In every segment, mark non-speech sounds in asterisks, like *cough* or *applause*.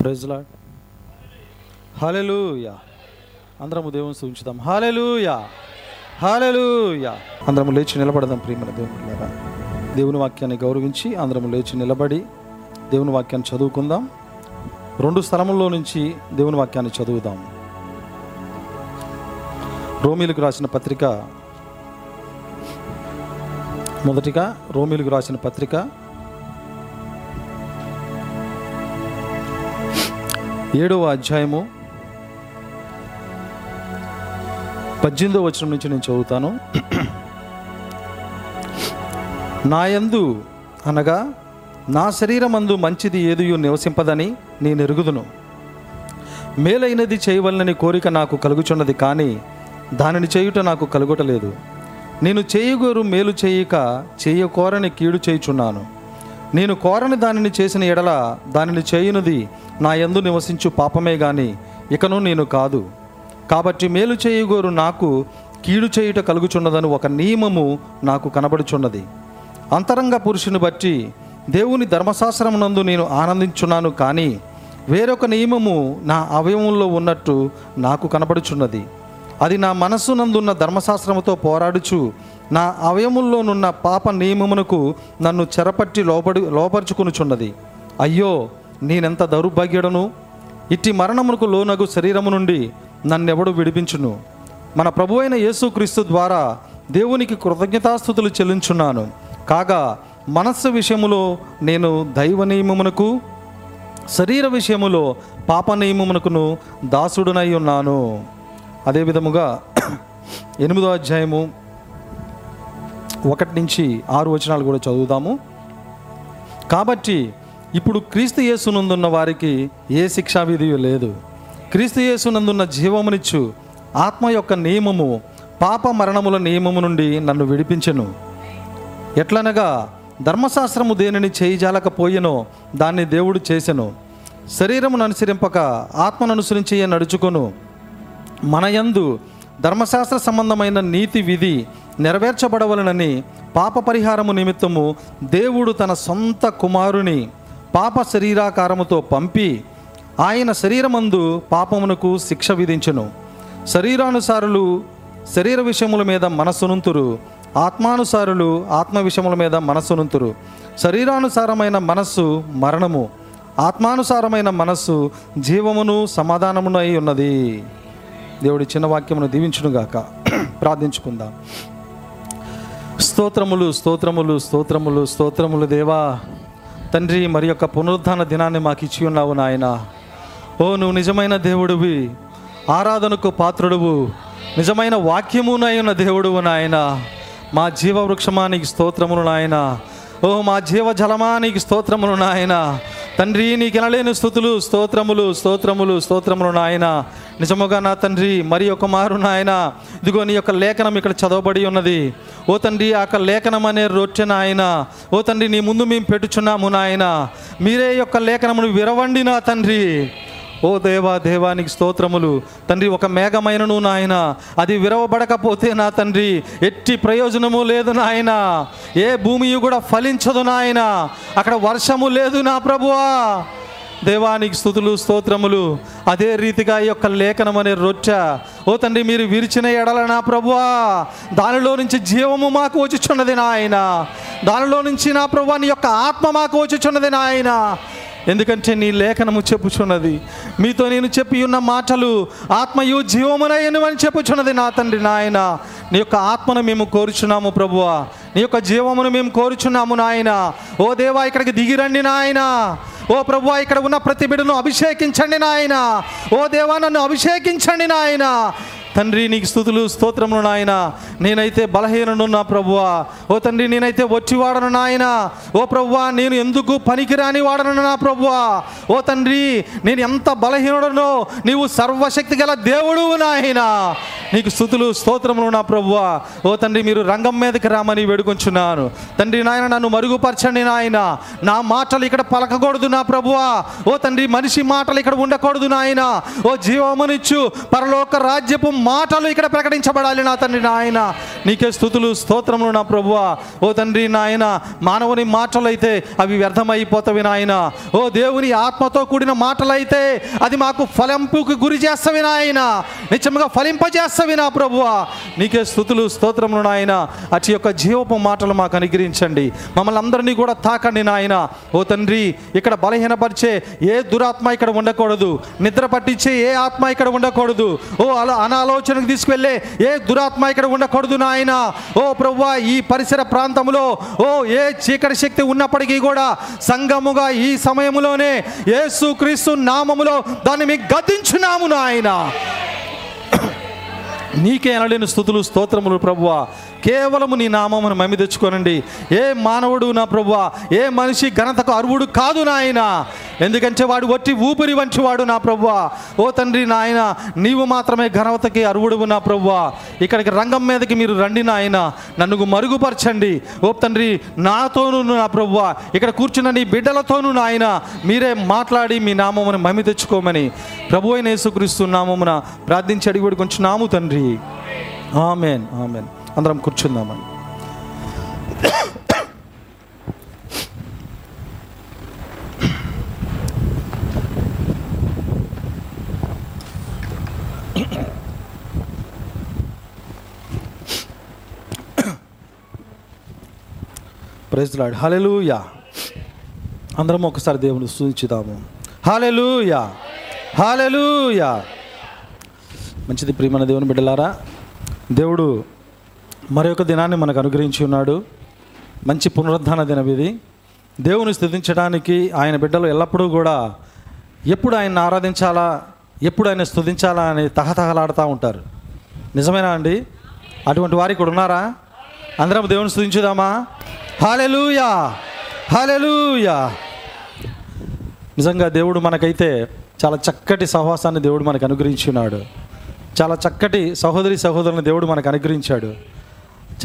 Praise lord hallelujah అందరము దేవుని సూచించుదాం. Hallelujah hallelujah అందరము లేచి నిలబడదాం ప్రియమైన దేవుని దేవుని వాక్యాన్ని గౌరవించి అందరము లేచి నిలబడి దేవుని వాక్యాన్ని చదువుకుందాం. రెండు స్థలముల్లో నుంచి దేవుని వాక్యాన్ని చదువుదాం. రోమిలకు రాసిన పత్రిక మొదటిగా రోమిలకు రాసిన పత్రిక ఏడవ అధ్యాయము పద్దెనిమిదవ వచనం నుంచి నేను చదువుతాను. నాయందు అనగా నా శరీరమందు మంచిది ఏదియు నివసింపదని నేను ఎరుగుదును. మేలైనది చేయవలనని కోరిక నాకు కలుగుచున్నది కానీ దానిని చేయుట నాకు కలుగుటలేదు. నేను చేయగోరు మేలు చేయక చేయకోరని కీడు చేయుచున్నాను. నేను కోరని దానిని చేసిన ఎడల దానిని చేయునది నా ఎందు నివసించు పాపమే గాని ఇకను నేను కాదు. కాబట్టి మేలు చేయుగోరు నాకు కీడు చేయుట కలుగుచున్నదని ఒక నియమము నాకు కనబడుచున్నది. అంతరంగ పురుషుని బట్టి దేవుని ధర్మశాస్త్రమునందు నేను ఆనందించున్నాను కానీ వేరొక నియమము నా అవయవంలో ఉన్నట్టు నాకు కనబడుచున్నది. అది నా మనస్సునందున్న ధర్మశాస్త్రముతో పోరాడుచు నా అవయముల్లోనున్న పాప నియమమునకు నన్ను చెరపట్టి లోపడి లోపరుచుకొనుచున్నది అయ్యో నేనెంత దౌర్భాగ్యుడను? ఇట్టి మరణమునకు లోనగు శరీరము నుండి నన్నెవడు విడిపించును? మన ప్రభు అయిన యేసుక్రీస్తు ద్వారా దేవునికి కృతజ్ఞతాస్థుతులు చెల్లించున్నాను. కాగా మనస్సు విషయములో నేను దైవ నియమమునకు శరీర విషయములో పాప నియమమునకును దాసుడునై ఉన్నాను. అదేవిధముగా ఎనిమిదో అధ్యాయము ఒకటి నుంచి ఆరు వచనాలు కూడా చదువుదాము. కాబట్టి ఇప్పుడు క్రీస్తు యేసునందున్న వారికి ఏ శిక్షావిధి లేదు. క్రీస్తు యేసునందున్న జీవమునిచ్చు ఆత్మ యొక్క నియమము పాప మరణముల నియమము నుండి నన్ను విడిపించెను. ఎట్లనగా ధర్మశాస్త్రము దేనిని చేయిజాలకపోయెనో దాన్ని దేవుడు చేసెను. శరీరమును అనుసరింపక ఆత్మను అనుసరించి నడుచుకొను. మనయందు ధర్మశాస్త్ర సంబంధమైన నీతి విధి నెరవేర్చబడవలనని పాప పరిహారము నిమిత్తము దేవుడు తన సొంత కుమారుని పాప శరీరాకారముతో పంపి ఆయన శరీరమందు పాపమునకు శిక్ష విధించెను. శరీరానుసారులు శరీర విషయముల మీద మనసునుంతురు ఆత్మానుసారులు ఆత్మ విషయముల మీద మనసునుంతురు శరీరానుసారమైన మనస్సు మరణము ఆత్మానుసారమైన మనస్సు జీవమును సమాధానమునై అయి ఉన్నది. దేవుడి చిన్న వాక్యమును దీవించునుగాక. *clears throat* ప్రార్థించుకుందాం. స్తోత్రములు స్తోత్రములు స్తోత్రములు స్తోత్రములు దేవా. తండ్రి మరి యొక్క పునరుద్ధాన దినాన్ని మాకు ఇచ్చి ఉన్నావు నాయన. ఓ నువ్వు నిజమైన దేవుడివి. ఆరాధనకు పాత్రుడువు. నిజమైన వాక్యమునై ఉన్న దేవుడువు నాయన. మా జీవవృక్షమానికి స్తోత్రములు నాయన. ఓ మా జీవజలమానికి స్తోత్రములు నాయన. తండ్రి నీకు ఎనలేని స్థుతులు స్తోత్రములు స్తోత్రములు స్తోత్రములు నాయన. నిజముగా నా తండ్రి మరి ఒక మారు నాయన. ఇదిగో నీ యొక్క లేఖనం ఇక్కడ చదవబడి ఉన్నది. ఓ తండ్రి ఆ యొక్క లేఖనం అనే రొట్టె నాయన. ఓ తండ్రి నీ ముందు మేము పెట్టుచున్నాము నాయన. మీరే యొక్క లేఖనమును విరవండి నా తండ్రి. ఓ దేవా దేవానికి స్తోత్రములు. తండ్రి ఒక మేఘమైనను నాయన. అది విరవబడకపోతే నా తండ్రి ఎట్టి ప్రయోజనము లేదు నాయన. ఏ భూమి కూడా ఫలించదు నాయన. అక్కడ వర్షము లేదు నా ప్రభువా. దేవానికి స్థుతులు స్తోత్రములు. అదే రీతిగా ఈ యొక్క లేఖనం అనే రొట్టె. ఓ తండ్రి మీరు విరిచిన ఎడల నా ప్రభువా. దానిలో నుంచి జీవము మాకు వచ్చుచున్నది నాయన. దానిలో నుంచి నా ప్రభువా నీ యొక్క ఆత్మ మాకు వచ్చుచున్నది నాయన. ఎందుకంటే నీ లేఖనము చెప్పుచున్నది. మీతో నేను చెప్పి ఉన్న మాటలు ఆత్మయు జీవమునయను అని చెప్పుచున్నది నా తండ్రి నాయన. నీ యొక్క ఆత్మను మేము కోరుచున్నాము ప్రభువా. నీ యొక్క జీవమును మేము కోరుచున్నాము నాయన. ఓ దేవా ఇక్కడికి దిగిరండి నాయన. ఓ ప్రభు ఇక్కడ ఉన్న ప్రతి బిడ్డను అభిషేకించండి నాయన. ఓ దేవా నన్ను అభిషేకించండి నాయన. తండ్రి నీకు స్థుతులు స్తోత్రములు నాయన. నేనైతే బలహీనను నా ప్రభువా. ఓ తండ్రి నేనైతే వచ్చివాడను నాయన. ఓ ప్రభువా నేను ఎందుకు పనికిరాని వాడను నా ప్రభువా. ఓ తండ్రి నేను ఎంత బలహీనుడనో నీవు సర్వశక్తి గల దేవుడు నాయన. నీకు స్థుతులు స్తోత్రములు నా ప్రభువ. ఓ తండ్రి మీరు రంగం మీదకి రామని వేడుకొంచున్నాను. తండ్రి నాయన నన్ను మరుగుపరచండి నాయన. నా మాటలు ఇక్కడ పలకకూడదు నా ప్రభువా. ఓ తండ్రి మనిషి మాటలు ఇక్కడ ఉండకూడదు నాయన. ఓ జీవమునిచ్చు పరలోక రాజ్యపు మాటలు ఇక్కడ ప్రకటించబడాలి నా తండ్రి నాయన. నీకే స్థుతులు స్తోత్రములు నా ప్రభువా. ఓ తండ్రి నాయన మానవుని మాటలు అయితే అవి వ్యర్థమైపోతవి నాయన. ఓ దేవుని ఆత్మతో కూడిన మాటలైతే అది మాకు ఫలింపుకు గురి చేస్తవి నాయన. నిజంగా ఫలింపజేస్త వినా నా ప్రభువా నీకే స్థుతులు స్తోత్రములు నాయన. అటు యొక్క జీవపు మాటలు మాకు అనుగ్రహించండి. మమ్మల్ని అందరినీ కూడా తాకండి నాయన. ఓ తండ్రి ఇక్కడ బలహీనపరిచే ఏ దురాత్మ ఇక్కడ ఉండకూడదు. నిద్ర పట్టించే ఏ ఆత్మ ఇక్కడ ఉండకూడదు. ఓ అలా అనాలోచనకు తీసుకువెళ్ళే ఏ దురాత్మ ఇక్కడ ఉండకూడదు నాయన. ఓ ప్రభువా ఈ పరిసర ప్రాంతంలో ఓ ఏ చీకటి శక్తి ఉన్నప్పటికీ కూడా సంగముగా ఈ సమయంలోనే యేసు క్రీస్తు నామములో దాన్ని మీకు గద్దించున్నాము నాయన. నీకే అనలేని స్థుతులు స్తోత్రములు ప్రభువా. కేవలము నీ నామమును మమ్మి తెచ్చుకోనండి. ఏ మానవుడు నా ప్రభు ఏ మనిషి ఘనతకు అర్హుడు కాదు నాయన. ఎందుకంటే వాడు వట్టి ఊపిరి వంటి వాడు నా ప్రభు ఓ తండ్రి నాయన నీవు మాత్రమే ఘనతకి అర్హుడువు నా ప్రభు ఇక్కడికి రంగం మీదకి మీరు రండి నాయన. నన్ను మరుగుపరచండి. ఓ తండ్రి నాతోను నా ప్రభు ఇక్కడ కూర్చున్న నీ బిడ్డలతోనూ నాయన మీరే మాట్లాడి మీ నామమును మమ్మి తెచ్చుకోమని ప్రభు అయిన యేసుక్రీస్తు నామమున ప్రార్థించి అడిగి కొంచెం నాము తండ్రి. Amen amen. అందరం కూర్చుందామని. ప్రైజ్ లాడ్ హలెలూయా అందరం ఒకసారి దేవుని సూచించుదాము హాలెలుయా హాలెలుయా మంచిది ప్రియమైన దేవుని బిడ్డలారా దేవుడు మరొక దినాన్ని మనకు అనుగ్రహించి ఉన్నాడు. మంచి పునరుద్ధాన దినం ఇది. దేవుని స్థుతించడానికి ఆయన బిడ్డలు ఎల్లప్పుడూ కూడా ఎప్పుడు ఆయన్ని ఆరాధించాలా ఎప్పుడు ఆయన స్థుతించాలా అని తహతహలాడుతూ ఉంటారు. నిజమేనా అండి? అటువంటి వారు ఇక్కడ ఉన్నారా? అందరం దేవుని స్థుతించుదామా? హాలెలూయా హాలెలూయా నిజంగా దేవుడు మనకైతే చాలా చక్కటి సహవాసాన్ని దేవుడు మనకు అనుగ్రహించున్నాడు చాలా చక్కటి సహోదరి సహోదరుని దేవుడు మనకు అనుగ్రహించాడు.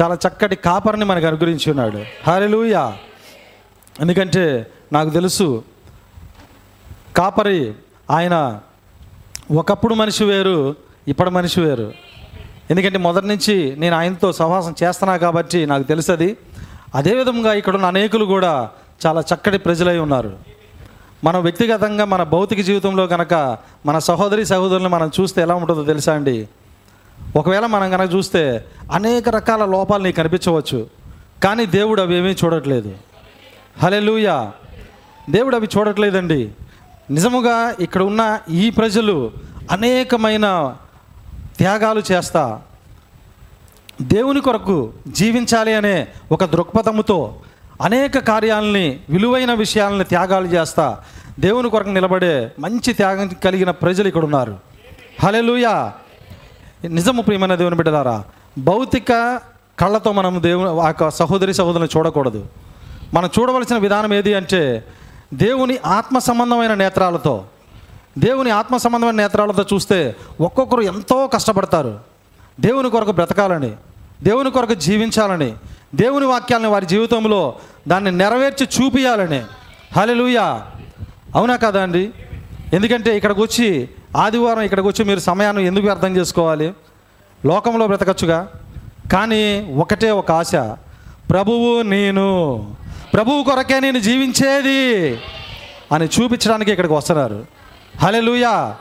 చాలా చక్కటి కాపరిని మనకు అనుగ్రహించి ఉన్నాడు. హరిలుయా ఎందుకంటే నాకు తెలుసు కాపరి ఆయన ఒకప్పుడు మనిషి వేరు ఇప్పుడు మనిషి వేరు. ఎందుకంటే మొదటి నుంచి నేను ఆయనతో సహవాసం చేస్తున్నా కాబట్టి నాకు తెలుసది. అదేవిధంగా ఇక్కడ ఉన్న అనేకులు కూడా చాలా చక్కటి ప్రజలై ఉన్నారు. మనం వ్యక్తిగతంగా మన భౌతిక జీవితంలో కనుక మన సహోదరి సహోదరులను మనం చూస్తే ఎలా ఉంటుందో తెలుసా అండి? ఒకవేళ మనం కనుక చూస్తే అనేక రకాల లోపాలు నీకు కనిపించవచ్చు కానీ దేవుడు అవి ఏమీ చూడట్లేదు. హలెలూయా దేవుడు అవి చూడట్లేదండి. నిజముగా ఇక్కడ ఉన్న ఈ ప్రజలు అనేకమైన త్యాగాలు చేస్తా దేవుని కొరకు జీవించాలి అనే ఒక దృక్పథముతో అనేక కార్యాలని విలువైన విషయాలని త్యాగాలు చేస్తా దేవుని కొరకు నిలబడే మంచి త్యాగం కలిగిన ప్రజలు ఇక్కడ ఉన్నారు. హలెలుయా నిజము ప్రియమైన దేవుని బిడ్డలారా భౌతిక కళ్ళతో మనం దేవుని ఆ యొక్క సహోదరి సహోదరుని చూడకూడదు. మనం చూడవలసిన విధానం ఏది అంటే దేవుని ఆత్మ సంబంధమైన నేత్రాలతో దేవుని ఆత్మ సంబంధమైన నేత్రాలతో చూస్తే ఒక్కొక్కరు ఎంతో కష్టపడతారు. దేవుని కొరకు బ్రతకాలని దేవుని కొరకు జీవించాలని దేవుని వాక్యాలను వారి జీవితంలో దాన్ని నెరవేర్చి చూపియాలని. హలెలుయా అవునా కదా అండి? ఎందుకంటే ఇక్కడికి వచ్చి ఆదివారం ఇక్కడికి వచ్చి మీరు సమయాన్ని ఎందుకు అర్థం చేసుకోవాలి? లోకంలో బ్రతకచ్చుగా? కానీ ఒకటే ఒక ఆశ. ప్రభువు నేను. ప్రభువు కొరకే నేను జీవించేది అని చూపించడానికి ఇక్కడికి వస్తున్నారు. హలెలుయా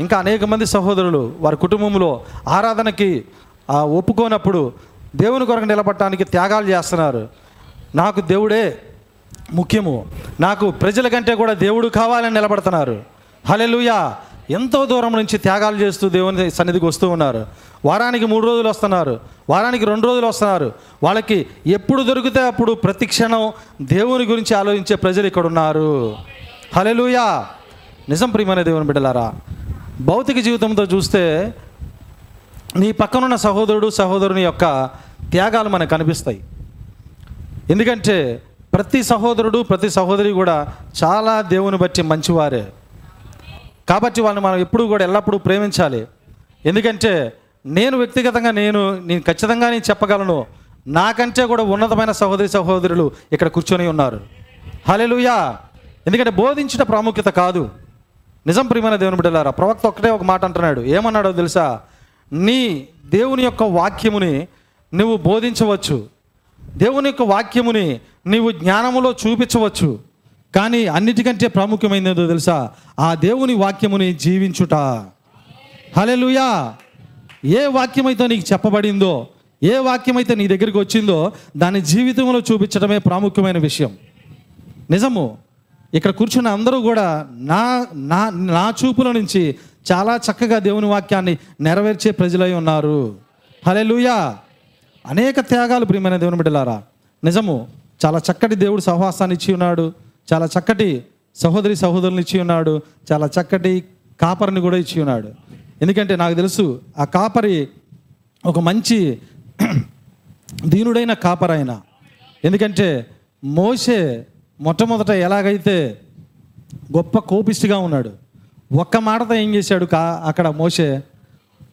ఇంకా అనేక మంది సహోదరులు వారి కుటుంబంలో ఆరాధనకి ఒప్పుకోనప్పుడు దేవుని కొరకు నిలబడటానికి త్యాగాలు చేస్తున్నారు. నాకు దేవుడే ముఖ్యము. నాకు ప్రజల కంటే కూడా దేవుడు కావాలని నిలబడుతున్నారు. హలెలుయా ఎంతో దూరం నుంచి త్యాగాలు చేస్తూ దేవుని సన్నిధికి వస్తూ ఉన్నారు. వారానికి మూడు రోజులు వస్తున్నారు. వారానికి రెండు రోజులు వస్తున్నారు. వాళ్ళకి ఎప్పుడు దొరికితే అప్పుడు ప్రతి క్షణం దేవుని గురించి ఆలోచించే ప్రజలు ఇక్కడ ఉన్నారు. హలెలుయా నిజం ప్రియమైన దేవుని బిడ్డలారా భౌతిక జీవితంతో చూస్తే నీ పక్కనున్న సహోదరుడు సహోదరుని యొక్క త్యాగాలు మనకు కనిపిస్తాయి. ఎందుకంటే ప్రతి సహోదరుడు ప్రతి సహోదరి కూడా చాలా దేవుని బట్టి మంచివారే. కాబట్టి వాళ్ళని మనం ఎప్పుడు కూడా ఎల్లప్పుడూ ప్రేమించాలి. ఎందుకంటే నేను వ్యక్తిగతంగా నేను నేను ఖచ్చితంగా నేను చెప్పగలను. నాకంటే కూడా ఉన్నతమైన సహోదరి సహోదరులు ఇక్కడ కూర్చొని ఉన్నారు. హలెలుయా ఎందుకంటే బోధించిన ప్రాముఖ్యత కాదు. నిజం ప్రియమైన దేవుని బిడ్డలారా ప్రవక్త ఒక్కటే ఒక మాట అంటున్నాడు. ఏమన్నాడో తెలుసా? నీ దేవుని యొక్క వాక్యముని నువ్వు బోధించవచ్చు. దేవుని యొక్క వాక్యముని నీవు జ్ఞానములో చూపించవచ్చు. కానీ అన్నిటికంటే ప్రాముఖ్యమైనదో తెలుసా? ఆ దేవుని వాక్యముని జీవించుట. హలెలుయా ఏ వాక్యమైతే నీకు చెప్పబడిందో ఏ వాక్యమైతే నీ దగ్గరికి వచ్చిందో దాని జీవితంలో చూపించడమే ప్రాముఖ్యమైన విషయం. నిజము ఇక్కడ కూర్చున్న అందరూ కూడా నా నా నా చూపుల నుంచి చాలా చక్కగా దేవుని వాక్యాన్ని నెరవేర్చే ప్రజలై ఉన్నారు. హలెలుయా అనేక త్యాగాలు ప్రియమైన దేవుని బిడ్డలారా నిజము చాలా చక్కటి దేవుడు సహవాసాన్ని ఇచ్చి ఉన్నాడు. చాలా చక్కటి సహోదరి సహోదరుని ఇచ్చి ఉన్నాడు. చాలా చక్కటి కాపరిని కూడా ఇచ్చి ఉన్నాడు. ఎందుకంటే నాకు తెలుసు ఆ కాపరి ఒక మంచి *clears throat* దీనుడైన కాపరైన ఎందుకంటే మోసే మొట్టమొదట ఎలాగైతే గొప్ప కోపిష్టిగా ఉన్నాడు ఒక్క మాటతో ఏం చేశాడు కా అక్కడ మోసే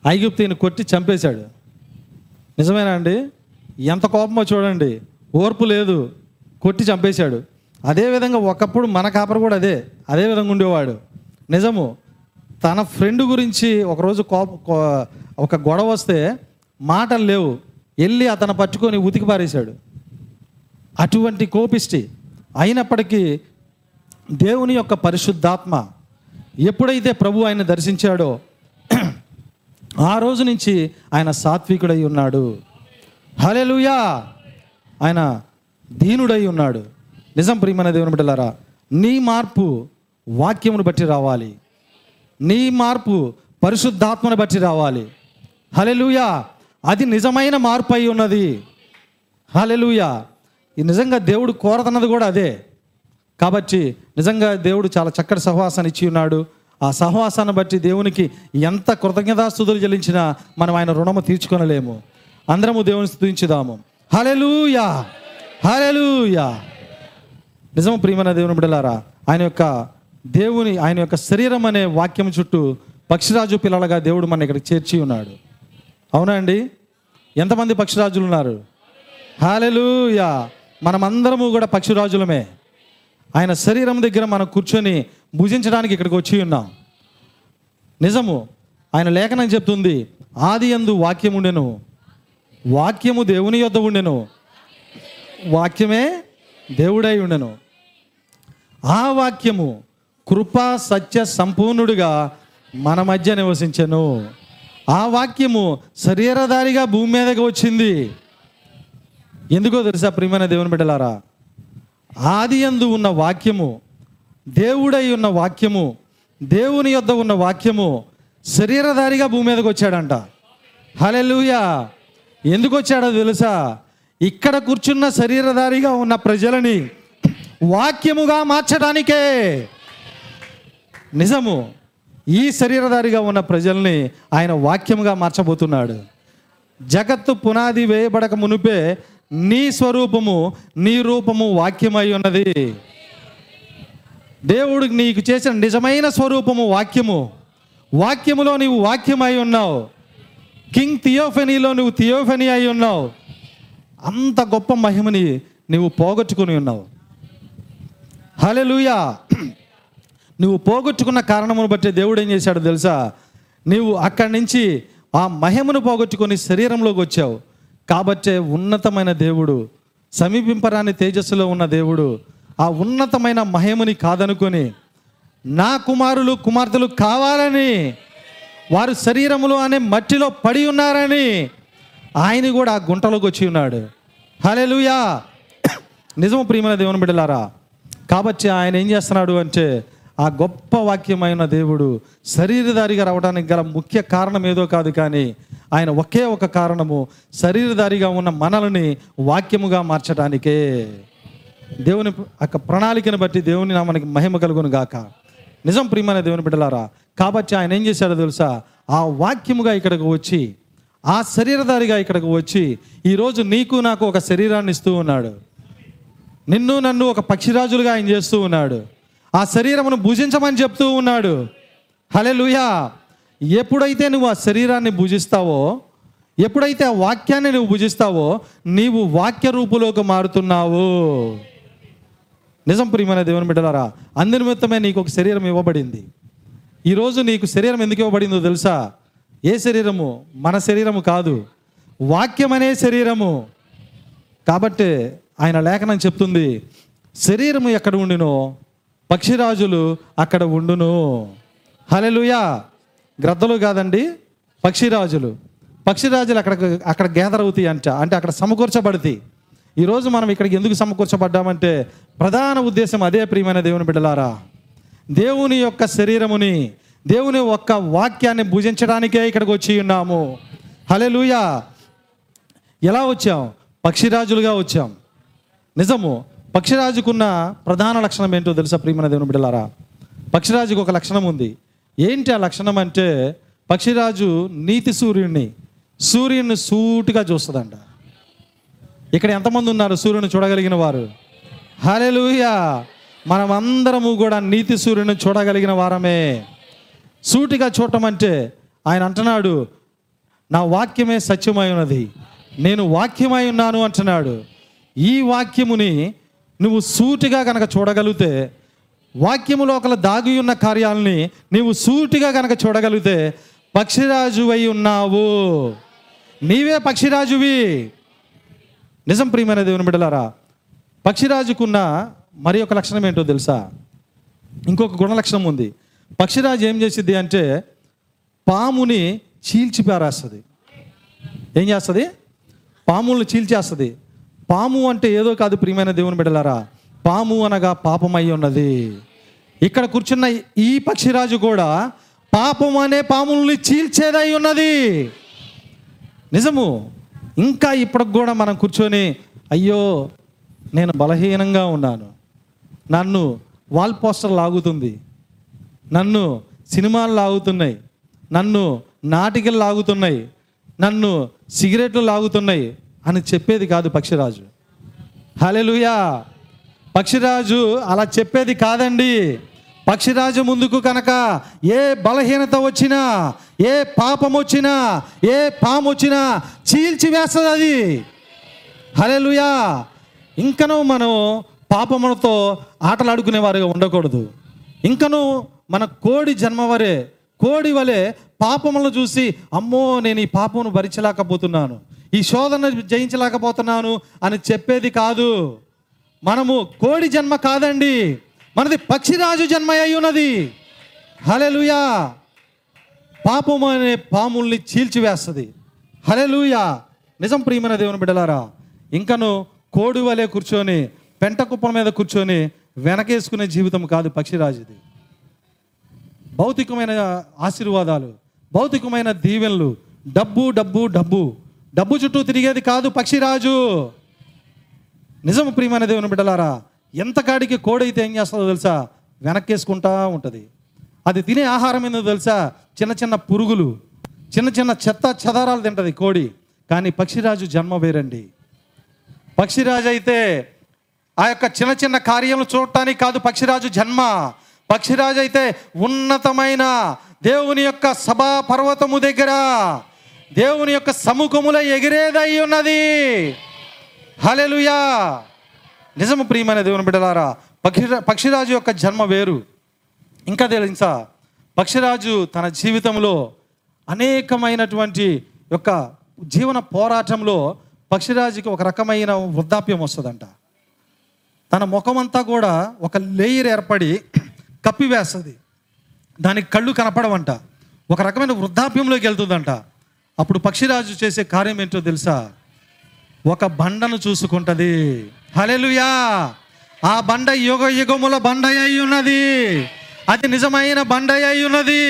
ఐగుప్తిని కొట్టి చంపేశాడు. నిజమేనా అండి? ఎంత కోపమో చూడండి. ఓర్పు లేదు. కొట్టి చంపేశాడు. అదేవిధంగా ఒకప్పుడు మన కాపర కూడా అదే అదే విధంగా ఉండేవాడు. నిజము తన ఫ్రెండ్ గురించి ఒకరోజు కోప ఒక గొడవ వస్తే మాటలు లేవు. వెళ్ళి అతను పట్టుకొని ఉతికి పారేశాడు. అటువంటి కోపిష్టి అయినప్పటికీ దేవుని యొక్క పరిశుద్ధాత్మ ఎప్పుడైతే ప్రభు ఆయన దర్శించాడో ఆ రోజు నుంచి ఆయన సాత్వికుడై ఉన్నాడు. హలెలుయా ఆయన దీనుడై ఉన్నాడు. నిజం ప్రియమైన దేవుని బిడ్డలారా నీ మార్పు వాక్యమును బట్టి రావాలి. నీ మార్పు పరిశుద్ధాత్మను బట్టి రావాలి. హలెలుయా అది నిజమైన మార్పు అయి ఉన్నది. హలెలుయా ఈ నిజంగా దేవుడు కోరతన్నది కూడా అదే. కాబట్టి నిజంగా దేవుడు చాలా చక్కటి సహవాసాన్ని ఇచ్చి ఉన్నాడు. ఆ సహవాసాన్ని బట్టి దేవునికి ఎంత కృతజ్ఞతాస్తుతులు చెల్లించినా మనం ఆయన రుణము తీర్చుకొనలేము. అందరము దేవుని స్తుతించుదాము హలెలుయా హలెలుయా నిజము ప్రియమైన దేవుని బిడలారా ఆయన యొక్క దేవుని ఆయన యొక్క శరీరం అనే వాక్యం చుట్టూ పక్షిరాజు పిల్లలుగా దేవుడు మన ఇక్కడ చేర్చి ఉన్నాడు. అవునా అండి? ఎంతమంది పక్షిరాజులు ఉన్నారు? హాలెలుయా మనమందరము కూడా పక్షిరాజులమే. ఆయన శరీరం దగ్గర మనం కూర్చొని భుజించడానికి ఇక్కడికి వచ్చి ఉన్నాం. నిజము ఆయన లేఖనం చెప్తుంది ఆది ఎందు వాక్యం ఉండెను. వాక్యము దేవుని యొద్ద ఉండెను. వాక్యమే దేవుడై ఉండెను. ఆ వాక్యము కృపా సత్య సంపూర్ణుడిగా మన మధ్య నివసించను. ఆ వాక్యము శరీరధారిగా భూమి మీదకి వచ్చింది. ఎందుకో తెలుసా ప్రియమైన దేవుని బిడ్డలారా? ఆది యందు ఉన్న వాక్యము దేవుడై ఉన్న వాక్యము దేవుని యొద్ద ఉన్న వాక్యము శరీరధారిగా భూమి మీదకి వచ్చాడంట. హలెలుయా ఎందుకు వచ్చాడో తెలుసా? ఇక్కడ కూర్చున్న శరీరధారిగా ఉన్న ప్రజలని వాక్యముగా మార్చడానికే. నిజము ఈ శరీరధారిగా ఉన్న ప్రజల్ని ఆయన వాక్యముగా మార్చబోతున్నాడు. జగత్తు పునాది వేయబడక మునుపే నీ స్వరూపము నీ రూపము వాక్యమై ఉన్నది. దేవుడు నీకు చేసిన నిజమైన స్వరూపము వాక్యము. వాక్యములో నీవు వాక్యమై ఉన్నావు. కింగ్ థియోఫెనీలో నువ్వు థియోఫెనీ అయి ఉన్నావు. అంత గొప్ప మహిమని నువ్వు పోగొట్టుకుని ఉన్నావు. హలెలుయా నువ్వు పోగొట్టుకున్న కారణమును బట్టి దేవుడు ఏం చేశాడు తెలుసా? నీవు అక్కడి నుంచి ఆ మహిమను పోగొట్టుకొని శరీరంలోకి వచ్చావు. కాబట్టే ఉన్నతమైన దేవుడు సమీపింపరాని తేజస్సులో ఉన్న దేవుడు ఆ ఉన్నతమైన మహిమని కాదనుకొని నా కుమారులు కుమార్తెలు కావాలని వారు శరీరములు అనే మట్టిలో పడి ఉన్నారని ఆయన కూడా ఆ గుంటలోకి వచ్చి ఉన్నాడు. హలెలుయా నిజము ప్రియమైన దేవుని బిడ్డలారా కాబట్టి ఆయన ఏం చేస్తున్నాడు అంటే ఆ గొప్ప వాక్యమైన దేవుడు శరీరధారిగా రావడానికి గల ముఖ్య కారణం ఏదో కాదు కానీ ఆయన ఒకే ఒక కారణము శరీరధారిగా ఉన్న మనల్ని వాక్యముగా మార్చడానికే. దేవుని యొక్క ప్రణాళికను బట్టి దేవుని మనకి మహిమ కలుగును గాక. నిజం ప్రియమైన దేవుని బిడ్డలారా కాబట్టి ఆయన ఏం చేశాడో తెలుసా? ఆ వాక్యముగా ఇక్కడికి వచ్చి ఆ శరీరధారిగా ఇక్కడికి వచ్చి ఈరోజు నీకు నాకు ఒక శరీరాన్ని ఇస్తూ ఉన్నాడు. నిన్ను నన్ను ఒక పక్షిరాజులుగా ఆయన చేస్తూ ఉన్నాడు. ఆ శరీరమును భుజించమని చెప్తూ ఉన్నాడు. హలే లూయా ఎప్పుడైతే నువ్వు ఆ శరీరాన్ని భుజిస్తావో ఎప్పుడైతే ఆ వాక్యాన్ని నువ్వు భుజిస్తావో నీవు వాక్య రూపులోకి మారుతున్నావు. నిజం ప్రియమైన దేవుని బిడ్డలారా అందు నిమిత్తమే నీకు ఒక శరీరం ఇవ్వబడింది. ఈరోజు నీకు శరీరం ఎందుకు ఇవ్వబడిందో తెలుసా? ఏ శరీరము? మన శరీరము కాదు. వాక్యం అనే శరీరము. కాబట్టి ఆయన లేఖనం చెప్తుంది శరీరము ఎక్కడ ఉండునో పక్షిరాజులు అక్కడ ఉండును. హలెలుయా గ్రద్దలు కాదండి పక్షిరాజులు. పక్షిరాజులు అక్కడ అక్కడ గ్యాదర్ అవుతాయి అంట అంటే అక్కడ సమకూర్చబడతాయి. ఈరోజు మనం ఇక్కడికి ఎందుకు సమకూర్చబడ్డామంటే ప్రధాన ఉద్దేశం అదే ప్రియమైన దేవుని బిడ్డలారా. దేవుని యొక్క శరీరముని దేవుని యొక్క వాక్యాన్ని భుజించడానికే ఇక్కడికి వచ్చి ఉన్నాము. హలెలుయా ఎలా వచ్చాం? పక్షిరాజులుగా వచ్చాం. నిజము పక్షిరాజుకున్న ప్రధాన లక్షణం ఏంటో తెలుసా ప్రియమైన దేవుని బిడ్డలారా? పక్షిరాజుకు ఒక లక్షణం ఉంది. ఏంటి ఆ లక్షణం అంటే పక్షిరాజు నీతి సూర్యుడిని సూర్యుడిని సూటిగా చూస్తుందంట. ఇక్కడ ఎంతమంది ఉన్నారు సూర్యుని చూడగలిగిన వారు? హలెలుయా మనమందరము కూడా నీతి సూర్యుని చూడగలిగిన వారమే. సూటిగా చూడటం అంటే ఆయన అంటున్నాడు నా వాక్యమే సత్యమై ఉన్నది. నేను వాక్యమై ఉన్నాను అంటున్నాడు. ఈ వాక్యముని నువ్వు సూటిగా కనుక చూడగలిగితే వాక్యములో ఒకళ్ళ దాగి ఉన్న కార్యాలని నీవు సూటిగా కనుక చూడగలిగితే పక్షిరాజు అయి ఉన్నావు. నీవే పక్షిరాజువి. నిజం ప్రియమైన దేవుని బిడ్డలారా పక్షిరాజుకున్న మరి ఒక లక్షణం ఏంటో తెలుసా? ఇంకొక గుణ లక్షణం ఉంది. పక్షిరాజు ఏం చేసిద్ది అంటే పాముని చీల్చి పారేస్తుంది ఏం చేస్తుంది? పాములను చీల్చేస్తుంది. పాము అంటే ఏదో కాదు ప్రియమైన దేవుని బిడ్డలారా. పాము అనగా పాపమై ఉన్నది. ఇక్కడ కూర్చున్న ఈ పక్షిరాజు కూడా పాపం అనే పాముల్ని చీల్చేదై ఉన్నది. నిజము. ఇంకా ఇప్పటికి కూడా మనం కూర్చొని అయ్యో నేను బలహీనంగా ఉన్నాను. నన్ను వాల్ పోస్టర్ లాగుతుంది. నన్ను సినిమాలు లాగుతున్నాయి. నన్ను నాటికలు లాగుతున్నాయి. నన్ను సిగరెట్లు లాగుతున్నాయి. అని చెప్పేది కాదు పక్షిరాజు. హలెలుయా పక్షిరాజు అలా చెప్పేది కాదండి. పక్షిరాజు ముందుకు కనుక ఏ బలహీనత వచ్చినా ఏ పాపం వచ్చినా ఏ పాము వచ్చినా చీల్చివేస్తుంది అది. హలెలుయా ఇంకనూ మనం పాపములతో ఆటలాడుకునేవారుగా ఉండకూడదు. ఇంకనూ మన కోడి జన్మ వరే కోడి వలె పాపములను చూసి అమ్మో నేను ఈ పాపమును భరించలేకపోతున్నాను. ఈ శోధన జయించలేకపోతున్నాను అని చెప్పేది కాదు. మనము కోడి జన్మ కాదండి. మనది పక్షిరాజు జన్మ అయి ఉన్నది. హలెలుయా పాపము అనే పాముల్ని చీల్చివేస్తుంది. హలెలుయా నిజం ప్రియమైన దేవుని బిడ్డలారా ఇంకను కోడి వలె కూర్చొని పెంట కుప్పల మీద కూర్చొని వెనకేసుకునే జీవితం కాదు పక్షిరాజుది. భౌతికమైన ఆశీర్వాదాలు భౌతికమైన దీవెనలు డబ్బు డబ్బు డబ్బు. డబ్బు చుట్టూ తిరిగేది కాదు పక్షిరాజు. నిజము ప్రియమైన దేవుని బిడ్డలారా ఎంత కాడికి కోడైతే ఏం చేస్తుందో తెలుసా? వెనక్కేసుకుంటా ఉంటుంది. అది తినే ఆహారం ఏందో తెలుసా? చిన్న చిన్న పురుగులు చిన్న చిన్న చెత్త చెదారాలు తింటుంది కోడి. కానీ పక్షిరాజు జన్మ వేరండి. పక్షిరాజు అయితే ఆ యొక్క చిన్న చిన్న కార్యములు చూడటానికి కాదు పక్షిరాజు జన్మ. పక్షిరాజు అయితే ఉన్నతమైన దేవుని యొక్క సభా పర్వతము దగ్గర దేవుని యొక్క సముఖముల ఎగిరేదై ఉన్నది. హలెలుయా నిజము ప్రియమైన దేవుని బిడ్డలారా పక్షి పక్షిరాజు యొక్క జన్మ వేరు. ఇంకా తెలుసా పక్షిరాజు తన జీవితంలో అనేకమైనటువంటి యొక్క జీవన పోరాటంలో పక్షిరాజుకి ఒక రకమైన వృద్ధాప్యం వస్తుందంట. తన ముఖమంతా కూడా ఒక లేయర్ ఏర్పడి కప్పివేస్తుంది దానికి కళ్ళు కనపడవంట. ఒక రకమైన వృద్ధాప్యంలోకి వెళ్తుందంట. అప్పుడు పక్షిరాజు చేసే కార్యం ఏంటో తెలుసా? ఒక బండను చూసుకుంటది. హలెలుయా ఆ బండ యుగ యుగముల బండ అయి ఉన్నది అది నిజమైన బండ అయి ఉన్నది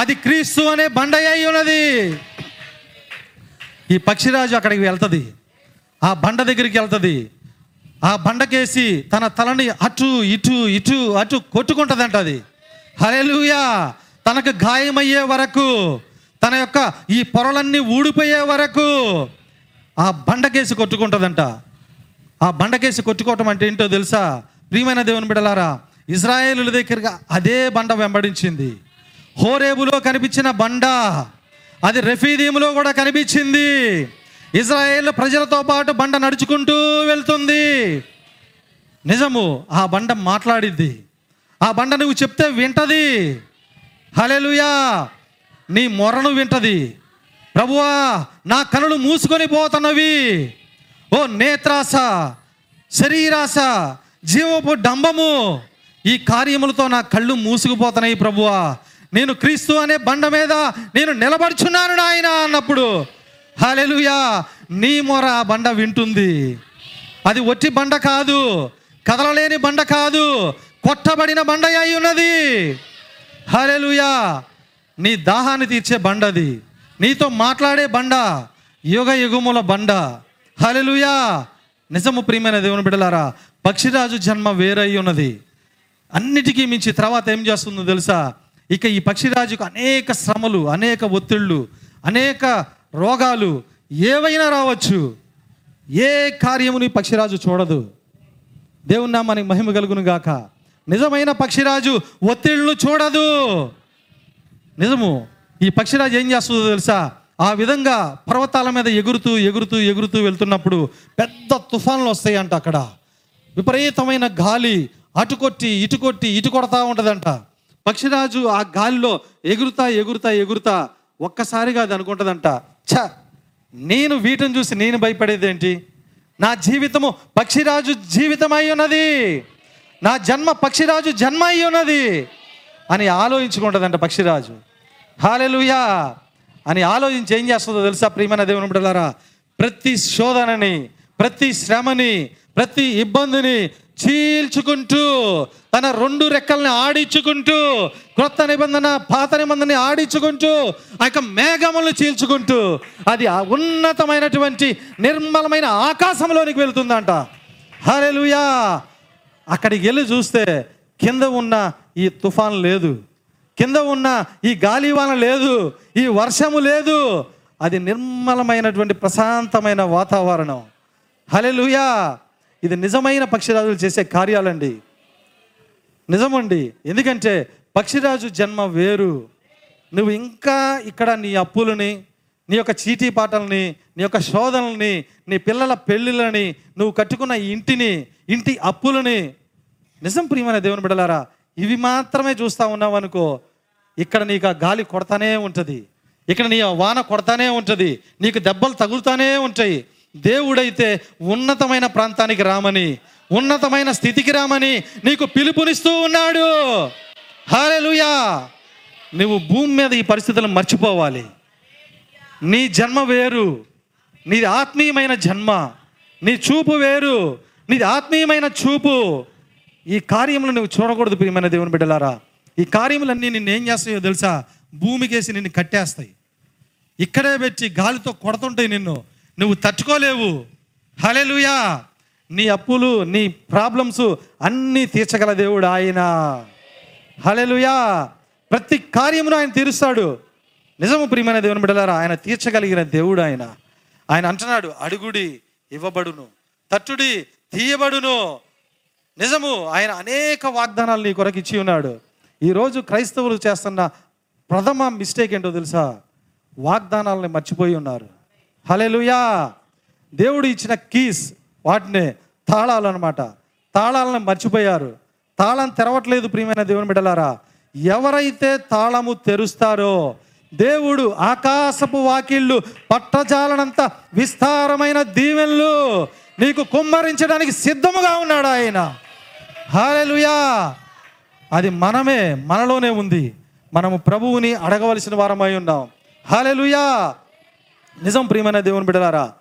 అది క్రీస్తు అనే బండ అయి ఉన్నది ఈ పక్షిరాజు అక్కడికి వెళ్తుంది. ఆ బండ దగ్గరికి వెళ్తుంది. ఆ బండకేసి తన తలని అటు ఇటు ఇటు అటు కొట్టుకుంటుందంట అది హలెలుయా తనకు గాయమయ్యే వరకు తన యొక్క ఈ పొరలన్నీ ఊడిపోయే వరకు ఆ బండకేసి కొట్టుకుంటుందంట. ఆ బండకేసి కొట్టుకోవటం అంటే ఏంటో తెలుసా? ప్రియమైన దేవుని బిడలారా ఇజ్రాయేలుల దగ్గరగా అదే బండ వెంబడించింది. హోరేబులో కనిపించిన బండ అది రెఫీదీములో కూడా కనిపించింది. ఇజ్రాయేల్ ప్రజలతో పాటు బండ నడుచుకుంటూ వెళ్తుంది. నిజము ఆ బండ మాట్లాడిద్ది. ఆ బండ నువ్వు చెప్తే వింటది. హలెలుయా నీ మొరను వింటది. ప్రభువా నా కనులు మూసుకొని పోతున్నవి. ఓ నేత్రాస శరీరాస జీవపు డంబము ఈ కార్యములతో నా కళ్ళు మూసుకుపోతున్నాయి ప్రభువా. నేను క్రీస్తు అనే బండ మీద నేను నిలబడుచున్నాను నాయన అన్నప్పుడు హలెలుయా నీ మొర ఆ బండ వింటుంది. అది ఒట్టి బండ కాదు కదలలేని బండ కాదు కొట్టబడిన బండ అయి ఉన్నది. హలెలుయా నీ దాహాన్ని తీర్చే బండ అది. నీతో మాట్లాడే బండ యుగ యుగముల బండ. హలెలుయా నిజము ప్రియమైన దేవుని బిడలారా పక్షిరాజు జన్మ వేరై ఉన్నది. అన్నిటికీ మించి తర్వాత ఏం చేస్తుందో తెలుసా? ఇక ఈ పక్షిరాజుకు అనేక శ్రమలు అనేక ఒత్తిళ్ళు అనేక రోగాలు ఏవైనా రావచ్చు. ఏ కార్యముని పక్షిరాజు చూడదు. దేవుని నామానికి మహిమ కలుగును గాక. నిజమైన పక్షిరాజు ఒత్తిళ్ళు చూడదు. నిజము. ఈ పక్షిరాజు ఏం చేస్తుందో తెలుసా? ఆ విధంగా పర్వతాల మీద ఎగురుతూ ఎగురుతూ ఎగురుతూ వెళ్తున్నప్పుడు పెద్ద తుఫాన్లు వస్తాయంట అక్కడ. విపరీతమైన గాలి అటు కొట్టి ఇటు కొట్టి ఇటు కొడతా ఉంటుందంట. పక్షిరాజు ఆ గాలిలో ఎగురుతా ఎగురుతా ఎగురుతా ఒక్కసారిగా అది అనుకుంటుందంట. ఛ! నేను వీటిని చూసి నేను భయపడేదేంటి నా జీవితము పక్షిరాజు జీవితం అయి ఉన్నది. నా జన్మ పక్షిరాజు జన్మ అయి ఉన్నది. అని ఆలోచించుకుంటుందంట పక్షిరాజు. హాలెలుయా! అని ఆలోచించి ఏం చేస్తుందో తెలుసా ప్రియమైన దేవుని బిడ్డలారా? ప్రతి శోధనని ప్రతి శ్రమని ప్రతి ఇబ్బందిని చీల్చుకుంటూ తన రెండు రెక్కల్ని ఆడించుకుంటూ క్రొత్త నిబంధన పాత నిబంధనని ఆడించుకుంటూ ఆ యొక్క మేఘములను చీల్చుకుంటూ అది ఉన్నతమైనటువంటి నిర్మలమైన ఆకాశంలోనికి వెళుతుందంట. హల్లెలూయా అక్కడికి వెళ్ళి చూస్తే కింద ఉన్న ఈ తుఫాన్ లేదు. కింద ఉన్న ఈ గాలివాన లేదు. ఈ వర్షము లేదు. అది నిర్మలమైనటువంటి ప్రశాంతమైన వాతావరణం. హలెలుయా ఇది నిజమైన పక్షిరాజులు చేసే కార్యాలండి. నిజమండి. ఎందుకంటే పక్షిరాజు జన్మ వేరు. నువ్వు ఇంకా ఇక్కడ నీ అప్పులని నీ యొక్క చీటీ పాటల్ని నీ యొక్క శోధనల్ని నీ పిల్లల పెళ్ళిళ్ళని నువ్వు కట్టుకున్న ఈ ఇంటిని ఇంటి అప్పులని. నిజం ప్రియమైన దేవుని బిడలారా ఇవి మాత్రమే చూస్తా ఉన్నావు అనుకో ఇక్కడ నీకు ఆ గాలి కొడతానే ఉంటుంది. ఇక్కడ నీ వాన కొడతానే ఉంటుంది. నీకు దెబ్బలు తగులుతానే ఉంటాయి. దేవుడైతే ఉన్నతమైన ప్రాంతానికి రామని ఉన్నతమైన స్థితికి రామని నీకు పిలుపునిస్తూ ఉన్నాడు. హాలెలుయా నువ్వు భూమి మీద ఈ పరిస్థితులను మర్చిపోవాలి. నీ జన్మ వేరు. నీది ఆత్మీయమైన జన్మ. నీ చూపు వేరు. నీది ఆత్మీయమైన చూపు. ఈ కార్యములు నువ్వు చూడకూడదు ప్రియమైన దేవుని బిడ్డలారా. ఈ కార్యములన్నీ నిన్ను ఏం చేస్తాయో తెలుసా? భూమికేసి నిన్ను కట్టేస్తాయి. ఇక్కడే పెట్టి గాలితో కొడుతుంటాయి నిన్ను. నువ్వు తట్టుకోలేవు. హలెలుయా నీ అప్పులు నీ ప్రాబ్లమ్స్ అన్నీ తీర్చగల దేవుడు ఆయన. హలెలుయా ప్రతి కార్యమును ఆయన తీరుస్తాడు. నిజము ప్రియమైన దేవుని బిడ్డలారా ఆయన తీర్చగలిగిన దేవుడు ఆయన. ఆయన అంటున్నాడు అడుగుడి ఇవ్వబడును. తట్టుడి తీయబడును. నిజము ఆయన అనేక వాగ్దానాలు నీ కొరకు ఇచ్చి ఉన్నాడు. ఈరోజు క్రైస్తవులు చేస్తున్న ప్రథమ మిస్టేక్ ఏంటో తెలుసా? వాగ్దానాలని మర్చిపోయి ఉన్నారు. హలేలుయా దేవుడు ఇచ్చిన కీస్ వాటిని తాళాలు అనమాట తాళాలను మర్చిపోయారు. తాళం తెరవట్లేదు ప్రియమైన దేవుని బిడ్డలారా. ఎవరైతే తాళము తెరుస్తారో దేవుడు ఆకాశపు వాకిళ్ళు పట్టజాలనంత విస్తారమైన దీవెనలు నీకు కుమ్మరించడానికి సిద్ధముగా ఉన్నాడు ఆయన. హాలెలుయా! అది మనమే మనలోనే ఉంది. మనము ప్రభువుని అడగవలసిన వారమై ఉన్నాం. హాలెలుయా! నిజం ప్రియమైన దేవుని బిడలారా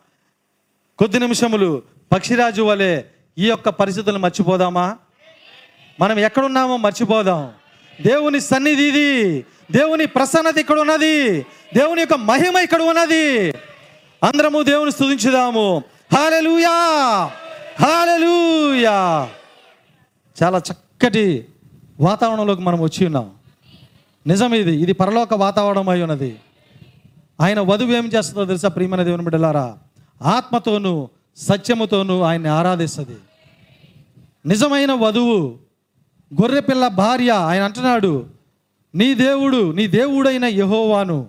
కొద్ది నిమిషములు పక్షిరాజు వలె ఈ యొక్క పరిస్థితులు మర్చిపోదామా? మనం ఎక్కడున్నామో మర్చిపోదాం. దేవుని సన్నిధి ఇది. దేవుని ప్రసన్నత ఇక్కడ ఉన్నది. దేవుని యొక్క మహిమ ఇక్కడ ఉన్నది. అందరము దేవుని స్థుతించుదాము హాలెలుయా! హాలెలుయా! చాలా చక్కటి వాతావరణంలోకి మనం వచ్చి ఉన్నాం. నిజం ఇది ఇది పరలోక వాతావరణం అయి ఉన్నది. ఆయన వధువు ఏం చేస్తుందో తెలుసా ప్రియమైన దేవుని బిడ్డలారా? ఆత్మతోనూ సత్యముతోనూ ఆయన్ని ఆరాధిస్తుంది. నిజమైన వధువు గొర్రెపిల్ల భార్య ఆయన అంటున్నాడు నీ దేవుడు నీ దేవుడైన యహోవాను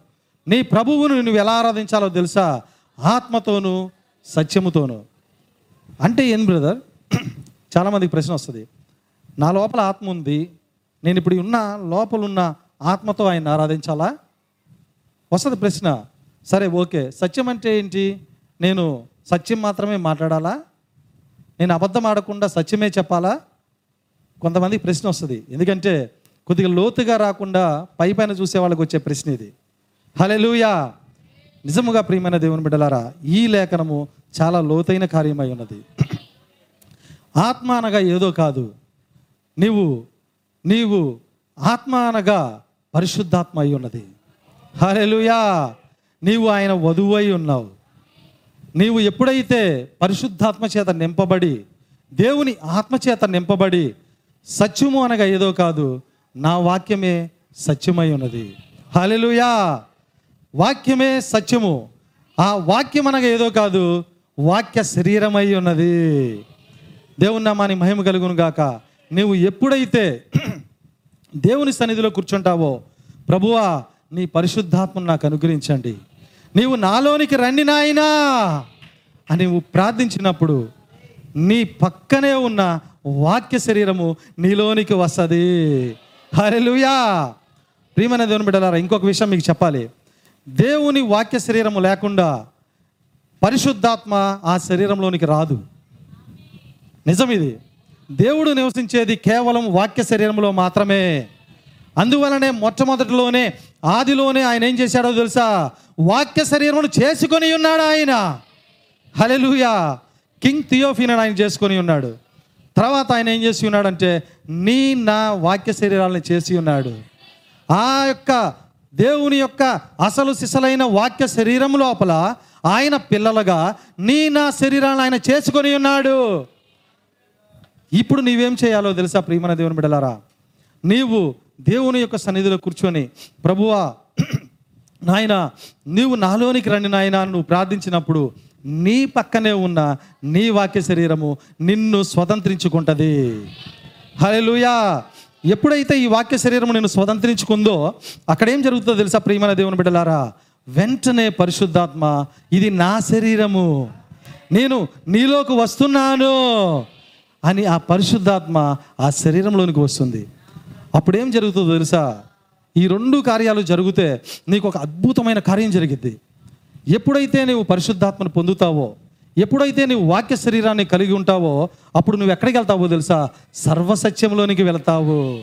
నీ ప్రభువును నువ్వు ఎలా ఆరాధించాలో తెలుసా? ఆత్మతోనూ సత్యముతోనూ. అంటే ఏం బ్రదర్? *clears throat* చాలామందికి ప్రశ్న వస్తుంది. నా లోపల ఆత్మ ఉంది. నేను ఇప్పుడు ఉన్న లోపలున్న ఆత్మతో ఆయన ఆరాధించాలా? వస్తుంది ప్రశ్న. సరే ఓకే. సత్యం అంటే ఏంటి? నేను సత్యం మాత్రమే మాట్లాడాలా? నేను అబద్ధం ఆడకుండా సత్యమే చెప్పాలా? కొంతమందికి ప్రశ్న వస్తుంది. ఎందుకంటే కొద్దిగా లోతుగా రాకుండా పై పైన చూసే వాళ్ళకి వచ్చే ప్రశ్న ఇది. హలెలుయా నిజముగా ప్రియమైన దేవుని బిడ్డలారా ఈ లేఖనము చాలా లోతైన కార్యమై ఉన్నది. ఆత్మ అనగా ఏదో కాదు. నీవు నీవు ఆత్మ అనగా పరిశుద్ధాత్మ అయి ఉన్నది. హలెలుయా నీవు ఆయన వధువై ఉన్నావు. నీవు ఎప్పుడైతే పరిశుద్ధాత్మ చేత నింపబడి దేవుని ఆత్మ చేత నింపబడి సత్యము అనగా ఏదో కాదు నా వాక్యమే సత్యమై ఉన్నది. హలెలుయా వాక్యమే సత్యము. ఆ వాక్యం అనగా ఏదో కాదు వాక్య శరీరమై ఉన్నది. దేవుని నామాని మహిమ కలుగును గాక. నీవు ఎప్పుడైతే దేవుని సన్నిధిలో కూర్చుంటావో ప్రభువా నీ పరిశుద్ధాత్మను నాకు అనుగ్రహించండి. నీవు నాలోనికి రండి నాయనా అని నువ్వు ప్రార్థించినప్పుడు నీ పక్కనే ఉన్న వాక్య శరీరము నీలోనికి వస్తుంది. హరెలుయా ప్రియమైన దేవుని బిడ్డలారా ఇంకొక విషయం మీకు చెప్పాలి. దేవుని వాక్య శరీరము లేకుండా పరిశుద్ధాత్మ ఆ శరీరంలోనికి రాదు. నిజం ఇది. దేవుడు నివసించేది కేవలం వాక్య శరీరంలో మాత్రమే. అందువలనే మొట్టమొదటిలోనే ఆదిలోనే ఆయన ఏం చేశాడో తెలుసా? వాక్య శరీరమును చేసుకొని ఉన్నాడు ఆయన. హలెలుయా కింగ్ థియోఫీనని ఆయన చేసుకొని ఉన్నాడు. తర్వాత ఆయన ఏం చేసి ఉన్నాడంటే నీ నా వాక్య శరీరాలను చేసి ఉన్నాడు. ఆ యొక్క దేవుని యొక్క అసలు సిసలైన వాక్య శరీరం లోపల ఆయన పిల్లలుగా నీ నా శరీరాలను ఆయన చేసుకొని ఉన్నాడు. ఇప్పుడు నీవేం చేయాలో తెలుసా ప్రియమైన దేవుని బిడలారా నీవు దేవుని యొక్క సన్నిధిలో కూర్చొని ప్రభువా *clears throat* నాయన నీవు నాలోనికి రండి నాయన నువ్వు ప్రార్థించినప్పుడు నీ పక్కనే ఉన్న నీ వాక్య శరీరము నిన్ను స్వతంత్రించుకుంటుంది. లూయా ఎప్పుడైతే ఈ వాక్య శరీరము నేను స్వతంత్రించుకుందో అక్కడ ఏం జరుగుతుందో తెలుసా ప్రియమైన దేవుని బిడ్డలారా? వెంటనే పరిశుద్ధాత్మ ఇది నా శరీరము. నేను నీలోకి వస్తున్నాను. అని ఆ పరిశుద్ధాత్మ ఆ శరీరంలోనికి వస్తుంది. అప్పుడేం జరుగుతుందో తెలుసా? ఈ రెండు కార్యాలు జరిగితే నీకు ఒక అద్భుతమైన కార్యం జరిగిద్ది. ఎప్పుడైతే నీవు పరిశుద్ధాత్మను పొందుతావో ఎప్పుడైతే నీవు వాక్య శరీరాన్ని కలిగి ఉంటావో అప్పుడు నువ్వు ఎక్కడికి వెళ్తావో తెలుసా? సర్వసత్యంలోనికి వెళ్తావు.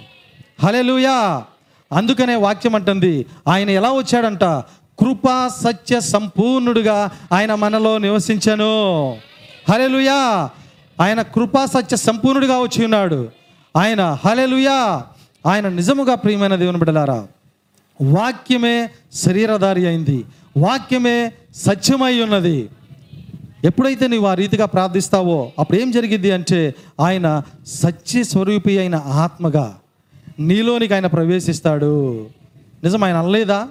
హలెలుయా అందుకనే వాక్యం అంటుంది ఆయన ఎలా వచ్చాడంట? కృపా సత్య సంపూర్ణుడుగా ఆయన మనలో నివసించను. హలెలుయా ఆయన కృపా సత్య సంపూర్ణుడిగా వచ్చి ఉన్నాడు. ఆయన హలెలుయా ఆయన నిజముగా ప్రియమైన దేవుని బిడ్డలారా వాక్యమే శరీరధారి అయింది. వాక్యమే సత్యమై ఉన్నది. ఎప్పుడైతే నీవు ఆ రీతిగా ప్రార్థిస్తావో అప్పుడు ఏం జరిగింది అంటే ఆయన సత్య స్వరూపి అయిన ఆత్మగా నీలోనికి ఆయన ప్రవేశిస్తాడు. నిజం ఆయన అనలేదా?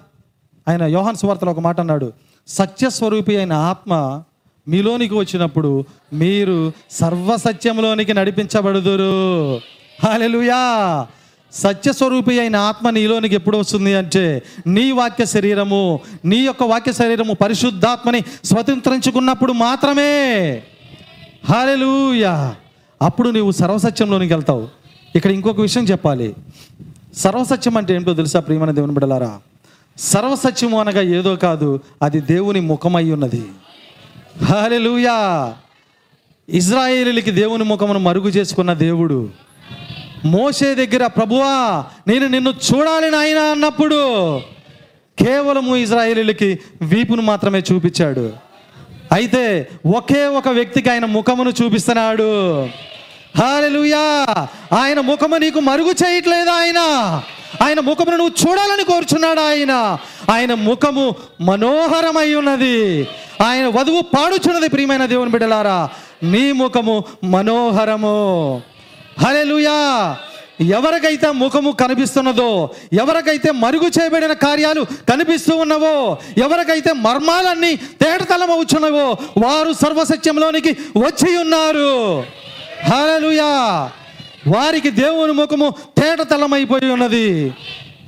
ఆయన యోహాన్ సువార్తలో ఒక మాట అన్నాడు సత్యస్వరూపి అయిన ఆత్మ మీలోనికి వచ్చినప్పుడు మీరు సర్వసత్యంలోనికి నడిపించబడుదురు. హాలెలుయా సత్యస్వరూపి అయిన ఆత్మ నీలోనికి ఎప్పుడు వస్తుంది అంటే నీ వాక్య శరీరము నీ యొక్క వాక్య శరీరము పరిశుద్ధాత్మని స్వతంత్రించుకున్నప్పుడు మాత్రమే. హాలెలుయా అప్పుడు నీవు సర్వసత్యంలోనికి వెళ్తావు. ఇక్కడ ఇంకొక విషయం చెప్పాలి. సర్వసత్యం అంటే ఏంటో తెలుసా ప్రియమైన దేవుని బిడలారా సర్వసత్యము అనగా ఏదో కాదు అది దేవుని ముఖమై ఉన్నది. హాలెలూయా. ఇజ్రాయేలీలకి దేవుని ముఖమును మరుగు చేసుకున్న దేవుడు. మోసే దగ్గర ప్రభువా నేను నిన్ను చూడాలి నాయన అన్నప్పుడు కేవలము ఇజ్రాయేలీలకి వీపును మాత్రమే చూపించాడు. అయితే ఒకే ఒక వ్యక్తికి ఆయన ముఖమును చూపిస్తున్నాడు. హాలెలుయా! ఆయన ముఖము నీకు మరుగు చేయట్లేదు ఆయన. ఆయన ముఖమును నువ్వు చూడాలని కోరుచున్నాడు ఆయన. ఆయన ముఖము మనోహరమై ఉన్నది ఆయన వధువు పాడుచున్నది ప్రియమైన దేవుని బిడ్డలారా నీ ముఖము మనోహరము. హలెలుయా ఎవరికైతే ముఖము కనిపిస్తున్నదో ఎవరికైతే మరుగు చేయబడిన కార్యాలు కనిపిస్తూ ఉన్నవో ఎవరికైతే మర్మాలన్నీ తేటతలం అవుచున్నవో వారు సర్వసత్యంలోనికి వచ్చి ఉన్నారు. హలలుయా వారికి దేవుని ముఖము తేటతలమైపోయి ఉన్నది.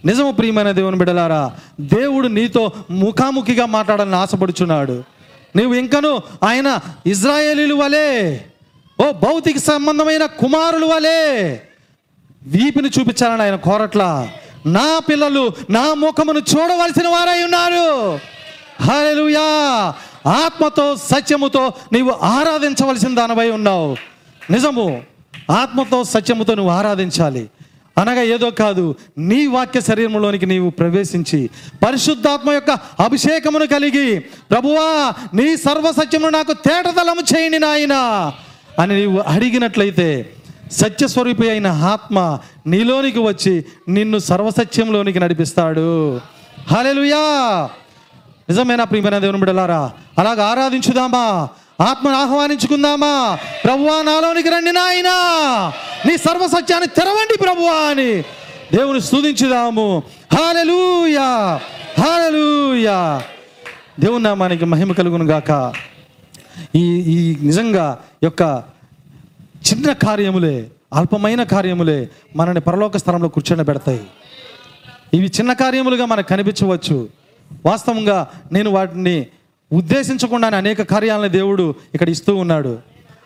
నిజము ప్రియమైన దేవుని బిడలారా దేవుడు నీతో ముఖాముఖిగా మాట్లాడాలని ఆశపడుచున్నాడు. నీవు ఇంకను ఆయన ఇజ్రాయేలీలు వలె ఓ భౌతిక సంబంధమైన కుమారులు వలె వీపిని చూపించాలని ఆయన కోరట్ల. నా పిల్లలు నా ముఖమును చూడవలసిన వారై ఉన్నారు. హల్లెలూయా! ఆత్మతో సత్యముతో నీవు ఆరాధించవలసిన దానివై ఉన్నావు. నిజము ఆత్మతో సత్యముతో నువ్వు ఆరాధించాలి. అనగా ఏదో కాదు నీ వాక్య శరీరంలోనికి నీవు ప్రవేశించి పరిశుద్ధాత్మ యొక్క అభిషేకమును కలిగి ప్రభువా నీ సర్వసత్యమును నాకు తేటతలము చేయండి నాయనా అని నీవు అడిగినట్లయితే సత్యస్వరూపి అయిన ఆత్మ నీలోనికి వచ్చి నిన్ను సర్వసత్యంలోనికి నడిపిస్తాడు. హలెలుయా నిజమైన ప్రియమైన దేవుని బిడలారా అలాగ ఆరాధించుదామా? ఆత్మను ఆహ్వానించుకుందామా? ప్రభువా నాలోనికి రండి నాయనా. నీ సర్వసత్యాన్ని తెరవండి ప్రభువా అని దేవుని స్థుతించుదాము హాలూయా హాలూయా దేవుని నామానికి మహిమ కలుగును గాక. ఈ ఈ నిజంగా యొక్క చిన్న కార్యములే అల్పమైన కార్యములే మనని పరలోక స్థలంలో కూర్చొని పెడతాయి. ఇవి చిన్న కార్యములుగా మనకు కనిపించవచ్చు. వాస్తవంగా నేను వాటిని ఉద్దేశించకుండానే అనేక కార్యాలను దేవుడు ఇక్కడ ఇస్తూ ఉన్నాడు.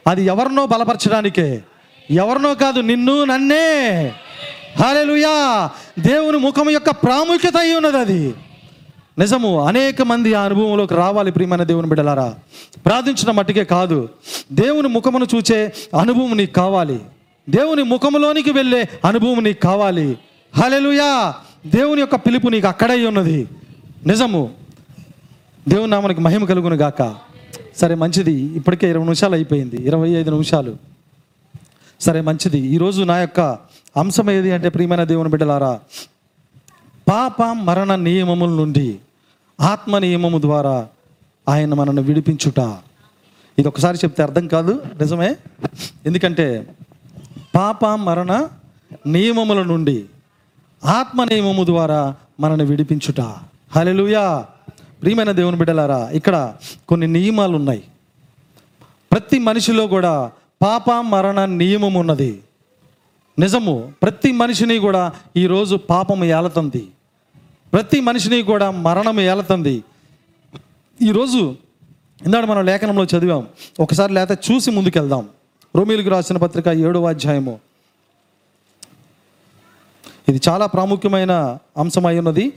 అది ఎవరినో బలపరచడానికే. ఎవరినో కాదు నిన్ను నన్నే. హాలెలుయా దేవుని ముఖం యొక్క ప్రాముఖ్యత అయి ఉన్నది అది. నిజము అనేక మంది ఆ అనుభవంలోకి రావాలి ప్రియమైన దేవుని బిడ్డలారా. ప్రార్థించిన మట్టుకే కాదు దేవుని ముఖమును చూచే అనుభవం నీకు కావాలి. దేవుని ముఖములోనికి వెళ్ళే అనుభవం నీకు కావాలి. హలెలుయా దేవుని యొక్క పిలుపు నీకు అక్కడే ఉన్నది. నిజము దేవుని నామనికి మహిమ కలుగును గాక. సరే మంచిది. ఇప్పటికే ఇరవై నిమిషాలు అయిపోయింది. ఇరవై ఐదు నిమిషాలు. సరే మంచిది. ఈరోజు నా యొక్క అంశం ఏది అంటే ప్రియమైన దేవుని బిడ్డలారా పాప మరణ నియమముల నుండి ఆత్మ నియమము ద్వారా ఆయన మనల్ని విడిపించుట. ఇది ఒకసారి చెప్తే అర్థం కాదు. నిజమే? ఎందుకంటే పాప మరణ నియమముల నుండి ఆత్మ నియమము ద్వారా మనల్ని విడిపించుట. హలెలుయా ప్రియమైన దేవుని బిడ్డలారా ఇక్కడ కొన్ని నియమాలు ఉన్నాయి ప్రతి మనిషిలో కూడా పాప మరణ నియమం ఉన్నది. నిజము ప్రతి మనిషిని కూడా ఈరోజు పాపం ఏలతంది. ప్రతి మనిషిని కూడా మరణం ఏలతంది. ఈరోజు ఇందాడు మనం లేఖనంలో చదివాం. ఒకసారి లేత చూసి ముందుకెళ్దాం. రోమిలకు రాసిన పత్రిక ఏడవ అధ్యాయము. ఇది చాలా ప్రాముఖ్యమైన అంశం అయి ఉన్నది.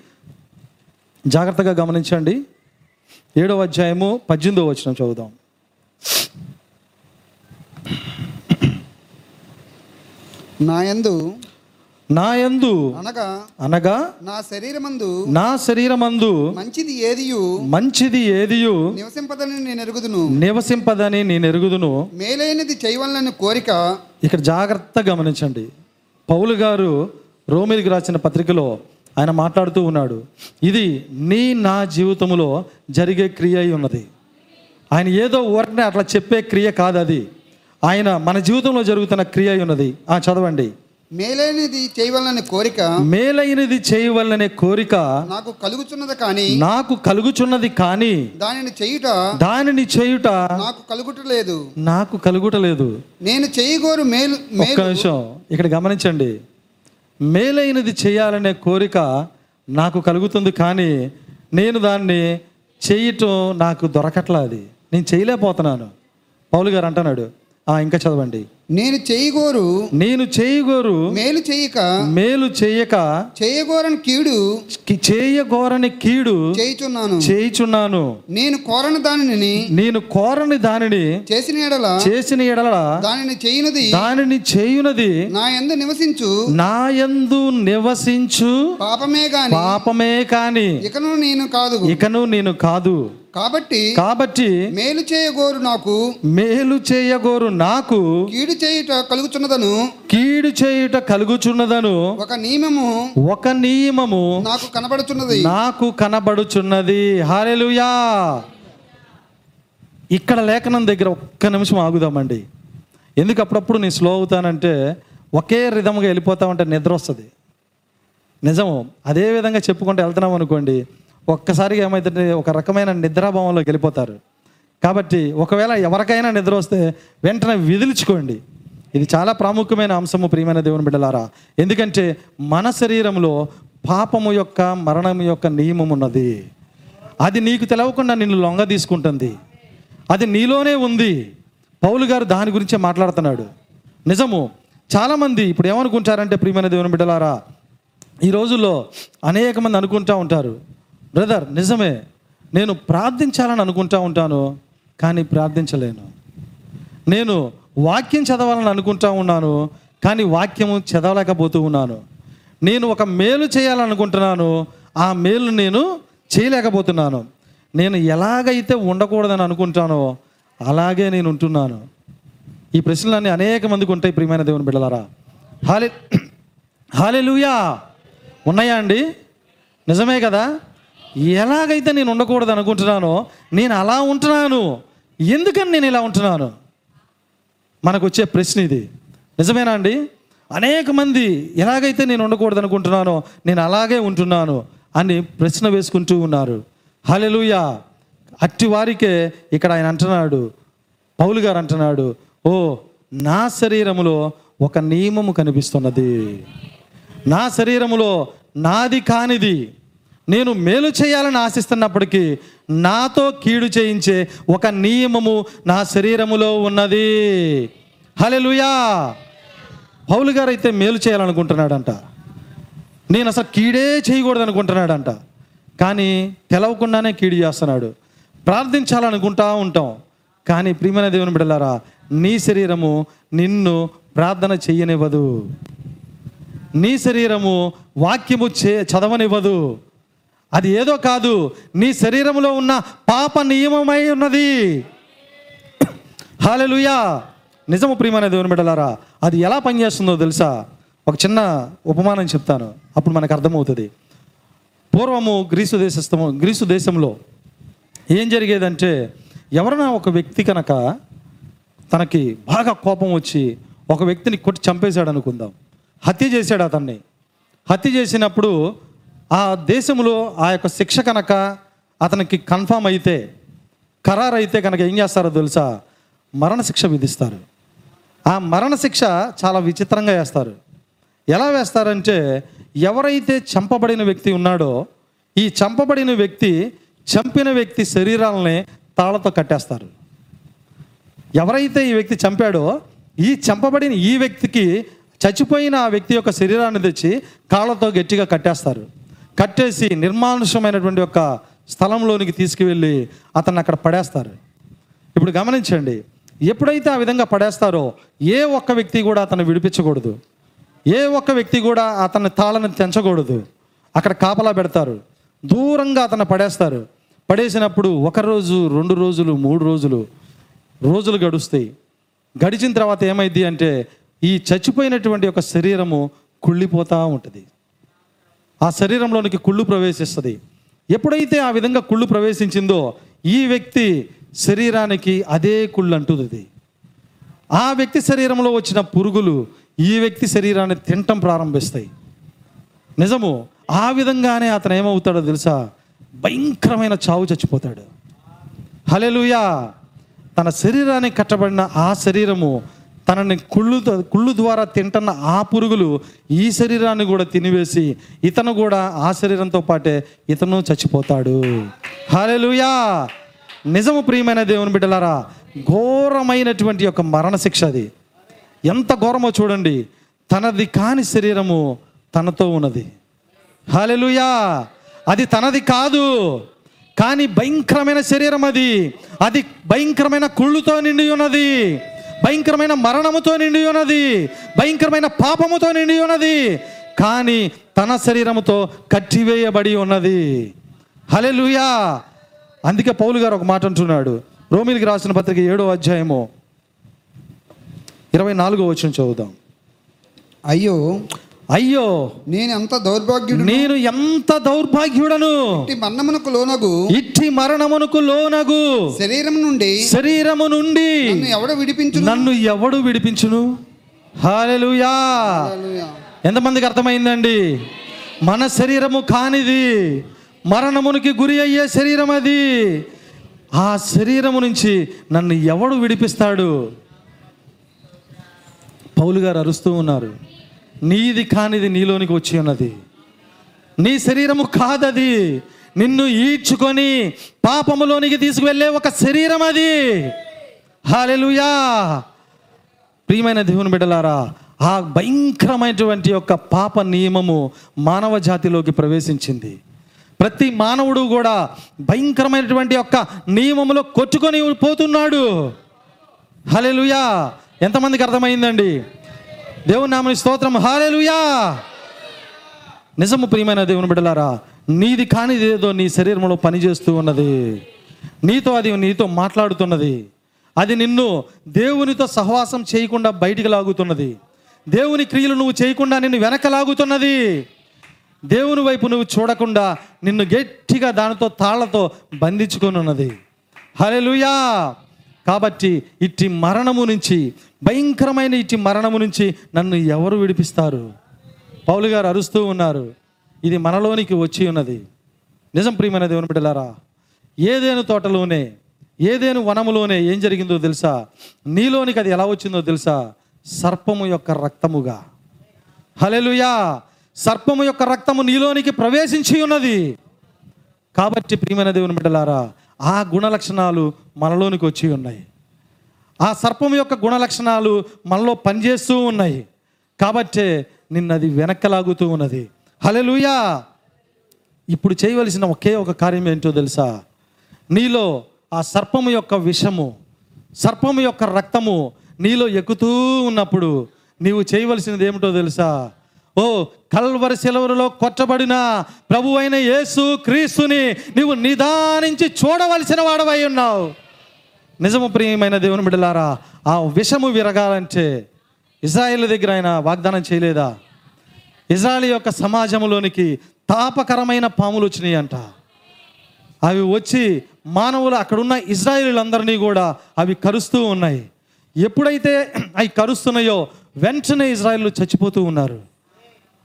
జాగ్రత్తగా గమనించండి. ఏడవ అధ్యాయము పద్దెనిమిదో వచ్చిన చదువుదాం. నాయందు నాయందు అనగా అనగా నా శరీరమందు నా శరీరమందు మంచిది ఏదియు? మంచిది ఏదియు? నివసింపదని నేను ఎరుగుదును. నివసింపదని నేను ఎరుగుదును. మేలైనది చేయవలనని కోరిక ఇక్కడ జాగ్రత్త గమనించండి. పౌలు గారు రోమిలికి రాసిన పత్రికలో ఆయన మాట్లాడుతూ ఉన్నాడు ఇది నీ నా జీవితంలో జరిగే క్రియ అయి ఉన్నది. ఆయన ఏదో ఊరకనే అట్లా చెప్పే క్రియ కాదు అది. ఆయన మన జీవితంలో జరుగుతున్న క్రియ అయి ఉన్నది. ఆ చదవండి. మేలైనది చేయవలనని కోరిక మేలైనది చేయవలనే కోరిక నాకు కలుగుచున్నది కానీ నాకు కలుగుచున్నది కానీ దానిని చేయుట దానిని చేయుట నాకు కలుగుటలేదు. నాకు కలుగుటలేదు. నేను చేయగోరు మేలు ఒక్క నిమిషం ఇక్కడ గమనించండి. మేలైనది చేయాలనే కోరిక నాకు కలుగుతుంది కానీ నేను దాన్ని చేయటం నాకు దొరకట్లా అది. నేను చేయలేకపోతున్నాను. పౌలు గారు అంటున్నాడు ఇంకా చదవండి. నేను చేయగోరు నేను చేయగోరు మేలు చేయక మేలు చేయక చేయగోరని కీడు చేయగోరని కీడు చేయుచున్నాను. చేయుచున్నాను. నేను కోరని దానిని నేను కోరని దానిని చేసిన ఎడల చేసిన ఎడల దానిని చేయునది. దానిని చేయునది. నా యందు నివసించు. నాయందు నివసించు. పాపమే గాని పాపమే కాని ఇకను నేను కాదు. ఇకను నేను కాదు. కాబట్టి కాబట్టి మేలు చేయగోరు నాకు మేలు చేయగోరు నాకు కీడు చేయుట కలుగుచున్నదను. కీడు చేయుట కలుగుచున్నదను. ఒక నియమము ఒక నియమము నాకు కనబడుచున్నది. నాకు కనబడుచున్నది. హాలెలుయా ఇక్కడ లేఖనం దగ్గర ఒక్క నిమిషం ఆగుదామండి. ఎందుకు అప్పుడప్పుడు నేను స్లో అవుతానంటే ఒకే రిధముగా వెళ్ళిపోతామంటే నిద్ర వస్తుంది. నిజము. అదే విధంగా చెప్పుకుంటూ వెళ్తున్నాం అనుకోండి. ఒక్కసారిగా ఏమైతే ఒక రకమైన నిద్రాభావంలోకి వెళ్ళిపోతారు. కాబట్టి ఒకవేళ ఎవరికైనా నిద్ర వస్తే వెంటనే విదిలించుకోండి. ఇది చాలా ప్రాముఖ్యమైన అంశము ప్రియమైన దేవుని బిడ్డలారా. ఎందుకంటే మన శరీరంలో పాపము యొక్క మరణం యొక్క నియమం ఉన్నది. అది నీకు తెలవకుండా నిన్ను లొంగ తీసుకుంటుంది. అది నీలోనే ఉంది. పౌలు గారు దాని గురించే మాట్లాడుతున్నాడు. నిజము చాలామంది ఇప్పుడు ఏమనుకుంటారంటే ప్రియమైన దేవుని బిడ్డలారా ఈ రోజుల్లో అనేక మంది అనుకుంటా ఉంటారు. బ్రదర్ నిజమే. నేను ప్రార్థించాలని అనుకుంటా ఉంటాను కానీ ప్రార్థించలేను. నేను వాక్యం చదవాలని అనుకుంటా ఉన్నాను కానీ వాక్యము చదవలేకపోతూ ఉన్నాను. నేను ఒక మేలు చేయాలనుకుంటున్నాను ఆ మేలు నేను చేయలేకపోతున్నాను. నేను ఎలాగైతే ఉండకూడదని అనుకుంటానో అలాగే నేను ఉంటున్నాను. ఈ ప్రశ్నలన్నీ అనేక మందికి ఉంటాయి ప్రియమైన దేవుని బిడ్డలారా. హాలే లూయా ఉన్నాయా అండి? నిజమే కదా? ఎలాగైతే నేను ఉండకూడదు అనుకుంటున్నానో నేను అలా ఉంటున్నాను. ఎందుకని నేను ఇలా ఉంటున్నాను? మనకు వచ్చే ప్రశ్న ఇది. నిజమేనా అండి? అనేక మంది ఎలాగైతే నేను ఉండకూడదు అనుకుంటున్నానో నేను అలాగే ఉంటున్నాను అని ప్రశ్న వేసుకుంటూ ఉన్నారు. హలెలుయా అట్టి వారికే ఇక్కడ ఆయన అంటున్నాడు. పౌలు గారు అంటున్నాడు ఓ నా శరీరములో ఒక నియమము కనిపిస్తున్నది. నా శరీరములో నాది కానిది. నేను మేలు చేయాలని ఆశిస్తున్నప్పటికీ నాతో కీడు చేయించే ఒక నియమము నా శరీరములో ఉన్నది. హలెలుయా పౌలు గారు అయితే మేలు చేయాలనుకుంటున్నాడంట. నేను అసలు కీడే చేయకూడదు అనుకుంటున్నాడంట కానీ తెలవకుండానే కీడు చేస్తున్నాడు. ప్రార్థించాలనుకుంటా ఉంటాం. కానీ ప్రియమైన దేవుని బిడ్డలారా నీ శరీరము నిన్ను ప్రార్థన చెయ్యనివ్వదు నీ శరీరము వాక్యము చే చదవనివ్వదు. అది ఏదో కాదు. నీ శరీరంలో ఉన్న పాప నియమమై ఉన్నది. హాలెలుయా నిజము ప్రియమైన దేవుని బిడ్డలారా అది ఎలా పనిచేస్తుందో తెలుసా? ఒక చిన్న ఉపమానం చెప్తాను. అప్పుడు మనకు అర్థమవుతుంది. పూర్వము గ్రీసు దేశస్థము గ్రీసు దేశంలో ఏం జరిగేదంటే ఎవరైనా ఒక వ్యక్తి కనుక తనకి బాగా కోపం వచ్చి ఒక వ్యక్తిని కొట్టి చంపేశాడు అనుకుందాం హత్య చేశాడు అతన్ని. హత్య చేసినప్పుడు ఆ దేశంలో ఆ యొక్క శిక్ష కనుక అతనికి కన్ఫామ్ అయితే ఖరారు అయితే కనుక ఏం చేస్తారో తెలుసా? మరణశిక్ష విధిస్తారు. ఆ మరణశిక్ష చాలా విచిత్రంగా వేస్తారు. ఎలా వేస్తారంటే ఎవరైతే చంపబడిన వ్యక్తి ఉన్నాడో ఈ చంపబడిన వ్యక్తి చంపిన వ్యక్తి శరీరాలని తాళతో కట్టేస్తారు. ఎవరైతే ఈ వ్యక్తి చంపాడో ఈ చంపబడిన ఈ వ్యక్తికి చచ్చిపోయిన ఆ వ్యక్తి యొక్క శరీరాన్ని తెచ్చి కాళ్ళతో గట్టిగా కట్టేస్తారు. కట్టేసి నిర్మానుషమైనటువంటి ఒక స్థలంలోనికి తీసుకువెళ్ళి అతన్ని అక్కడ పడేస్తారు. ఇప్పుడు గమనించండి ఎప్పుడైతే ఆ విధంగా పడేస్తారో ఏ ఒక్క వ్యక్తి కూడా అతను విడిపించకూడదు. ఏ ఒక్క వ్యక్తి కూడా అతన్ని తాళను తెంచకూడదు. అక్కడ కాపలా పెడతారు. దూరంగా అతను పడేస్తారు. పడేసినప్పుడు ఒక రోజు రెండు రోజులు మూడు రోజులు రోజులు గడుస్తాయి. గడిచిన తర్వాత ఏమైంది అంటే ఈ చచ్చిపోయినటువంటి ఒక శరీరము కుళ్ళిపోతూ ఉంటుంది. ఆ శరీరంలోనికి కుళ్ళు ప్రవేశిస్తుంది. ఎప్పుడైతే ఆ విధంగా కుళ్ళు ప్రవేశించిందో ఈ వ్యక్తి శరీరానికి అదే కుళ్ళు అంటుంది ఆ వ్యక్తి శరీరంలో వచ్చిన పురుగులు ఈ వ్యక్తి శరీరాన్ని తినటం ప్రారంభిస్తాయి. నిజము ఆ విధంగానే అతను ఏమవుతాడో తెలుసా? భయంకరమైన చావు చచ్చిపోతాడు. హలెలుయా తన శరీరానికి కట్టబడిన ఆ శరీరము తనని కుళ్ళు కుళ్ళు ద్వారా తింటున్న ఆ పురుగులు ఈ శరీరాన్ని కూడా తినివేసి ఇతను కూడా ఆ శరీరంతో పాటే ఇతను చచ్చిపోతాడు. హలెలుయా నిజము ప్రియమైన దేవుని బిడ్డలారా ఘోరమైనటువంటి యొక్క మరణశిక్ష అది. ఎంత ఘోరమో చూడండి తనది కాని శరీరము తనతో ఉన్నది. హాలెలుయా అది తనది కాదు కానీ భయంకరమైన శరీరం అది. అది భయంకరమైన కుళ్ళుతో నిండి ఉన్నది. భయంకరమైన మరణముతో నిండి ఉన్నది భయంకరమైన పాపముతో నిండి ఉన్నది కానీ తన శరీరముతో కట్టివేయబడి ఉన్నది. హలెలుయా అందుకే పౌలు గారు ఒక మాట అంటున్నాడు. రోమిలికి రాసిన పత్రిక ఏడో అధ్యాయము ఇరవై నాలుగో వచ్చిన చదువుదాం. అయ్యో అయ్యో నేను ఎంత దౌర్భాగ్యుడు నేను ఎంత దౌర్భాగ్యుడను? మన్నమునకు లోనగు? ఇట్టి మరణమునకు లోనగు. శరీరం నుండి? శరీరము నుండి. నన్ను ఎవడ విడిపించు నన్ను ఎవడు విడిపించును? హాలెలుయా. ఎంతమందికి అర్థమైందండి? మన శరీరము కానిది మరణమునికి గురి అయ్యే శరీరం అది. ఆ శరీరము నుంచి నన్ను ఎవడు విడిపిస్తాడు? పౌలు గారు అరుస్తూ ఉన్నారు. నీది కానిది నీలోనికి వచ్చి ఉన్నది. నీ శరీరము కాదది. నిన్ను ఈడ్చుకొని పాపములోనికి తీసుకువెళ్ళే ఒక శరీరం అది. హాలెలుయా ప్రియమైన దేవుని బిడ్డలారా ఆ భయంకరమైనటువంటి యొక్క పాప నియమము మానవ జాతిలోకి ప్రవేశించింది. ప్రతి మానవుడు కూడా భయంకరమైనటువంటి యొక్క నియమములో కొట్టుకొని పోతున్నాడు. హలెలుయా ఎంతమందికి అర్థమైందండి? దేవుని నామని స్తోత్రం. హాలెలుయా నిజము ప్రియమైన దేవుని బిడ్డలారా నీది కానిది ఏదో నీ శరీరంలో పనిచేస్తూ ఉన్నది. నీతో అది నీతో మాట్లాడుతున్నది. అది నిన్ను దేవునితో సహవాసం చేయకుండా బయటికి లాగుతున్నది. దేవుని క్రియలు నువ్వు చేయకుండా నిన్ను వెనక లాగుతున్నది. దేవుని వైపు నువ్వు చూడకుండా నిన్ను గట్టిగా దానితో తాళ్ళతో బంధించుకొని ఉన్నది. హల్లెలూయా కాబట్టి ఇట్టి మరణము నుంచి భయంకరమైన ఇట్టి మరణము నుంచి నన్ను ఎవరు విడిపిస్తారు? పౌలు గారు అరుస్తూ ఉన్నారు ఇది మనలోనికి వచ్చి ఉన్నది. నిజం ప్రియమైన దేవుని బిడ్డలారా ఏదేను తోటలోనే ఏదేను వనములోనే ఏం జరిగిందో తెలుసా? నీలోనికి అది ఎలా వచ్చిందో తెలుసా? సర్పము యొక్క రక్తముగా. హలెలుయా సర్పము యొక్క రక్తము నీలోనికి ప్రవేశించి ఉన్నది. కాబట్టి ప్రియమైన దేవుని బిడ్డలారా ఆ గుణ లక్షణాలు మనలోనికి వచ్చి ఉన్నాయి. ఆ సర్పం యొక్క గుణ లక్షణాలు మనలో పనిచేస్తూ ఉన్నాయి. కాబట్టే నిన్నది వెనక్కలాగుతూ ఉన్నది. హలెలుయా ఇప్పుడు చేయవలసిన ఒకే ఒక కార్యం ఏంటో తెలుసా? నీలో ఆ సర్పము యొక్క విషము సర్పము యొక్క రక్తము నీలో ఎక్కుతూ ఉన్నప్పుడు నీవు చేయవలసినది ఏమిటో తెలుసా? ఓ కల్వర సెలవులలో కొట్టబడిన ప్రభు అయిన యేసు క్రీస్తుని నీవు నిదానించి చూడవలసిన వాడవై ఉన్నావు. నిజము ప్రియమైన దేవుని బిడ్డలారా ఆ విషము విరగాలంటే ఇజ్రాయేల్ దగ్గర ఆయన వాగ్దానం చేయలేదా? ఇజ్రాయల్ యొక్క సమాజంలోనికి తాపకరమైన పాములు వచ్చినాయి అంట అవి వచ్చి మానవులు అక్కడున్న ఇజ్రాయేలీలందరినీ కూడా అవి కరుస్తూ ఉన్నాయి. ఎప్పుడైతే అవి కరుస్తున్నాయో వెంటనే ఇజ్రాయిల్ చచ్చిపోతూ ఉన్నారు.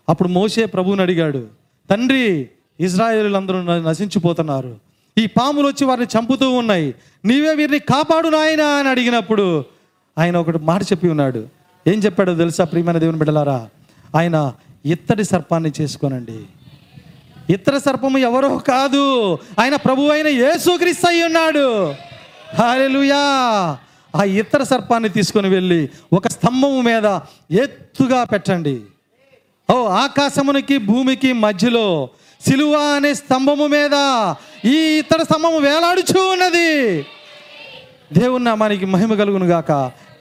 అప్పుడు మోసే ప్రభువుని అడిగాడు తండ్రి ఇజ్రాయేలులందరూ న- నశించిపోతున్నారు. ఈ పాములు వచ్చి వారిని చంపుతూ ఉన్నాయి. నీవే వీరిని కాపాడు నాయనా అని అడిగినప్పుడు ఆయన ఒకటి మాట చెప్పి ఉన్నాడు. ఏం చెప్పాడో తెలుసా ప్రియమైన దేవుని బిడ్డలారా? ఆయన ఇత్తడి సర్పాన్ని చేసుకోనండి. ఇతర సర్పము ఎవరో కాదు. ఆయన ప్రభు అయిన యేసుక్రీస్తు అయి ఉన్నాడు. హాలెలుయా! ఆ ఇతర సర్పాన్ని తీసుకొని వెళ్ళి ఒక స్తంభము మీద ఎత్తుగా పెట్టండి. ఓ ఆకాశమునికి భూమికి మధ్యలో సిలువ అనే స్తంభము మీద ఈ ఇతర స్తంభము వేలాడుచూ ఉన్నది. దేవుని నామానికి మహిమ కలుగును గాక.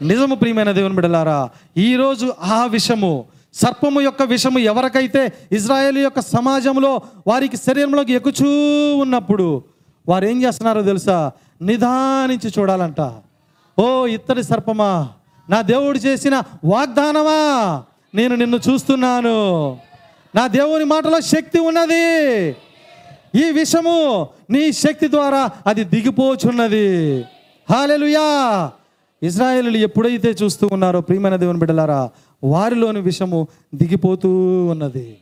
నిజము ప్రియమైన దేవుని బిడలారా ఈరోజు ఆ విషము సర్పము యొక్క విషము ఎవరికైతే ఇజ్రాయేల్ యొక్క సమాజంలో వారికి శరీరంలోకి ఎక్కుచూ ఉన్నప్పుడు వారు ఏం చేస్తున్నారో తెలుసా? నిదానించి చూడాలంట. ఓ ఇత్తడి సర్పమా నా దేవుడు చేసిన వాగ్దానమా? నేను నిన్ను చూస్తున్నాను. నా దేవుని మాటలో శక్తి ఉన్నది. ఈ విషము నీ శక్తి ద్వారా అది దిగిపోచున్నది. హాలెలుయా ఇజ్రాయేలు ఎప్పుడైతే చూస్తూ ఉన్నారో ప్రియమైన దేవుని బిడ్డలారా వారిలోని విషము దిగిపోతూ ఉన్నది.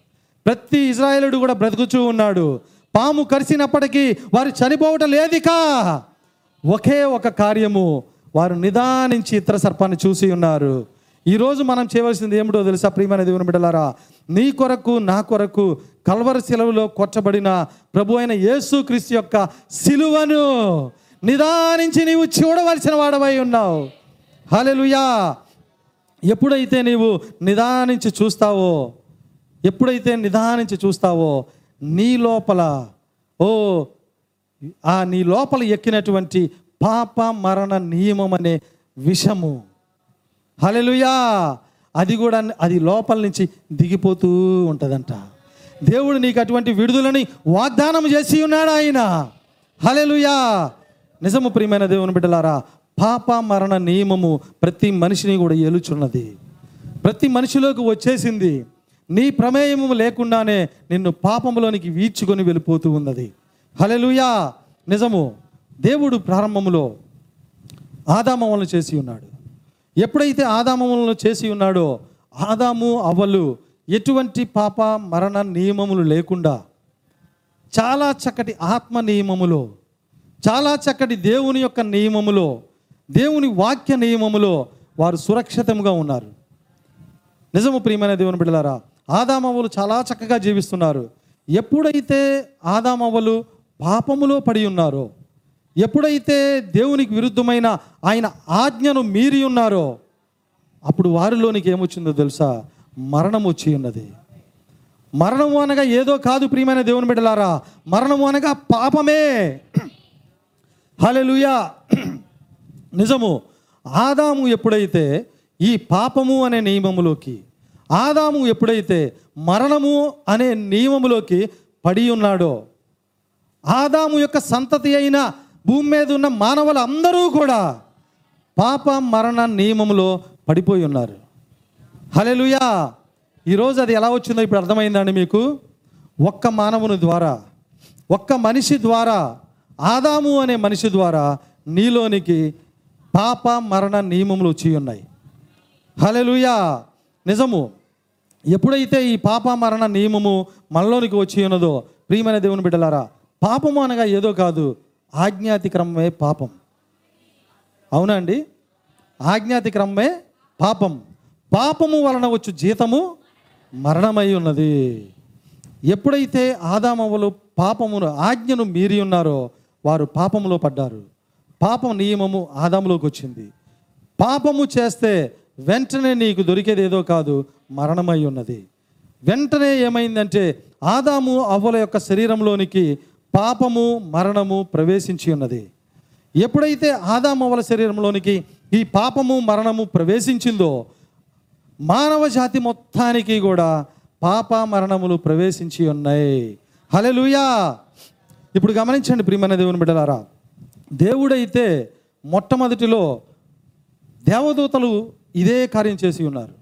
ప్రతి ఇజ్రాయేలుడు కూడా బ్రతుకుచూ ఉన్నాడు. పాము కరిసినప్పటికీ వారు చనిపోవటం లేదికా. ఒకే ఒక కార్యము వారు నిదానించి ఇతర సర్పాన్ని చూసి ఉన్నారు. ఈరోజు మనం చేయవలసింది ఏమిటో తెలుసా ప్రియమైన దేవుని బిడ్డలారా? నీ కొరకు నా కొరకు కల్వర సెలవులో కొట్టబడిన ప్రభు అయిన యేసు క్రీస్తు యొక్క సిలువను నిదానించి నీవు చూడవలసిన వాడవై ఉన్నావు. హల్లెలూయా! ఎప్పుడైతే నీవు నిదానించి చూస్తావో ఎప్పుడైతే నిదానించి చూస్తావో నీ లోపల ఓ ఆ నీ లోపల ఎక్కినటువంటి పాప మరణ నియమం అనే విషము. హలెలుయా అది కూడా అది లోపల నుంచి దిగిపోతూ ఉంటుందంట. దేవుడు నీకు అటువంటి విడుదలని వాగ్దానం చేసి ఉన్నాడు ఆయన. హలెలుయా నిజము ప్రియమైన దేవుని బిడ్డలారా పాప మరణ నియమము ప్రతి మనిషిని కూడా ఏలుచున్నది. ప్రతి మనిషిలోకి వచ్చేసింది. నీ ప్రమేయము లేకుండానే నిన్ను పాపములోనికి వీడ్చుకొని వెళ్ళిపోతూ ఉన్నది. హలెలుయా నిజము దేవుడు ప్రారంభములో ఆదామములను చేసి ఉన్నాడు. ఎప్పుడైతే ఆదామములను చేసి ఉన్నాడో ఆదాము అవలు ఎటువంటి పాప మరణ నియమములు లేకుండా చాలా చక్కటి ఆత్మ నియమములో చాలా చక్కటి దేవుని యొక్క నియమములో దేవుని వాక్య నియమములో వారు సురక్షితంగా ఉన్నారు. నిజము ప్రియమైన దేవుని బిడ్డలారా ఆదామవ్వలు చాలా చక్కగా జీవిస్తున్నారు. ఎప్పుడైతే ఆదామవ్వలు పాపములో పడి ఉన్నారో ఎప్పుడైతే దేవునికి విరుద్ధమైన ఆయన ఆజ్ఞను మీరి ఉన్నారో అప్పుడు వారిలోనికి ఏమొచ్చిందో తెలుసా? మరణం వచ్చి ఉన్నది. మరణము అనగా ఏదో కాదు ప్రియమైన దేవుని బిడ్డలారా. మరణము అనగా పాపమే. హలెలుయా నిజము ఆదాము ఎప్పుడైతే ఈ పాపము అనే నియమములోకి ఆదాము ఎప్పుడైతే మరణము అనే నియమములోకి పడి ఉన్నాడో ఆదాము యొక్క సంతతి అయిన భూమి మీద ఉన్న మానవులు అందరూ కూడా పాప మరణ నియమములో పడిపోయి ఉన్నారు. హలెలుయా ఈరోజు అది ఎలా వచ్చిందో ఇప్పుడు అర్థమైందండి మీకు? ఒక్క మానవుని ద్వారా ఒక్క మనిషి ద్వారా ఆదాము అనే మనిషి ద్వారా నీలోనికి పాప మరణ నియమములు వచ్చి ఉన్నాయి. హలెలుయా నిజము ఎప్పుడైతే ఈ పాప మరణ నియమము మనలోనికి వచ్చి ఉన్నదో ప్రియమైన దేవుని బిడ్డలారా పాపము అనగా ఏదో కాదు ఆజ్ఞాతిక్రమమే పాపం. అవునా అండి? ఆజ్ఞాతిక్రమమే పాపం. పాపము వలన వచ్చు జీతము మరణమై ఉన్నది. ఎప్పుడైతే ఆదామవులు పాపమును ఆజ్ఞను మీరి ఉన్నారో వారు పాపములో పడ్డారు. పాపం నియమము ఆదాములోకి వచ్చింది. పాపము చేస్తే వెంటనే నీకు దొరికేది ఏదో కాదు మరణమై ఉన్నది. వెంటనే ఏమైందంటే ఆదాము అవ్వల యొక్క శరీరంలోనికి పాపము మరణము ప్రవేశించి ఉన్నది. ఎప్పుడైతే ఆదామవల శరీరంలోనికి ఈ పాపము మరణము ప్రవేశించిందో మానవ జాతి మొత్తానికి కూడా పాప మరణములు ప్రవేశించి ఉన్నాయి. హలెలుయా ఇప్పుడు గమనించండి ప్రియమైన దేవుని బిడ్డలారా. దేవుడైతే మొట్టమొదటిలో దేవదూతలు ఇదే కార్యం చేసి ఉన్నారు.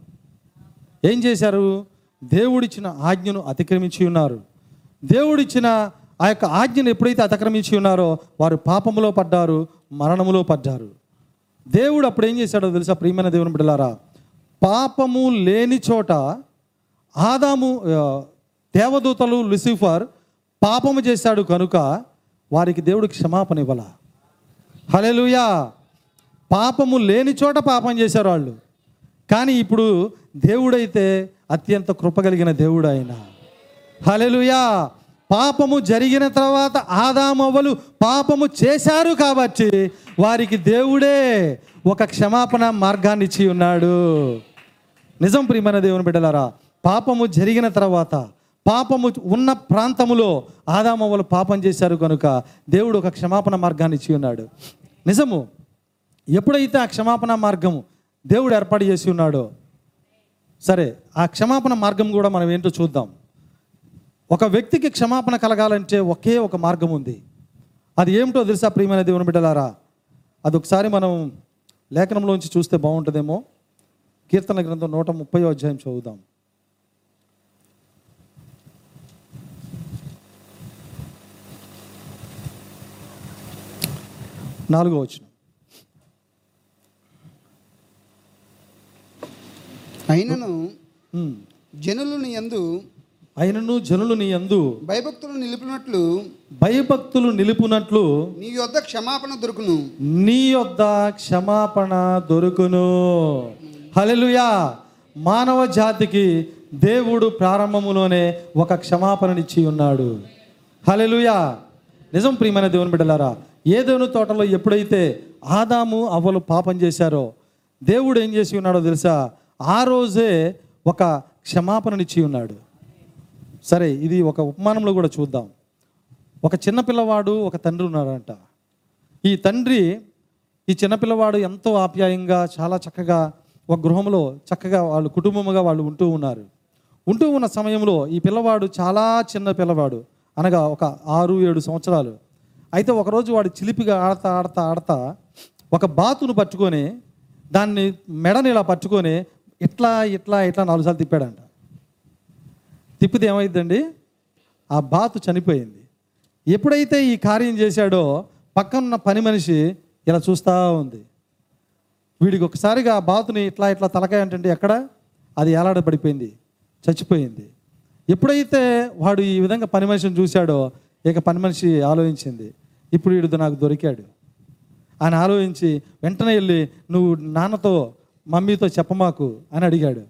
ఏం చేశారు? దేవుడిచ్చిన ఆజ్ఞను అతిక్రమించి ఉన్నారు. దేవుడిచ్చిన ఆ యొక్క ఆజ్ఞను ఎప్పుడైతే అతిక్రమించి ఉన్నారో వారు పాపములో పడ్డారు మరణములో పడ్డారు. దేవుడు అప్పుడు ఏం చేశాడో తెలుసా ప్రియమైన దేవుని బిడ్డలారా? పాపము లేని చోట ఆదాము దేవదూతలు లుసిఫర్ పాపము చేశాడు కనుక వారికి దేవుడు క్షమాపణ ఇవ్వాల? హలెలుయా పాపము లేని చోట పాపం చేశారు వాళ్ళు. కానీ ఇప్పుడు దేవుడైతే అత్యంత కృప కలిగిన దేవుడు ఆయన. హలెలుయా పాపము జరిగిన తర్వాత ఆదామవ్వలు పాపము చేశారు కాబట్టి వారికి దేవుడే ఒక క్షమాపణ మార్గాన్ని ఇచ్చి ఉన్నాడు. నిజం ప్రియమైన దేవుని బిడ్డలారా పాపము జరిగిన తర్వాత పాపము ఉన్న ప్రాంతములో ఆదామవ్వలు పాపం చేశారు కనుక దేవుడు ఒక క్షమాపణ మార్గాన్ని ఇచ్చి ఉన్నాడు. నిజము ఎప్పుడైతే ఆ క్షమాపణ మార్గము దేవుడు ఏర్పాటు చేసి ఉన్నాడో సరే ఆ క్షమాపణ మార్గం కూడా మనం ఏంటో చూద్దాం. ఒక వ్యక్తికి క్షమాపణ కలగాలంటే ఒకే ఒక మార్గం ఉంది. అది ఏమిటో తెలుసా ప్రియమైన దేవుని బిడ్డలారా? అది ఒకసారి మనం లేఖనంలోంచి చూస్తే బాగుంటుందేమో? కీర్తన గ్రంథం నూట ముప్పై అధ్యాయం చదువుదాం. నాలుగో వచ్చిన అయినను జనులను యందు అయినను జనులు నీ యందు భయభక్తులు నిలిపినట్లు భయభక్తులు నిలుపునట్లు నీ యొద్ద క్షమాపణ దొరుకును. నీ యొద్ద క్షమాపణ దొరుకును. హల్లెలూయా! మానవ జాతికి దేవుడు ప్రారంభములోనే ఒక క్షమాపణనిచ్చి ఉన్నాడు. హల్లెలూయా! నిజం ప్రియమైన దేవుని బిడ్డలారా ఏదేను తోటలో ఎప్పుడైతే ఆదాము అవ్వలు పాపం చేశారో దేవుడు ఏం చేసి ఉన్నాడో తెలుసా? ఆ రోజే ఒక క్షమాపణనిచ్చి ఉన్నాడు. సరే ఇది ఒక ఉపమానంలో కూడా చూద్దాం. ఒక చిన్న పిల్లవాడు ఒక తండ్రి ఉన్నారంట ఈ తండ్రి ఈ చిన్నపిల్లవాడు ఎంతో ఆప్యాయంగా చాలా చక్కగా ఒక గృహంలో చక్కగా వాళ్ళు కుటుంబముగా వాళ్ళు ఉంటూ ఉన్నారు. ఉంటూ ఉన్న సమయంలో ఈ పిల్లవాడు చాలా చిన్న పిల్లవాడు అనగా ఒక ఆరు ఏడు సంవత్సరాలు. అయితే ఒకరోజు వాడు చిలిపిగా ఆడతా ఆడతా ఆడతా ఒక బాతును పట్టుకొని దాన్ని మెడని ఇలా పట్టుకొని ఇట్లా ఇట్లా ఇట్లా నాలుగు సార్లు తిప్పాడంట. తిప్పితే ఏమైందండి? ఆ బాతు చనిపోయింది. ఎప్పుడైతే ఈ కార్యం చేశాడో పక్కనున్న పని మనిషి ఇలా చూస్తూ ఉంది. వీడికి ఒకసారిగా ఆ బాతుని ఇట్లా ఇట్లా తలకాయ అంటే ఎక్కడ? అది ఏలాడ పడిపోయింది. చచ్చిపోయింది. ఎప్పుడైతే వాడు ఈ విధంగా పని మనిషిని చూశాడో ఇక పని మనిషి ఆలోచించింది. ఇప్పుడు వీడు నాకు దొరికాడు. ఆయన ఆలోచించి వెంటనే వెళ్ళి నువ్వు నాన్నతో మమ్మీతో చెప్పమాకు అని అడిగాడు.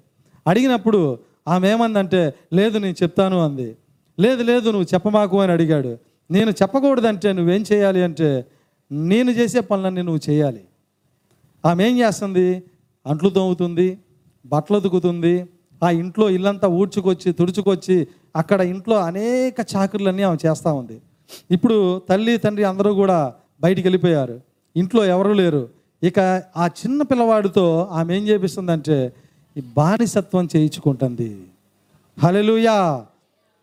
అడిగినప్పుడు ఆమె ఏమందంటే లేదు నేను చెప్తాను అంది. లేదు లేదు నువ్వు చెప్పమాకు అని అడిగాడు. నేను చెప్పకూడదంటే నువ్వేం చేయాలి అంటే నేను చేసే పనులన్నీ నువ్వు చేయాలి. ఆమె ఏం చేస్తుంది? అంట్లు తోముతుంది బట్టలు ఉతుకుతుంది ఆ ఇంట్లో ఇల్లంతా ఊడ్చుకొచ్చి తుడుచుకొచ్చి అక్కడ ఇంట్లో అనేక చాకర్లన్నీ ఆమె చేస్తూ ఉంది. ఇప్పుడు తల్లి తండ్రి అందరూ కూడా బయటికి వెళ్ళిపోయారు ఇంట్లో ఎవరు లేరు. ఇక ఆ చిన్న పిల్లవాడితో ఆమె ఏం చేపిస్తుందంటే ఈ బానిసత్వం చేయించుకుంటుంది. హలెలుయా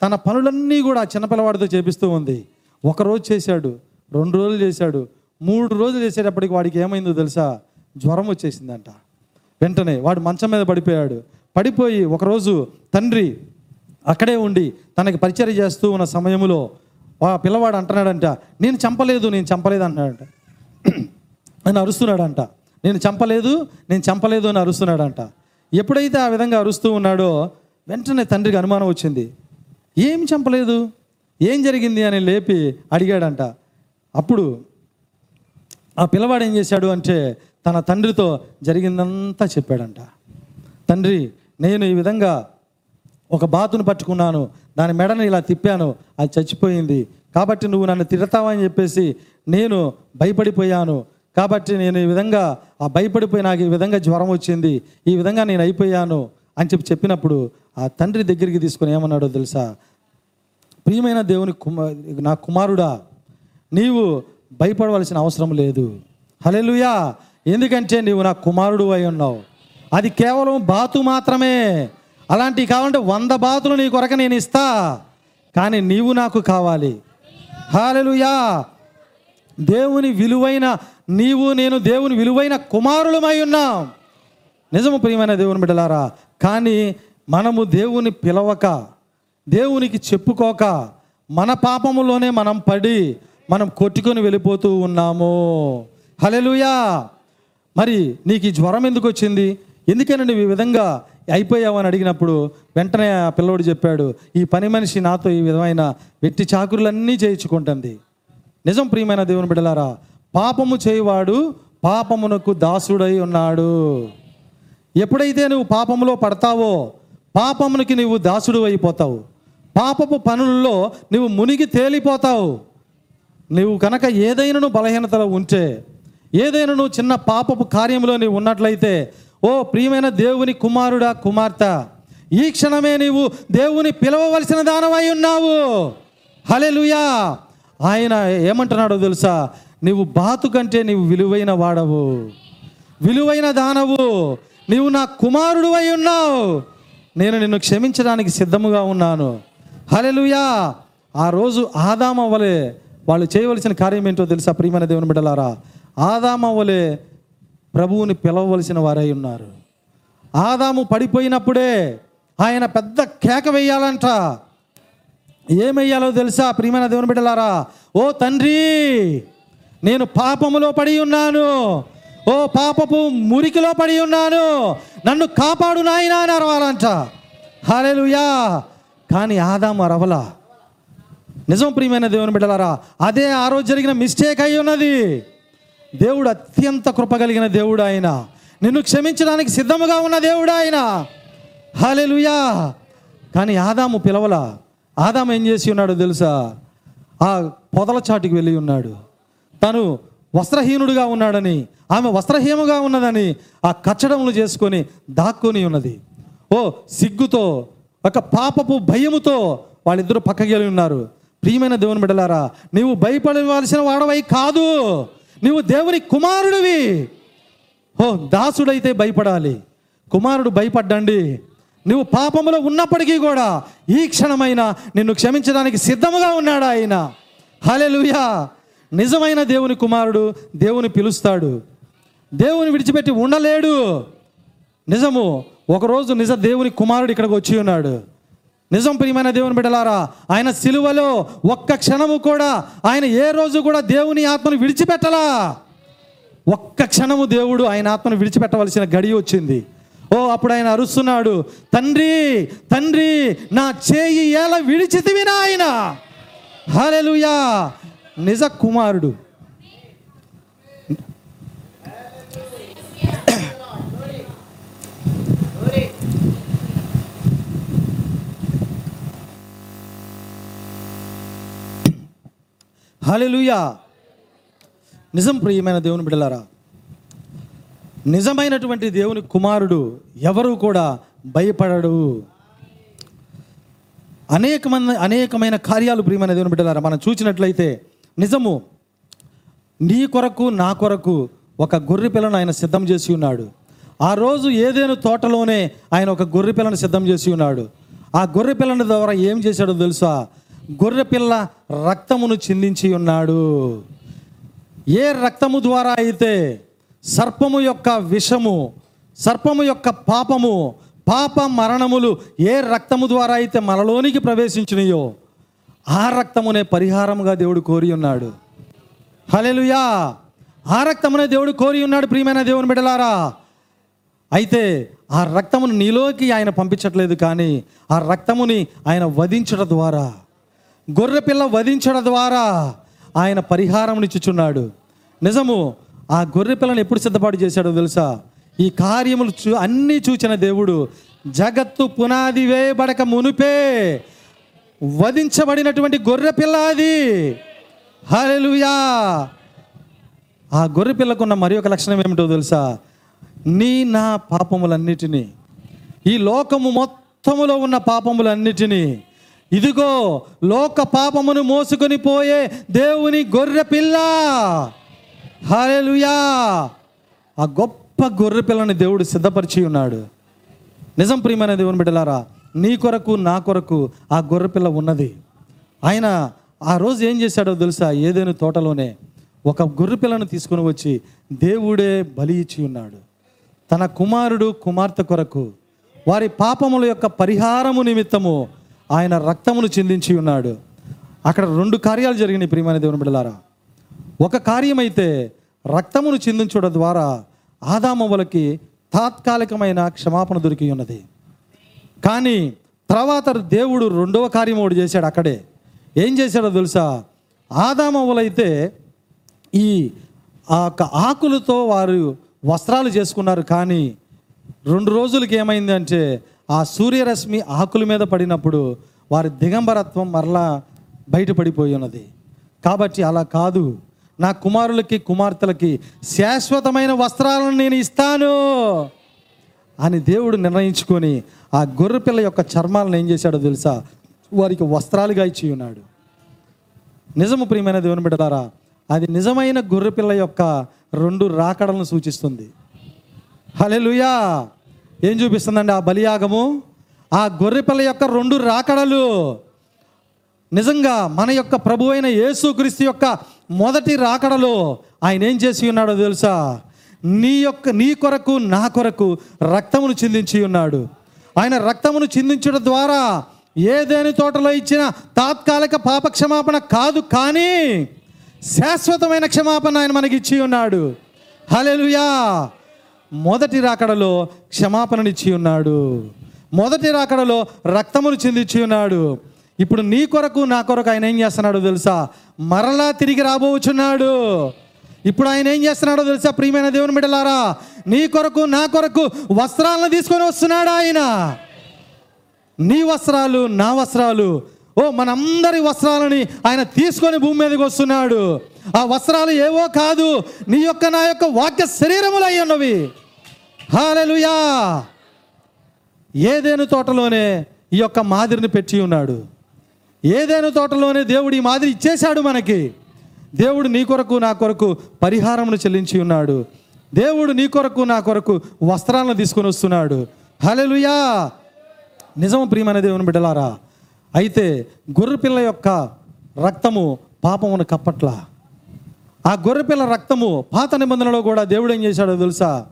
తన పనులన్నీ కూడా చిన్నపిల్లవాడితో చిన్న పిల్లవాడితో చేపిస్తూ ఉంది. ఒకరోజు చేశాడు రెండు రోజులు చేశాడు మూడు రోజులు చేసేటప్పటికి వాడికి ఏమైందో తెలుసా? జ్వరం వచ్చేసిందంట. వెంటనే వాడు మంచం మీద పడిపోయాడు. పడిపోయి ఒకరోజు తండ్రి అక్కడే ఉండి తనకి పరిచయం చేస్తూ ఉన్న సమయంలో ఆ పిల్లవాడు అంటున్నాడంట నేను చంపలేదు నేను చంపలేదు అంటున్నాడంట. *clears throat* అని అరుస్తున్నాడంట. నేను చంపలేదు నేను చంపలేదు అని అరుస్తున్నాడంట. ఎప్పుడైతే ఆ విధంగా అరుస్తూ ఉన్నాడో వెంటనే తండ్రికి అనుమానం వచ్చింది. ఏం చంపలేదు? ఏం జరిగింది అని లేపి అడిగాడంట. అప్పుడు ఆ పిల్లవాడు ఏం చేశాడు అంటే తన తండ్రితో జరిగిందంతా చెప్పాడంట. తండ్రి నేను ఈ విధంగా ఒక బాతును పట్టుకున్నాను. దాని మెడని ఇలా తిప్పాను. అది చచ్చిపోయింది. కాబట్టి నువ్వు నన్ను తిడతావని చెప్పేసి నేను భయపడిపోయాను. కాబట్టి నేను ఈ విధంగా ఆ భయపడిపోయి నాకు ఈ విధంగా జ్వరం వచ్చింది ఈ విధంగా నేను అయిపోయాను అని చెప్పి చెప్పినప్పుడు ఆ తండ్రి దగ్గరికి తీసుకుని ఏమన్నాడో తెలుసా? ప్రియమైన దేవుని కుమా నా కుమారుడా నీవు భయపడవలసిన అవసరం లేదు. హలెలుయా ఎందుకంటే నీవు నా కుమారుడు అయి ఉన్నావు. అది కేవలం బాతు మాత్రమే. అలాంటివి కావాలంటే వంద బాతులు నీ కొరకు నేను ఇస్తా. కానీ నీవు నాకు కావాలి. హాలెలుయా దేవుని విలువైన నీవు నేను దేవుని విలువైన కుమారులమై ఉన్నాం. నిజము ప్రియమైన దేవుని బిడ్డలారా కానీ మనము దేవుని పిలవక దేవునికి చెప్పుకోక మన పాపములోనే మనం పడి మనం కొట్టుకొని వెళ్ళిపోతూ ఉన్నాము. హలెలుయా మరి నీకు ఈ జ్వరం ఎందుకు వచ్చింది? ఎందుకైనా నువ్వు ఈ విధంగా అయిపోయావు అని అడిగినప్పుడు వెంటనే ఆ పిల్లోడు చెప్పాడు ఈ పని మనిషి నాతో ఈ విధమైన వెట్టి చాకురులన్నీ చేయించుకుంటుంది. నిజం ప్రియమైన దేవుని బిడ్డలారా పాపము చేయవాడు పాపమునకు దాసుడై ఉన్నాడు. ఎప్పుడైతే నువ్వు పాపములో పడతావో పాపమునికి నువ్వు దాసుడు అయిపోతావు. పాపపు పనుల్లో నువ్వు మునిగి తేలిపోతావు. నువ్వు కనుక ఏదైనా బలహీనతలో ఉంటే ఏదైనా నువ్వు చిన్న పాపపు కార్యంలో నీవు ఉన్నట్లయితే ఓ ప్రియమైన దేవుని కుమారుడా కుమార్తె ఈ క్షణమే నీవు దేవుని పిలవవలసిన దానమై ఉన్నావు. హలెలుయా ఆయన ఏమంటున్నాడో తెలుసా? నీవు బాతు కంటే నీవు విలువైన వాడవు. విలువైన దానవు. నీవు నా కుమారుడు అయి ఉన్నావు. నేను నిన్ను క్షమించడానికి సిద్ధముగా ఉన్నాను. హలెలుయా ఆ రోజు ఆదామవ్వలే వాళ్ళు చేయవలసిన కార్యం ఏంటో తెలుసా ప్రియమైన దేవుని బిడ్డలారా? ఆదామవ్వలే ప్రభువుని పిలవవలసిన వారై ఉన్నారు. ఆదాము పడిపోయినప్పుడే ఆయన పెద్ద కేక వేయాలంట. ఏమయ్యాలో తెలుసా ప్రియమైన దేవుని బిడ్డలారా? ఓ తండ్రి నేను పాపములో పడి ఉన్నాను. ఓ పాపపు మురికిలో పడి ఉన్నాను. నన్ను కాపాడు నాయనా అని అరవాలంట. హాలేలుయా కానీ ఆదాము అరవలా. నిజం ప్రియమైన దేవుని బిడ్డలారా అదే ఆ రోజు జరిగిన మిస్టేక్ అయి ఉన్నది. దేవుడు అత్యంత కృప కలిగిన దేవుడు ఆయన. నిన్ను క్షమించడానికి సిద్ధముగా ఉన్న దేవుడు ఆయన. హాలెలుయా కానీ ఆదాము పిలవల. ఆదాము ఏం చేసి ఉన్నాడో తెలుసా? ఆ పొదల చాటుకి వెళ్ళి ఉన్నాడు. తను వస్త్రహీనుడుగా ఉన్నాడని ఆమె వస్త్రహీనముగా ఉన్నదని ఆ కచ్చడములు చేసుకొని దాక్కొని ఉన్నది. ఓ సిగ్గుతో ఒక పాపపు భయముతో వాళ్ళిద్దరూ పక్కకి ఉన్నారు. ప్రియమైన దేవుని బిడ్డలారా నీవు భయపడవలసిన వాడవై కాదు. నీవు దేవుని కుమారుడివి. ఓ దాసుడైతే భయపడాలి. కుమారుడు భయపడ్డండి. నువ్వు పాపములో ఉన్నప్పటికీ కూడా ఈ క్షణమైన నిన్ను క్షమించడానికి సిద్ధముగా ఉన్నాడు ఆయన. హలెలుయా నిజమైన దేవుని కుమారుడు దేవుని పిలుస్తాడు. దేవుని విడిచిపెట్టి ఉండలేడు. నిజము ఒకరోజు నిజ దేవుని కుమారుడు ఇక్కడికి వచ్చి ఉన్నాడు. నిజం ప్రియమైన దేవుని బిడ్డలారా ఆయన సిలువలో ఒక్క క్షణము కూడా ఆయన ఏ రోజు కూడా దేవుని ఆత్మను విడిచిపెట్టలా. ఒక్క క్షణము దేవుడు ఆయన ఆత్మను విడిచిపెట్టవలసిన గడి వచ్చింది. ఓ అప్పుడు ఆయన అరుస్తున్నాడు తండ్రి తండ్రి నా చేయి ఎలా విడిచితివినా ఆయన హలెలుయా నిజ కుమారుడు. హలెలుయా నిజం ప్రియమైన దేవుని బిడలారా నిజమైనటువంటి దేవుని కుమారుడు ఎవరు కూడా భయపడడు. అనేకమైన అనేకమైన కార్యాలు ప్రియమైన దేవుని బిడ్డలారా మనం చూసినట్లయితే నిజము నీ కొరకు నా కొరకు ఒక గొర్రె పిల్లను ఆయన సిద్ధం చేసి ఉన్నాడు. ఆ రోజు ఏదేను తోటలోనే ఆయన ఒక గొర్రె పిల్లను సిద్ధం చేసి ఉన్నాడు. ఆ గొర్రె పిల్లని ద్వారా ఏం చేశాడో తెలుసా? గొర్రె పిల్ల రక్తమును చిందించి ఉన్నాడు. ఏ రక్తము ద్వారా అయితే సర్పము యొక్క విషము సర్పము యొక్క పాపము పాప మరణములు ఏ రక్తము ద్వారా అయితే మనలోనికి ప్రవేశించినయో ఆ రక్తమునే పరిహారముగా దేవుడు కోరి ఉన్నాడు. హలెలుయా ఆ రక్తమునే దేవుడు కోరి ఉన్నాడు ప్రియమైన దేవుని బిడలారా అయితే ఆ రక్తమును నీలోకి ఆయన పంపించట్లేదు కానీ ఆ రక్తముని ఆయన వధించడం ద్వారా గొర్రెపిల్ల వధించడం ద్వారా ఆయన పరిహారమునిచ్చుచున్నాడు నిజము ఆ గొర్రెపిల్లను ఎప్పుడు సిద్ధపాటు చేశాడో తెలుసా? ఈ కార్యములు చూ అన్నీ చూచిన దేవుడు జగత్తు పునాది వేయబడక మునుపే వధించబడినటువంటి గొర్రె పిల్ల అది. హలెలుయా ఆ గొర్రె పిల్లకున్న మరి ఒక లక్షణం ఏమిటో తెలుసా? నీ నా పాపములన్నిటినీ ఈ లోకము మొత్తములో ఉన్న పాపములన్నిటినీ ఇదిగో లోక పాపమును మోసుకొని పోయే దేవుని గొర్రె పిల్ల. హలెలుయా ఆ గొప్ప గొర్రె పిల్లని దేవుడు సిద్ధపరిచి ఉన్నాడు. నిజం ప్రియమైన దేవుని బిడ్డలారా నీ కొరకు నా కొరకు ఆ గొర్రెపిల్ల ఉన్నది. ఆయన ఆ రోజు ఏం చేశాడో తెలుసా? ఏదైనా తోటలోనే ఒక గొర్రె పిల్లను తీసుకుని వచ్చి దేవుడే బలి ఇచ్చి ఉన్నాడు. తన కుమారుడు కుమార్తె కొరకు వారి పాపముల యొక్క పరిహారము నిమిత్తము ఆయన రక్తమును చిందించి ఉన్నాడు. అక్కడ రెండు కార్యాలు జరిగినాయి ప్రియమైన దేవుని బిడ్డలారా. ఒక కార్యమైతే రక్తమును చిందించడం ద్వారా ఆదామవులకి తాత్కాలికమైన క్షమాపణ దొరికి ఉన్నది కానీ తర్వాత దేవుడు రెండవ కార్యం ఒకటి చేశాడు అక్కడే. ఏం చేశాడో తెలుసా? ఆదామవులైతే ఈ ఆ ఆకులతో వారు వస్త్రాలు చేసుకున్నారు కానీ రెండు రోజులకి ఏమైందంటే ఆ సూర్యరశ్మి ఆకుల మీద పడినప్పుడు వారి దిగంబరత్వం మరలా బయటపడిపోయి ఉన్నది. కాబట్టి అలా కాదు. నా కుమారులకి కుమార్తెలకి శాశ్వతమైన వస్త్రాలను నేను ఇస్తాను. అని దేవుడు నిర్ణయించుకొని ఆ గొర్రెపిల్ల యొక్క చర్మాలను ఏం చేశాడో తెలుసా? వారికి వస్త్రాలుగా ఇచ్చి ఉన్నాడు. నిజము ప్రియమైన దేవుని బిడ్డలారా అది నిజమైన గొర్రెపిల్ల యొక్క రెండు రాకడలను సూచిస్తుంది. హలెలుయా ఏం చూపిస్తుందండి ఆ బలియాగము? ఆ గొర్రెపిల్ల యొక్క రెండు రాకడలు. నిజంగా మన యొక్క ప్రభు అయిన యేసుక్రీస్తు యొక్క మొదటి రాకడలో ఆయన ఏం చేసి ఉన్నాడో తెలుసా? నీ యొక్క నీ కొరకు నా కొరకు రక్తమును చిందించి ఉన్నాడు. ఆయన రక్తమును చిందించడం ద్వారా ఏదేని తోటలో ఇచ్చిన తాత్కాలిక పాప క్షమాపణ కాదు కానీ శాశ్వతమైన క్షమాపణ ఆయన మనకి ఇచ్చి ఉన్నాడు. హలెలుయా మొదటి రాకడలో క్షమాపణనిచ్చి ఉన్నాడు. మొదటి రాకడలో రక్తమును చిందించి ఉన్నాడు. ఇప్పుడు నీ కొరకు నా కొరకు ఆయన ఏం చేస్తున్నాడు తెలుసా? మరలా తిరిగి రాబోచున్నాడు. ఇప్పుడు ఆయన ఏం చేస్తున్నాడో తెలుసా ప్రియమైన దేవుని బిడ్డలారా? నీ కొరకు నా కొరకు వస్త్రాలను తీసుకొని వస్తున్నాడు ఆయన. నీ వస్త్రాలు నా వస్త్రాలు. ఓ మనందరి వస్త్రాలని ఆయన తీసుకొని భూమి మీదకి వస్తున్నాడు. ఆ వస్త్రాలు ఏవో కాదు నీ యొక్క నా యొక్క వాక్య శరీరములు అయి ఉన్నవి. హాలెలుయా ఏదేను తోటలోనే ఈ యొక్క మాదిరిని పెట్టి ఉన్నాడు? ఏదేను తోటలోనే దేవుడు ఈ మాదిరి ఇచ్చేశాడు మనకి? దేవుడు నీ కొరకు నా కొరకు పరిహారమును చెల్లించి ఉన్నాడు. దేవుడు నీ కొరకు నా కొరకు వస్త్రాలను తీసుకొని వస్తున్నాడు. హలెలుయా నిజం ప్రియమైన దేవుని బిడ్డలారా అయితే గొర్రెపిల్ల యొక్క రక్తము పాపమును కప్పట్ల. ఆ గొర్రెపిల్ల రక్తము పాత నిబంధనలో కూడా దేవుడు ఏం చేశాడో తెలుసా?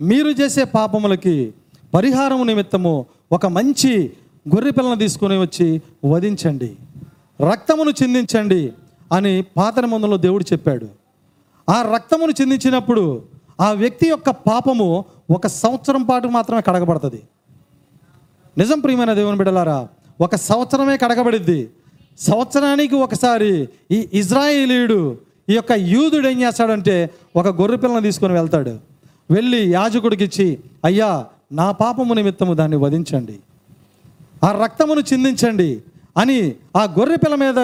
మీరు చేసే పాపములకి పరిహారము నిమిత్తము ఒక మంచి గొర్రెపిల్లను తీసుకొని వచ్చి వధించండి. రక్తమును చిందించండి. అని పాత మందులో దేవుడు చెప్పాడు. ఆ రక్తమును చిందించినప్పుడు ఆ వ్యక్తి యొక్క పాపము ఒక సంవత్సరం పాటు మాత్రమే కడగబడుతుంది. నిజం ప్రియమైన దేవుని బిడ్డలారా ఒక సంవత్సరమే కడగబడిద్ది. సంవత్సరానికి ఒకసారి ఈ ఇజ్రాయేలీయుడు ఈ యొక్క యూదుడు ఏం చేస్తాడంటే ఒక గొర్రె పిల్లని తీసుకొని వెళ్తాడు. వెళ్ళి యాజకుడికి ఇచ్చి అయ్యా నా పాపము నిమిత్తము దాన్ని వధించండి. ఆ రక్తమును చిందించండి. అని ఆ గొర్రె పిల్ల మీద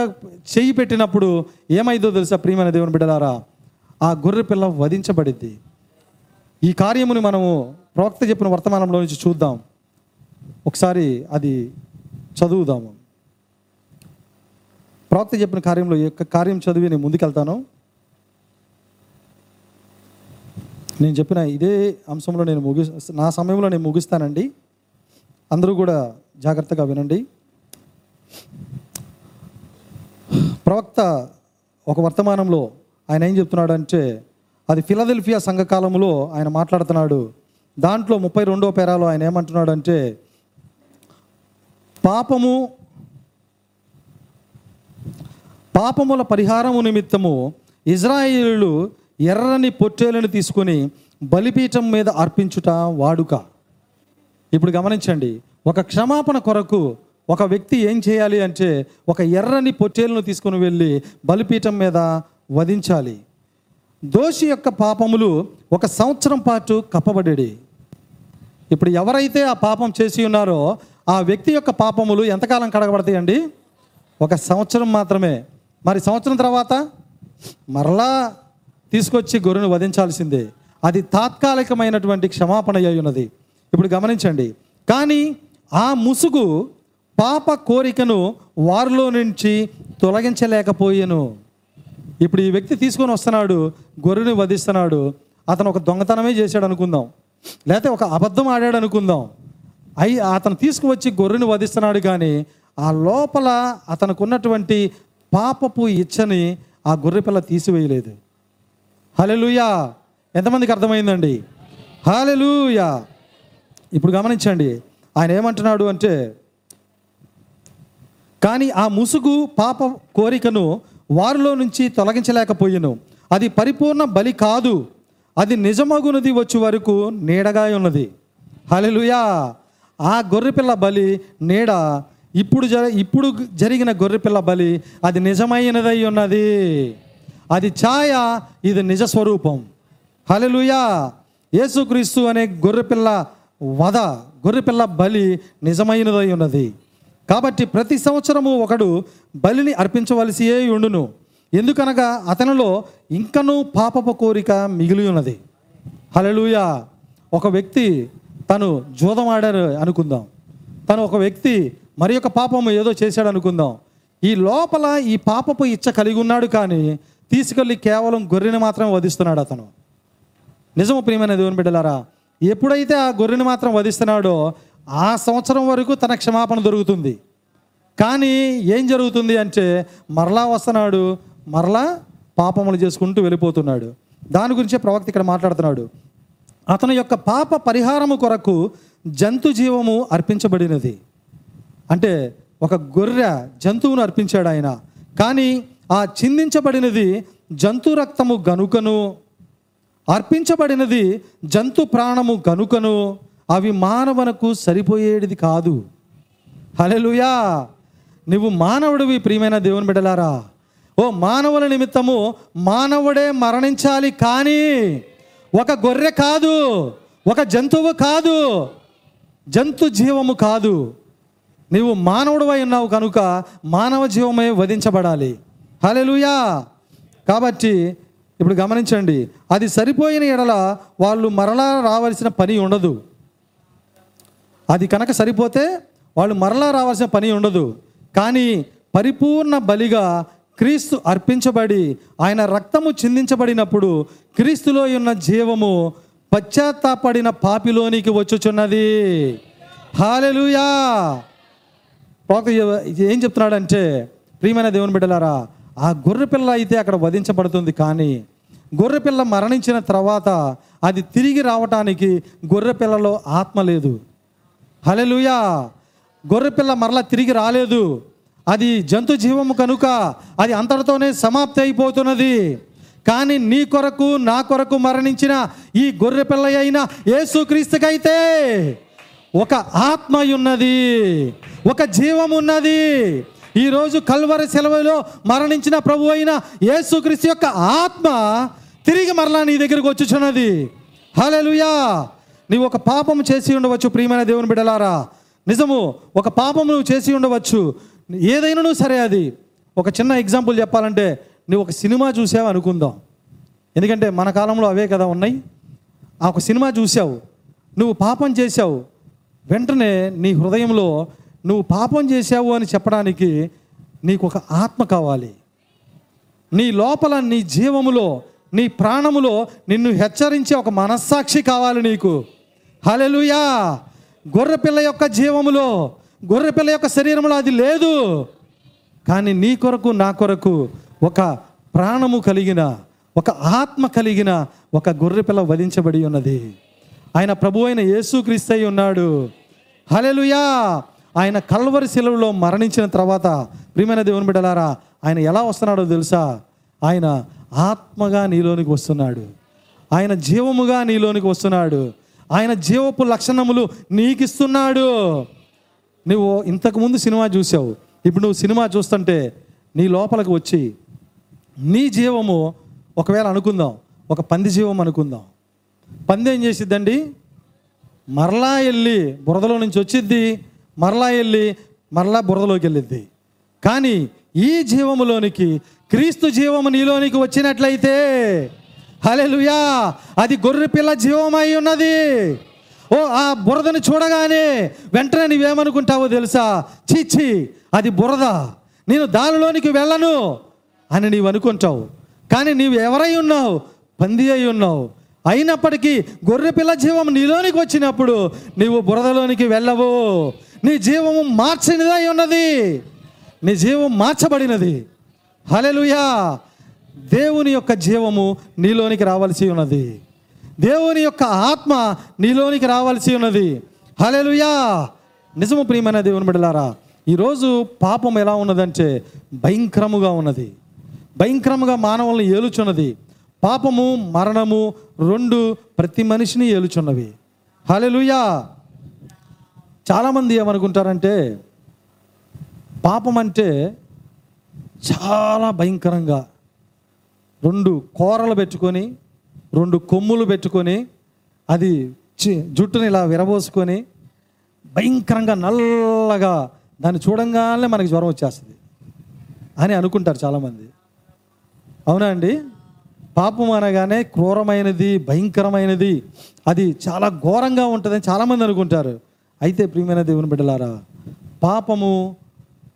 చెయ్యి పెట్టినప్పుడు ఏమైందో తెలుసా ప్రియమైన దేవుని బిడ్డలారా? ఆ గొర్రె పిల్ల వధించబడిద్ది ఈ కార్యముని మనము ప్రవక్త చెప్పిన వర్తమానంలో నుంచి చూద్దాం. ఒకసారి అది చదువుదాము. ప్రవక్త చెప్పిన కార్యంలో యొక్క కార్యం చదివి నేను ముందుకెళ్తాను. నేను చెప్పిన ఇదే అంశంలో నేను ముగి నా సమయంలో నేను ముగిస్తానండి. అందరూ కూడా జాగ్రత్తగా వినండి. ప్రవక్త ఒక వర్తమానంలో ఆయన ఏం చెప్తున్నాడు అంటే అది ఫిలదెల్ఫియా సంఘకాలంలో ఆయన మాట్లాడుతున్నాడు. దాంట్లో ముప్పై రెండో పేరాలో ఆయన ఏమంటున్నాడు అంటే పాపము పాపముల పరిహారము నిమిత్తము ఇజ్రాయేలు ఎర్రని పొట్టేలను తీసుకొని బలిపీఠం మీద అర్పించుట వాడుక. ఇప్పుడు గమనించండి ఒక క్షమాపణ కొరకు ఒక వ్యక్తి ఏం చేయాలి అంటే ఒక ఎర్రని పొట్టేలను తీసుకుని వెళ్ళి బలిపీఠం మీద వధించాలి. దోషి యొక్క పాపములు ఒక సంవత్సరం పాటు కప్పబడేది. ఇప్పుడు ఎవరైతే ఆ పాపం చేసి ఉన్నారో ఆ వ్యక్తి యొక్క పాపములు ఎంతకాలం కడగబడతాయండి? ఒక సంవత్సరం మాత్రమే. మరి సంవత్సరం తర్వాత మరలా తీసుకొచ్చి గొర్రెను వధించాల్సిందే. అది తాత్కాలికమైనటువంటి క్షమాపణ అయి ఉన్నది. ఇప్పుడు గమనించండి. కానీ ఆ ముసుగు పాప కోరికను వారిలో నుంచి తొలగించలేకపోయాను. ఇప్పుడు ఈ వ్యక్తి తీసుకొని వస్తున్నాడు గొర్రెని వధిస్తున్నాడు అతను ఒక దొంగతనమే చేశాడు అనుకుందాం. లేకపోతే ఒక అబద్ధం ఆడాడు అనుకుందాం. అయి అతను తీసుకువచ్చి గొర్రెని వధిస్తున్నాడు కానీ ఆ లోపల అతనుకున్నటువంటి పాపపు ఇచ్చని ఆ గొర్రె పిల్ల తీసివేయలేదు. హలెలుయా ఎంతమందికి అర్థమైందండి? హలెలుయా ఇప్పుడు గమనించండి. ఆయన ఏమంటున్నాడు అంటే కానీ ఆ ముసుగు పాప కోరికను వారిలో నుంచి తొలగించలేకపోయాను. అది పరిపూర్ణ బలి కాదు. అది నిజమగునది వచ్చే వరకు నీడగా ఉన్నది. హలెలుయా ఆ గొర్రెపిల్ల బలి నీడ ఇప్పుడు జ ఇప్పుడు జరిగిన గొర్రెపిల్ల బలి అది నిజమైనదై ఉన్నది. అది ఛాయ ఇది నిజ స్వరూపం. హలెలుయా యేసుక్రీస్తు అనే గొర్రెపిల్ల వధ గొర్రెపిల్ల బలి నిజమైనదై ఉన్నది. కాబట్టి ప్రతి సంవత్సరము ఒకడు బలిని అర్పించవలసియే ఉండును. ఎందుకనగా అతనిలో ఇంకనూ పాపపు కోరిక మిగిలి ఉన్నది హలలుయా ఒక వ్యక్తి తను జూదం ఆడారు అనుకుందాం. తను ఒక వ్యక్తి మరి యొక్క పాపము ఏదో చేశాడు అనుకుందాం. ఈ లోపల ఈ పాపపు ఇచ్చ కలిగి ఉన్నాడు కానీ తీసుకెళ్ళి కేవలం గొర్రెని మాత్రం వధిస్తున్నాడు అతను. నిజము ప్రియమైన దేవుని బిడ్డలారా ఎప్పుడైతే ఆ గొర్రెని మాత్రం వధిస్తున్నాడో ఆ సంవత్సరం వరకు తన క్షమాపణ దొరుకుతుంది. కానీ ఏం జరుగుతుంది అంటే మరలా వస్తున్నాడు మరలా పాపములు చేసుకుంటూ వెళ్ళిపోతున్నాడు. దాని గురించే ప్రవక్త ఇక్కడ మాట్లాడుతున్నాడు. అతని యొక్క పాప పరిహారము కొరకు జంతు జీవము అర్పించబడినది. అంటే ఒక గొర్రె జంతువును అర్పించాడు ఆయన. కానీ ఆ చిందించబడినది జంతు రక్తము గనుకను అర్పించబడినది జంతు ప్రాణము గనుకను అవి మానవునకు సరిపోయేది కాదు. హలెలుయా నువ్వు మానవుడివి ప్రియమైన దేవుని బిడ్డలారా. ఓ మానవుల నిమిత్తము మానవుడే మరణించాలి కానీ ఒక గొర్రె కాదు ఒక జంతువు కాదు జంతు జీవము కాదు. నీవు మానవుడువై ఉన్నావు కనుక మానవ జీవమే వధించబడాలి. హలెలుయా కాబట్టి ఇప్పుడు గమనించండి అది సరిపోయిన ఎడల వాళ్ళు మరలా రావాల్సిన పని ఉండదు. అది కనుక సరిపోతే వాళ్ళు మరలా రావాల్సిన పని ఉండదు. కానీ పరిపూర్ణ బలిగా క్రీస్తు అర్పించబడి ఆయన రక్తము చిందించబడినప్పుడు క్రీస్తులో ఉన్న జీవము పశ్చాత్తాపడిన పాపిలోనికి వచ్చుచున్నది. హాలెలుయా ప్రవక్త ఏం చెప్తున్నాడంటే ప్రియమైన దేవుని బిడ్డలారా ఆ గొర్రెపిల్ల అయితే అక్కడ వధించబడుతుంది కానీ గొర్రెపిల్ల మరణించిన తర్వాత అది తిరిగి రావటానికి గొర్రెపిల్లలో ఆత్మ లేదు. హలలుయా గొర్రెపిల్ల మరలా తిరిగి రాలేదు. అది జంతు జీవము కనుక అది అంతటితోనే సమాప్తి అయిపోతున్నది. కానీ నీ కొరకు నా కొరకు మరణించిన ఈ గొర్రెపిల్ల అయిన యేసుక్రీస్తుకైతే ఒక ఆత్మ ఉన్నది ఒక జీవం ఉన్నది ఈరోజు కల్వరి సెలవులో మరణించిన ప్రభు అయిన యేసుక్రీస్తు యొక్క ఆత్మ తిరిగి మరలా నీ దగ్గరకు వచ్చుచున్నది. హల్లెలూయా. నీవు ఒక పాపము చేసి ఉండవచ్చు ప్రియమైన దేవుని బిడలారా నిజము ఒక పాపము నువ్వు చేసి ఉండవచ్చు. ఏదైనాను సరే అది. ఒక చిన్న ఎగ్జాంపుల్ చెప్పాలంటే నువ్వు ఒక సినిమా చూసావు అనుకుందాం. ఎందుకంటే మన కాలంలో అవే కదా ఉన్నాయి. ఆ ఒక సినిమా చూసావు. నువ్వు పాపం చేశావు. వెంటనే నీ హృదయంలో నువ్వు పాపం చేశావు అని చెప్పడానికి నీకు ఒక ఆత్మ కావాలి. నీ లోపల నీ జీవములో నీ ప్రాణములో నిన్ను హెచ్చరించే ఒక మనస్సాక్షి కావాలి నీకు. హలెలుయా గొర్రెపిల్ల యొక్క జీవములో గొర్రెపిల్ల యొక్క శరీరంలో అది లేదు. కానీ నీ కొరకు నా కొరకు ఒక ప్రాణము కలిగిన ఒక ఆత్మ కలిగిన ఒక గొర్రెపిల్ల వధించబడి ఉన్నది. ఆయన ప్రభు అయిన యేసుక్రీస్తై ఉన్నాడు. హలెలుయా ఆయన కల్వరి శిలవులో మరణించిన తర్వాత ప్రియమైన దేవుని బిడ్డలారా ఆయన ఎలా వస్తున్నాడో తెలుసా? ఆయన ఆత్మగా నీలోనికి వస్తున్నాడు. ఆయన జీవముగా నీలోనికి వస్తున్నాడు. ఆయన జీవపు లక్షణములు నీకిస్తున్నాడు. నువ్వు ఇంతకుముందు సినిమా చూసావు ఇప్పుడు నువ్వు సినిమా చూస్తుంటే నీ లోపలికి వచ్చి నీ జీవము ఒకవేళ అనుకుందాం ఒక పంది జీవం అనుకుందాం. పంది ఏం చేసిద్దండి? మరలా వెళ్ళి బురదలో నుంచి వచ్చిద్ది మరలా వెళ్ళి మరలా బురదలోకి వెళ్ళిద్ది. కానీ ఈ జీవములోనికి క్రీస్తు జీవము నీలోనికి వచ్చినట్లయితే హలెలుయా అది గొర్రె పిల్ల జీవమై ఉన్నది. ఓ ఆ బురదను చూడగానే వెంటనే నువ్వేమనుకుంటావో తెలుసా? చీచి అది బురద. నేను దానిలోనికి వెళ్ళను అని నీవు అనుకుంటావు. కానీ నీవు ఎవరై ఉన్నావు? పంది అయి ఉన్నావు. అయినప్పటికీ గొర్రె పిల్ల జీవం నీలోనికి వచ్చినప్పుడు నీవు బురదలోనికి వెళ్ళవు. నీ జీవము మార్చినదై ఉన్నది. నీ జీవం మార్చబడినది. హలెలుయా దేవుని యొక్క జీవము నీలోనికి రావాల్సి ఉన్నది. దేవుని యొక్క ఆత్మ నీలోనికి రావాల్సి ఉన్నది. హలెలుయా నిజము ప్రియమైన దేవుని బిడ్డలారా ఈరోజు పాపం ఎలా ఉన్నదంటే భయంకరముగా ఉన్నది. భయంకరముగా మానవులను ఏలుచున్నది. పాపము మరణము రెండు ప్రతి మనిషిని ఏలుచున్నవి. హలెలుయా చాలామంది ఏమనుకుంటారంటే పాపం అంటే చాలా భయంకరంగా. రెండు కూరలు పెట్టుకొని రెండు కొమ్ములు పెట్టుకొని అది చి- జుట్టుని ఇలా విరబోసుకొని భయంకరంగా నల్లగా దాన్ని చూడంగానే మనకి జ్వరం వచ్చేస్తుంది అని అనుకుంటారు చాలామంది. అవునా అండి? పాపం అనగానే క్రూరమైనది భయంకరమైనది అది చాలా ఘోరంగా ఉంటుందని చాలామంది అనుకుంటారు. అయితే ప్రియమైన దేవుని బిడ్డలారా పాపము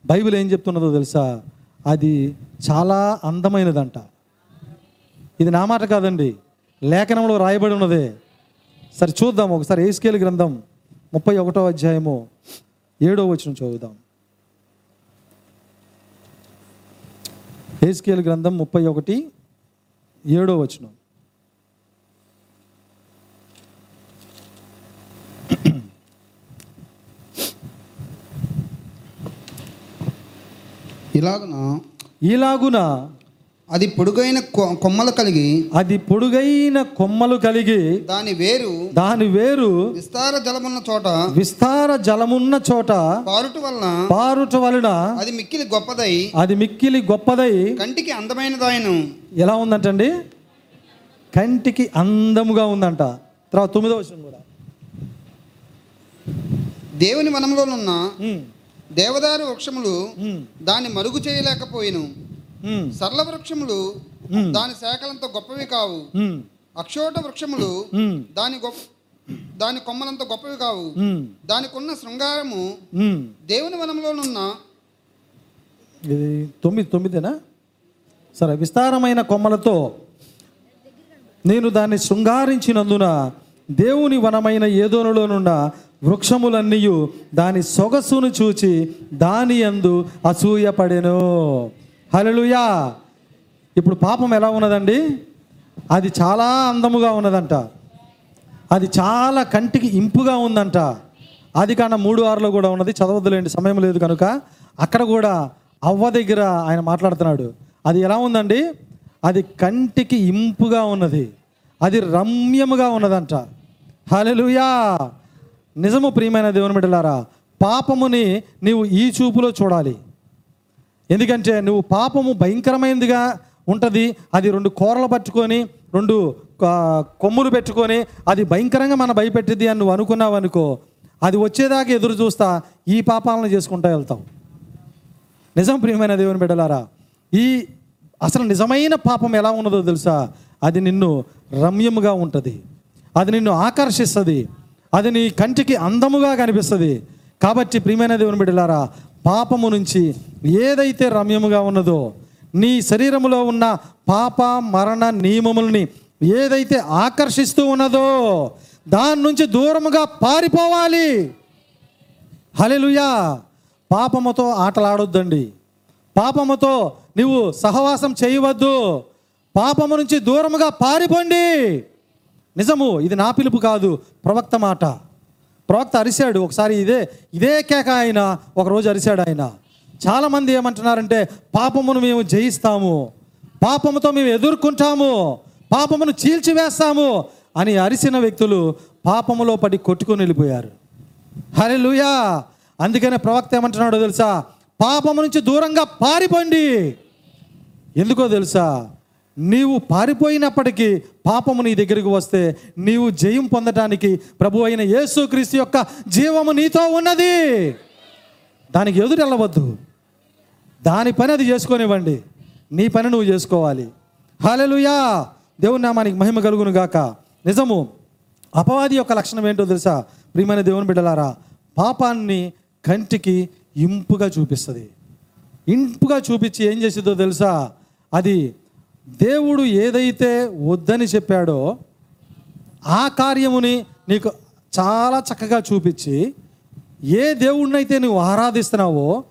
బైబిల్ ఏం చెప్తున్నదో తెలుసా? అది చాలా అందమైనదంట. ఇది నా మాట కాదండి. లేఖనంలో రాయబడి ఉన్నదే. సరే చూద్దాం ఒకసారి ఏస్కేల్ గ్రంథం ముప్పై ఒకటో అధ్యాయము ఏడో వచ్చిన చదువుదాం. ఏస్కేల్ గ్రంథం ముప్పై ఒకటి ఏడో వచనం. ఇలాగున ఇలాగున అది పొడుగైన కొమ్మలు కలిగి అది పొడుగైన కొమ్మలు కలిగి దాని వేరు దాని వేరు విస్తార జలమున్న చోట విస్తార జలమున్న చోట పారుట వలన పారుట వలన అది మిక్కిలి గొప్పదై అది మిక్కిలి గొప్పదై కంటికి అందమైనదాయను. ఎలా ఉందంటండి? కంటికి అందముగా ఉందంట. తర్వాత తొమ్మిదో వచనం కూడా. దేవుని వనంలోనున్న దేవదారు వృక్షములు దాన్ని మరుగు చేయలేకపోయిను. సరళ వృక్షములు దాని శాఖలంత గొప్పవి కావు. అక్షోట వృక్షములు దాని గొప్ప దాని కొమ్మలంత గొప్పవి కావు. దానికున్న శృంగారము. దేవుని వనంలోనున్న ఇది తొమ్మిది తొమ్మిదేనా? సరే విస్తారమైన కొమ్మలతో నేను దాన్ని శృంగారించినందున దేవుని వనమైన ఏదోనులోనున్న వృక్షములన్నీ దాని సొగసును చూచి దాని యందు అసూయపడెను. హలలుయా ఇప్పుడు పాపం ఎలా ఉన్నదండి? అది చాలా అందముగా ఉన్నదంట. అది చాలా కంటికి ఇంపుగా ఉందంట. అది కాన మూడు ఆరులో కూడా ఉన్నది. చదవద్దులేండి సమయం లేదు కనుక. అక్కడ కూడా అవ్వ దగ్గర ఆయన మాట్లాడుతున్నాడు. అది ఎలా ఉందండి? అది కంటికి ఇంపుగా ఉన్నది. అది రమ్యముగా ఉన్నదంట. హలలుయా నిజము ప్రియమైన దేవుని బిడ్డలారా పాపముని నీవు ఈ చూపులో చూడాలి. ఎందుకంటే నువ్వు పాపము భయంకరమైనదిగా ఉంటుంది అది రెండు కూరలు పట్టుకొని రెండు కొమ్ములు పెట్టుకొని అది భయంకరంగా మన భయపెట్టింది అని నువ్వు అనుకున్నావు అనుకో అది వచ్చేదాకా ఎదురు చూస్తా ఈ పాపాలను చేసుకుంటా వెళ్తావు. నిజం ప్రియమైన దేవుని బిడ్డలారా ఈ అసలు నిజమైన పాపం ఎలా ఉన్నదో తెలుసా? అది నిన్ను రమ్యముగా ఉంటుంది. అది నిన్ను ఆకర్షిస్తుంది. అది నీ కంటికి అందముగా కనిపిస్తుంది. కాబట్టి ప్రియమైన దేవుని బిడ్డలారా పాపము నుంచి ఏదైతే రమ్యముగా ఉన్నదో నీ శరీరములో ఉన్న పాప మరణ నియమములని ఏదైతే ఆకర్షిస్తూ ఉన్నదో దాని నుంచి దూరముగా పారిపోవాలి. హలెలుయా పాపముతో ఆటలాడొద్దండి. పాపముతో నువ్వు సహవాసం చేయవద్దు. పాపము నుంచి దూరముగా పారిపోండి. నిజము ఇది నా పిలుపు కాదు ప్రవక్త మాట. ప్రవక్త అరిశాడు ఒకసారి ఇదే ఇదే కేక ఆయన ఒకరోజు అరిశాడు ఆయన. చాలామంది ఏమంటున్నారంటే పాపమును మేము జయిస్తాము పాపముతో మేము ఎదుర్కొంటాము పాపమును చీల్చివేస్తాము అని అరిసిన వ్యక్తులు పాపములో పడి కొట్టుకుని వెళ్ళిపోయారు. హల్లెలూయా! అందుకనే ప్రవక్త ఏమంటున్నాడో తెలుసా? పాపము నుంచి దూరంగా పారిపోండి. ఎందుకో తెలుసా? నీవు పారిపోయినప్పటికీ పాపము నీ దగ్గరికి వస్తే నీవు జయం పొందటానికి ప్రభు అయిన యేసుక్రీస్తు యొక్క జీవము నీతో ఉన్నది. దానికి ఎదురు వెళ్ళవద్దు దాని పని అది చేసుకొనివ్వండి. నీ పని నువ్వు చేసుకోవాలి. హాలెలుయా దేవుని నామానికి మహిమ కలుగును గాక. నిజము అపవాది యొక్క లక్షణం ఏంటో తెలుసా? ప్రియమైన దేవుని బిడ్డలారా పాపాన్ని కంటికి ఇంపుగా చూపిస్తుంది. ఇంపుగా చూపించి ఏం చేసేదో తెలుసా? అది దేవుడు ఏదైతే వద్దని చెప్పాడో ఆ కార్యముని నీకు చాలా చక్కగా చూపించి ఏ దేవుడినైతే నువ్వు ఆరాధిస్తున్నావో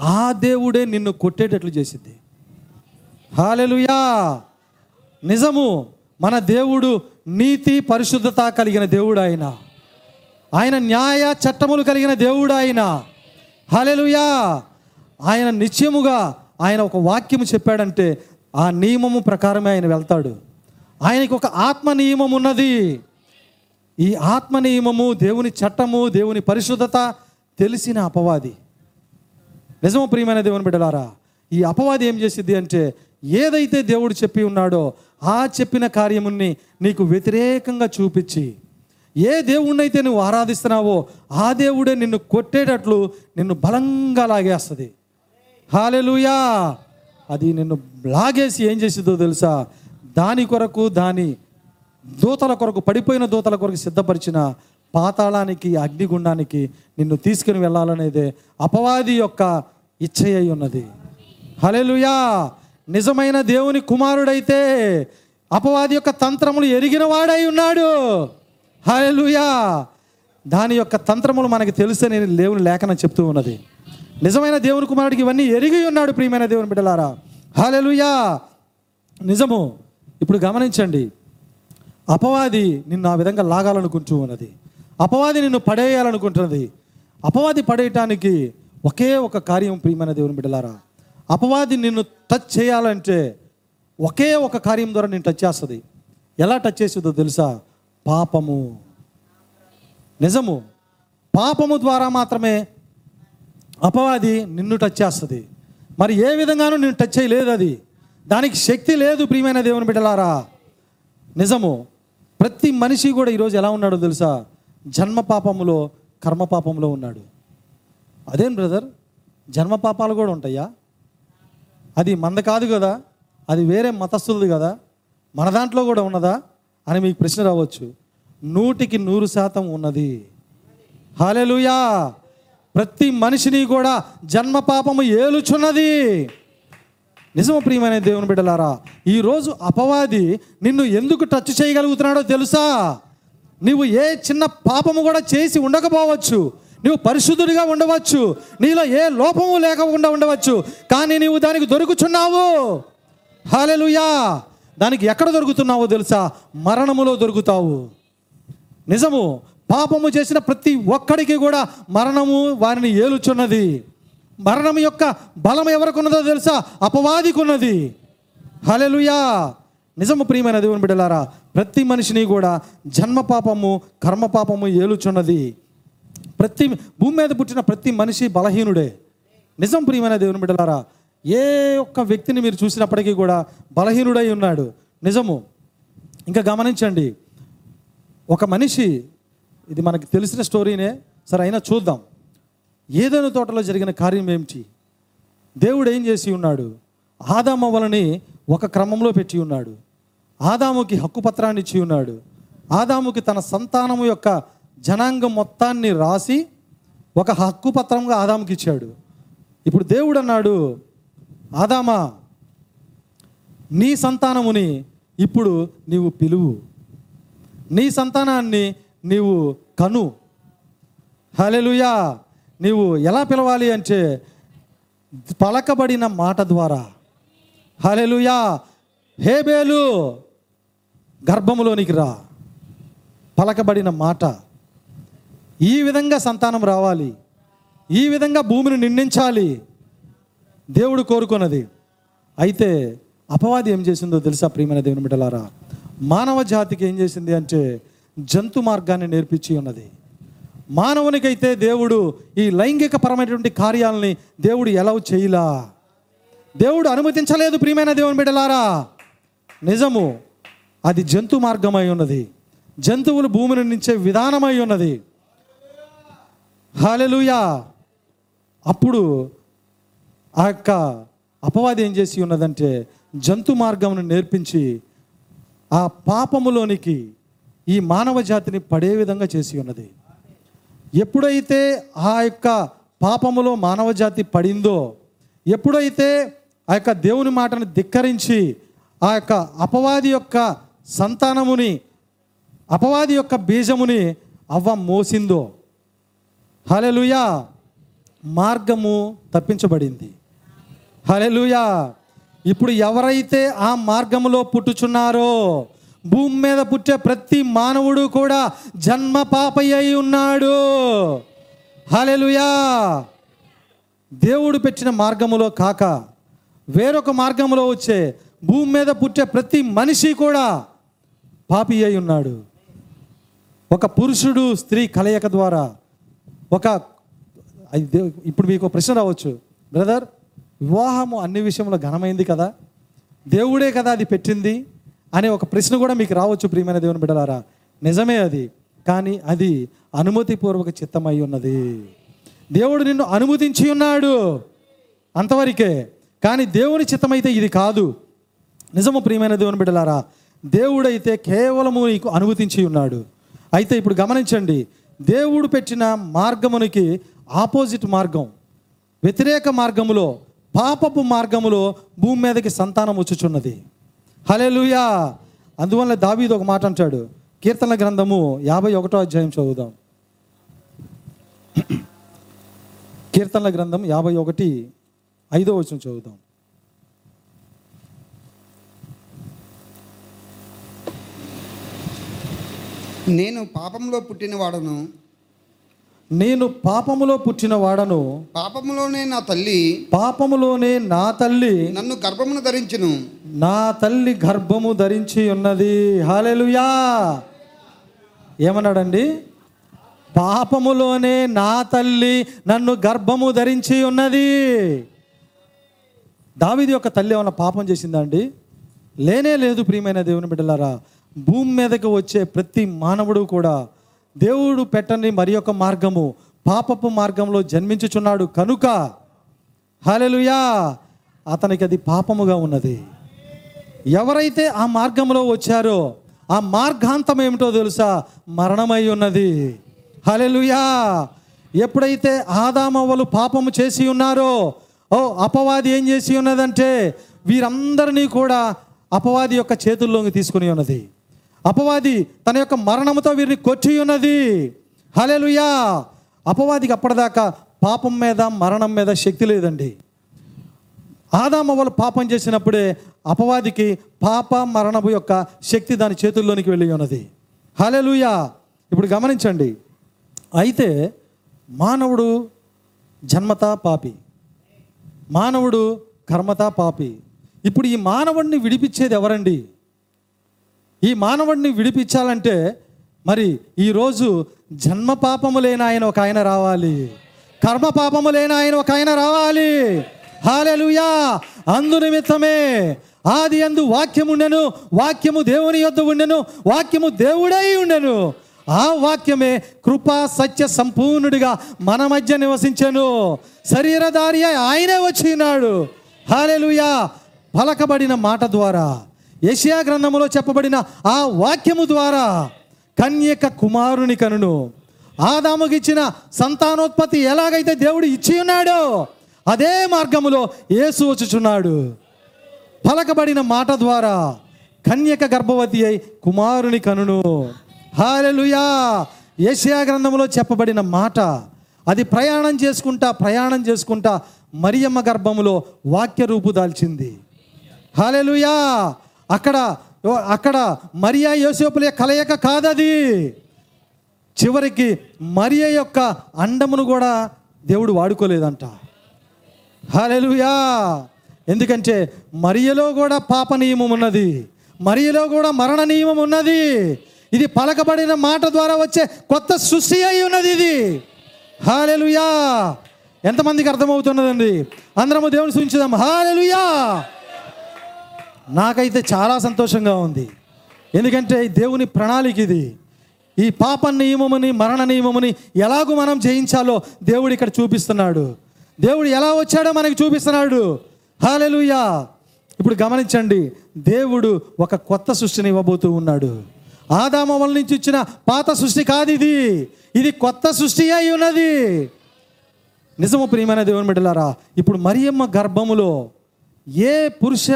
ఆ దేవుడే నిన్ను కొట్టేటట్లు చేసింది. హాలెలుయా నిజము మన దేవుడు నీతి పరిశుద్ధత కలిగిన దేవుడు ఆయన ఆయన న్యాయ చట్టములు కలిగిన దేవుడు ఆయన హలెలుయా ఆయన నిత్యముగా ఆయన ఒక వాక్యము చెప్పాడంటే ఆ నియమము ప్రకారమే ఆయన వెళ్తాడు. ఆయనకు ఒక ఆత్మ నియమం ఉన్నది. ఈ ఆత్మ నియమము దేవుని చట్టము దేవుని పరిశుద్ధత తెలిసిన అపవాది. నిజము ప్రియమైన దేవుని బిడ్డలారా? ఈ అపవాది ఏం చేసిద్ది అంటే ఏదైతే దేవుడు చెప్పి ఉన్నాడో ఆ చెప్పిన కార్యముని నీకు వ్యతిరేకంగా చూపించి ఏ దేవుణ్ణైతే నువ్వు ఆరాధిస్తున్నావో ఆ దేవుడే నిన్ను కొట్టేటట్లు నిన్ను బలంగా లాగేస్తుంది. హాలెలుయా! అది నిన్ను లాగేసి ఏం చేసిందో తెలుసా? దాని కొరకు దాని దూతల కొరకు పడిపోయిన దూతల కొరకు సిద్ధపరిచిన పాతాళానికి అగ్నిగుండానికి నిన్ను తీసుకుని వెళ్ళాలనేదే అపవాది యొక్క ఇచ్చ అయి ఉన్నది. హలెలుయా నిజమైన దేవుని కుమారుడైతే అపవాది యొక్క తంత్రములు ఎరిగిన వాడై ఉన్నాడు. హలెలుయా దాని యొక్క తంత్రములు మనకి తెలుసని దేవుని లేఖనం చెప్తూ ఉన్నది. నిజమైన దేవుని కుమారుడికి ఇవన్నీ ఎరిగి ఉన్నాడు ప్రియమైన దేవుని బిడ్డలారా. హాలెలుయా నిజము. ఇప్పుడు గమనించండి. అపవాది నిన్ను ఆ విధంగా లాగాలనుకుంటూ ఉన్నది. అపవాది నిన్ను పడేయాలనుకుంటున్నది. అపవాది పడేయటానికి ఒకే ఒక కార్యం ప్రియమైన దేవుని బిడ్డలారా. అపవాది నిన్ను టచ్ చేయాలంటే ఒకే ఒక కార్యం ద్వారా నేను టచ్ చేస్తుంది. ఎలా టచ్ చేస్తుందో తెలుసా? పాపము. నిజము. పాపము ద్వారా మాత్రమే అపవాది నిన్ను టచ్ చేస్తుంది. మరి ఏ విధంగానూ నిన్ను టచ్ చేయలేదు అది. దానికి శక్తి లేదు ప్రియమైన దేవుని బిడ్డలారా. నిజము ప్రతి మనిషి కూడా ఈరోజు ఎలా ఉన్నాడో తెలుసా? జన్మ పాపములో కర్మ పాపంలో ఉన్నాడు. అదేం బ్రదర్? జన్మ పాపాలు కూడా ఉంటాయా? అది మంద కాదు కదా? అది వేరే మతస్థులది కదా? మన దాంట్లో కూడా ఉన్నదా? అని మీకు ప్రశ్న రావచ్చు. నూటికి నూరు శాతం ఉన్నది. హాలెలుయా ప్రతి మనిషిని కూడా జన్మ పాపము ఏలుచున్నది. నిజము ప్రియమైన దేవుని బిడ్డలారా? ఈరోజు అపవాది నిన్ను ఎందుకు టచ్ చేయగలుగుతున్నాడో తెలుసా? నీవు ఏ చిన్న పాపము కూడా చేసి ఉండకపోవచ్చు. నువ్వు పరిశుద్ధుడిగా ఉండవచ్చు. నీలో ఏ లోపము లేకుండా ఉండవచ్చు. కానీ నీవు దానికి దొరుకుచున్నావు. హాలెలుయా దానికి ఎక్కడ దొరుకుతున్నావో తెలుసా? మరణములో దొరుకుతావు. నిజము పాపము చేసిన ప్రతి ఒక్కడికి కూడా మరణము వారిని ఏలుచున్నది. మరణం యొక్క బలం ఎవరికున్నదో తెలుసా? అపవాదికి ఉన్నది. హలెలుయా నిజము ప్రియమైన దేవుని బిడ్డలారా ప్రతి మనిషిని కూడా జన్మ పాపము కర్మ పాపము ఏలుచున్నది. ప్రతి భూమి మీద పుట్టిన ప్రతి మనిషి బలహీనుడే. నిజం ప్రియమైన దేవుని బిడ్డలారా ఏ ఒక్క వ్యక్తిని మీరు చూసినప్పటికీ కూడా బలహీనుడై ఉన్నాడు. నిజము. ఇంకా గమనించండి ఒక మనిషి ఇది మనకి తెలిసిన స్టోరీనే. సరే అయినా చూద్దాం. ఏదైనా తోటలో జరిగిన కార్యం ఏమిటి? దేవుడు ఏం చేసి ఉన్నాడు? ఆదామ వలని ఒక క్రమంలో పెట్టి ఉన్నాడు. ఆదాముకి హక్కు పత్రాన్ని ఇచ్చి ఉన్నాడు. ఆదాముకి తన సంతానము యొక్క జనాంగం మొత్తాన్ని రాసి ఒక హక్కు పత్రంగా ఆదాముకి ఇచ్చాడు. ఇప్పుడు దేవుడు అన్నాడు ఆదామా నీ సంతానముని ఇప్పుడు నీవు పిలువు. నీ సంతానాన్ని నీవు కను. హలెలుయా నీవు ఎలా పిలవాలి అంటే పలకబడిన మాట ద్వారా. హలెలుయా హేబేలు గర్భములోనికి రా. పలకబడిన మాట. ఈ విధంగా సంతానం రావాలి. ఈ విధంగా భూమిని నిండించాలి. దేవుడు కోరుకున్నది. అయితే అపవాది ఏం చేసిందో తెలుసా ప్రియమైన దేవుని బిడ్డలారా? మానవ జాతికి ఏం చేసింది అంటే జంతు మార్గాన్ని నేర్పించి ఉన్నది. మానవునికైతే దేవుడు ఈ లైంగిక పరమైనటువంటి కార్యాలని దేవుడు ఎలా చేయలా? దేవుడు అనుమతించలేదు ప్రియమైన దేవుని బిడ్డలారా. నిజము అది జంతు మార్గమై ఉన్నది. జంతువులు భూమిని నుంచే విధానమై ఉన్నది. హాలెలుయా అప్పుడు ఆ యొక్క అపవాది ఏం చేసి ఉన్నదంటే జంతు మార్గమును నేర్పించి ఆ పాపములోనికి ఈ మానవ జాతిని పడే విధంగా చేసి ఉన్నది. ఎప్పుడైతే ఆ యొక్క పాపములో మానవ జాతి పడిందో ఎప్పుడైతే ఆ యొక్క దేవుని మాటను ధిక్కరించి ఆ యొక్క అపవాది యొక్క సంతానముని అపవాది యొక్క బీజముని అవ్వ మోసిందో హలెలుయా మార్గము తప్పించబడింది. హలెలుయా ఇప్పుడు ఎవరైతే ఆ మార్గములో పుట్టుచున్నారో భూమి మీద పుట్టే ప్రతి మానవుడు కూడా జన్మ పాపయ్య అయి ఉన్నాడు. హలెలుయా దేవుడు పెట్టిన మార్గములో కాక వేరొక మార్గములో వచ్చే భూమి మీద పుట్టే ప్రతి మనిషి కూడా పాపి అయి ఉన్నాడు. ఒక పురుషుడు స్త్రీ కలయిక ద్వారా ఒక ఇప్పుడు మీకు ప్రశ్న రావచ్చు. బ్రదర్ వివాహము అన్ని విషయంలో ఘనమైంది కదా? దేవుడే కదా అది పెట్టింది? అనే ఒక ప్రశ్న కూడా మీకు రావచ్చు ప్రియమైన దేవుని బిడ్డలారా. నిజమే అది కానీ అది అనుమతిపూర్వక చిత్తమై ఉన్నది. దేవుడు నిన్ను అనుమతించి ఉన్నాడు అంతవరకే కానీ దేవుని చిత్తమైతే ఇది కాదు. నిజము ప్రియమైన దేవుని బిడ్డలారా దేవుడైతే కేవలము నీకు అనుమతించి ఉన్నాడు. అయితే ఇప్పుడు గమనించండి దేవుడు పెట్టిన మార్గమునికి ఆపోజిట్ మార్గం వ్యతిరేక మార్గములో పాపపు మార్గములో భూమి మీదకి సంతానం వచ్చుచున్నది. హలెలుయా అందువల్ల దావీదు ఒక మాట అంటాడు. కీర్తన గ్రంథము యాభై ఒకటో అధ్యాయం చదువుదాం. కీర్తనల గ్రంథం యాభై ఒకటి ఐదో వచనం చదువుదాం. నేను పాపంలో పుట్టిన వాడను నేను పాపములో పుట్టిన వాడను. పాపములోనే నా తల్లి పాపములోనే నా తల్లి నన్ను గర్భమును ధరించును. నా తల్లి గర్భము ధరించి ఉన్నది. హాలెలుయా ఏమన్నాడండి? పాపములోనే నా తల్లి నన్ను గర్భము ధరించి ఉన్నది. దావిది యొక్క తల్లి ఏమైనా పాపం చేసిందా అండి? లేనే లేదు ప్రియమైన దేవుని బిడ్డలారా. భూమి మీదకి వచ్చే ప్రతి మానవుడు కూడా దేవుడు పెట్టని మరి యొక్క మార్గము పాపపు మార్గంలో జన్మించుచున్నాడు. కనుక హలెలుయా అతనికి అది పాపముగా ఉన్నది. ఎవరైతే ఆ మార్గంలో వచ్చారో ఆ మార్గాంతం ఏమిటో తెలుసా? మరణమై ఉన్నది. హలెలుయా ఎప్పుడైతే ఆదామవ్వలు పాపము చేసి ఉన్నారో ఓ అపవాది ఏం చేసి ఉన్నదంటే వీరందరినీ కూడా అపవాది యొక్క చేతుల్లోకి తీసుకుని ఉన్నది. అపవాది తన యొక్క మరణముతో వీరిని కొట్టి ఉన్నది హలెలుయా అపవాదికి అప్పటిదాకా పాపం మీద మరణం మీద శక్తి లేదండి. ఆదామ వాళ్ళు పాపం చేసినప్పుడే అపవాదికి పాప మరణము యొక్క శక్తి దాని చేతుల్లోనికి వెళ్ళి ఉన్నది హలెలుయా ఇప్పుడు గమనించండి. అయితే మానవుడు జన్మతా పాపి. మానవుడు కర్మతా పాపి. ఇప్పుడు ఈ మానవుడిని విడిపించేది ఎవరండి? ఈ మానవుడిని విడిపించాలంటే మరి ఈరోజు జన్మ పాపము లేని ఆయన ఒక ఆయన రావాలి. కర్మ పాపము లేని ఆయన ఒక ఆయన రావాలి. హాలెలుయా అందు నిమిత్తమే ఆది అందు వాక్యం ఉండెను వాక్యము దేవుని యొద్ద ఉండెను వాక్యము దేవుడై ఉండెను. ఆ వాక్యమే కృపా సత్య సంపూర్ణుడిగా మన మధ్య నివసించెను. శరీరధారి అయి ఆయనే వచ్చినాడు. హాలెలుయా పలకబడిన మాట ద్వారా యషియా గ్రంథములో చెప్పబడిన ఆ వాక్యము ద్వారా కన్యక కుమారుని కనును. ఆదాముకిచ్చిన సంతానోత్పత్తి ఎలాగైతే దేవుడు ఇచ్చి ఉన్నాడో అదే మార్గములో యేసు వచ్చుచున్నాడు. పలకబడిన మాట ద్వారా కన్యక గర్భవతి అయి కుమారుని కనును. హాలెలుయా! ఏషియా గ్రంథంలో చెప్పబడిన మాట అది ప్రయాణం చేసుకుంటా ప్రయాణం చేసుకుంటా మరియమ్మ గర్భములో వాక్య రూపు దాల్చింది. హాలెలుయా! అక్కడ అక్కడ మరియా యోసేపుల కలయిక కాదది. చివరికి మరియ యొక్క అండమును కూడా దేవుడు వాడుకోలేదంట. హలెలుయా ఎందుకంటే మరియలో కూడా పాప నియమం ఉన్నది. మరియలో కూడా మరణ నియమం ఉన్నది. ఇది పలకబడిన మాట ద్వారా వచ్చే కొత్త సృష్టి అయి ఉన్నది ఇది. హాలెలుయా ఎంతమందికి అర్థమవుతున్నదండి? అందరము దేవుని సూచించుదాం హాలెలుయా నాకైతే చాలా సంతోషంగా ఉంది. ఎందుకంటే దేవుని ప్రణాళిక ఇది. ఈ పాప నియమముని మరణ నియమముని ఎలాగూ మనం జయించాలో దేవుడు ఇక్కడ చూపిస్తున్నాడు. దేవుడు ఎలా వచ్చాడో మనకి చూపిస్తున్నాడు. హాలెలుయా ఇప్పుడు గమనించండి దేవుడు ఒక కొత్త సృష్టిని ఇవ్వబోతూ ఉన్నాడు. ఆదామవల నుంచి ఇచ్చిన పాత సృష్టి కాదు ఇది. ఇది కొత్త సృష్టి అయి ఉన్నది. నిజము ప్రియమైన దేవుని బిడ్డలారా ఇప్పుడు మరియమ్మ గర్భములో ఏ పురుష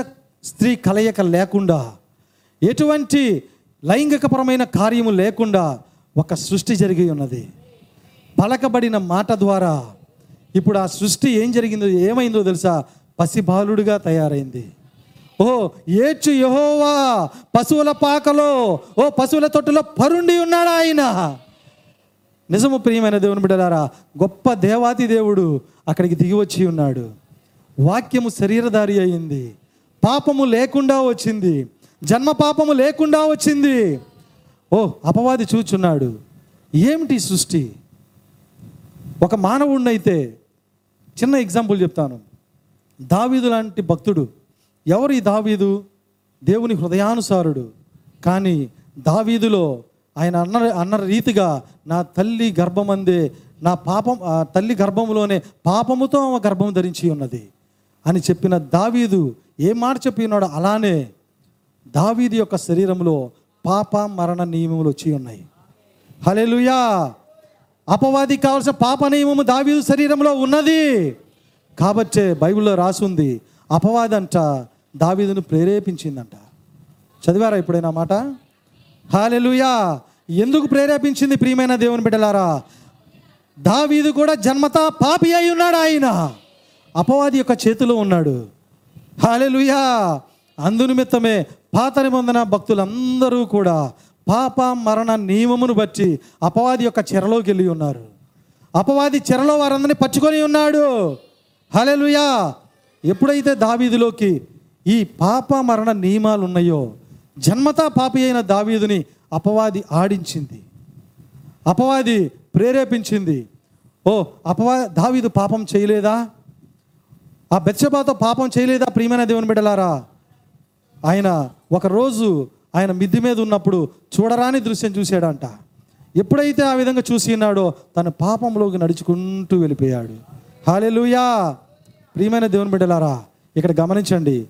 స్త్రీ కలయిక లేకుండా ఎటువంటి లైంగికపరమైన కార్యము లేకుండా ఒక సృష్టి జరిగి ఉన్నది. పలకబడిన మాట ద్వారా ఇప్పుడు ఆ సృష్టి ఏం జరిగిందో ఏమైందో తెలుసా? పసిబాలుడుగా తయారైంది. ఓ ఏడ్చు యహోవా పశువుల పాకలో ఓ పశువుల తొట్టులో పరుండి ఉన్నాడు ఆయన. నిజము ప్రియమైన దేవుని బిడ్డలారా గొప్ప దేవాతి దేవుడు అక్కడికి దిగి వచ్చి ఉన్నాడు. వాక్యము శరీరధారి అయింది. పాపము లేకుండా వచ్చింది. జన్మ పాపము లేకుండా వచ్చింది. ఓ అపవాది చూచున్నాడు. ఏమిటి సృష్టి? ఒక మానవుడినైతే చిన్న ఎగ్జాంపుల్ చెప్తాను. దావీదు లాంటి భక్తుడు. ఎవరు ఈ దావీదు? దేవుని హృదయానుసారుడు. కానీ దావీదులో ఆయన అన్న అన్న రీతిగా నా తల్లి గర్భమందే నా పాపం ఆ తల్లి గర్భంలోనే పాపముతో ఆమె గర్భం ధరించి ఉన్నది. అని చెప్పిన దావీదు ఏ మాట చెప్పి అలానే దావీది యొక్క శరీరంలో పాప మరణ నియమములు వచ్చి ఉన్నాయి. హలెలుయా అపవాది కావాల్సిన పాప నియమము దావీదు శరీరంలో ఉన్నది. కాబట్టే బైబిల్లో రాసుంది అపవాది అంట దావీదును ప్రేరేపించిందంట. చదివారా ఇప్పుడైనా మాట? హాలెలుయా ఎందుకు ప్రేరేపించింది ప్రియమైన దేవుని బిడ్డలారా? దావీదు కూడా జన్మతా పాపి అయి ఉన్నాడు ఆయన. అపవాది యొక్క చేతిలో ఉన్నాడు. హాలెలుయా అందునిమిత్తమే పాత నిబంధన భక్తులందరూ కూడా పాప మరణ నియమమును బట్టి అపవాది యొక్క చెరలోకి వెళ్ళి ఉన్నారు. అపవాది చెరలో వారందరినీ పట్టుకొని ఉన్నాడు. హలెలుయా ఎప్పుడైతే దావీదులోకి ఈ పాప మరణ నియమాలు ఉన్నాయో జన్మతా పాపి అయిన దావీదుని అపవాది ఆడించింది. అపవాది ప్రేరేపించింది. ఓ అపవా దావీదు పాపం చేయలేదా? ఆ బెత్సబాతో పాపం చేయలేదా ప్రియమైన దేవుని బిడ్డలారా? ఆయన ఒకరోజు ఆయన మిద్ది మీద ఉన్నప్పుడు చూడరాని దృశ్యం చూశాడంట. ఎప్పుడైతే ఆ విధంగా చూసి ఉన్నాడో తన పాపంలోకి నడుచుకుంటూ వెళ్ళిపోయాడు. హాలెలుయా ప్రియమైన దేవుని బిడ్డలారా ఇక్కడ గమనించండి.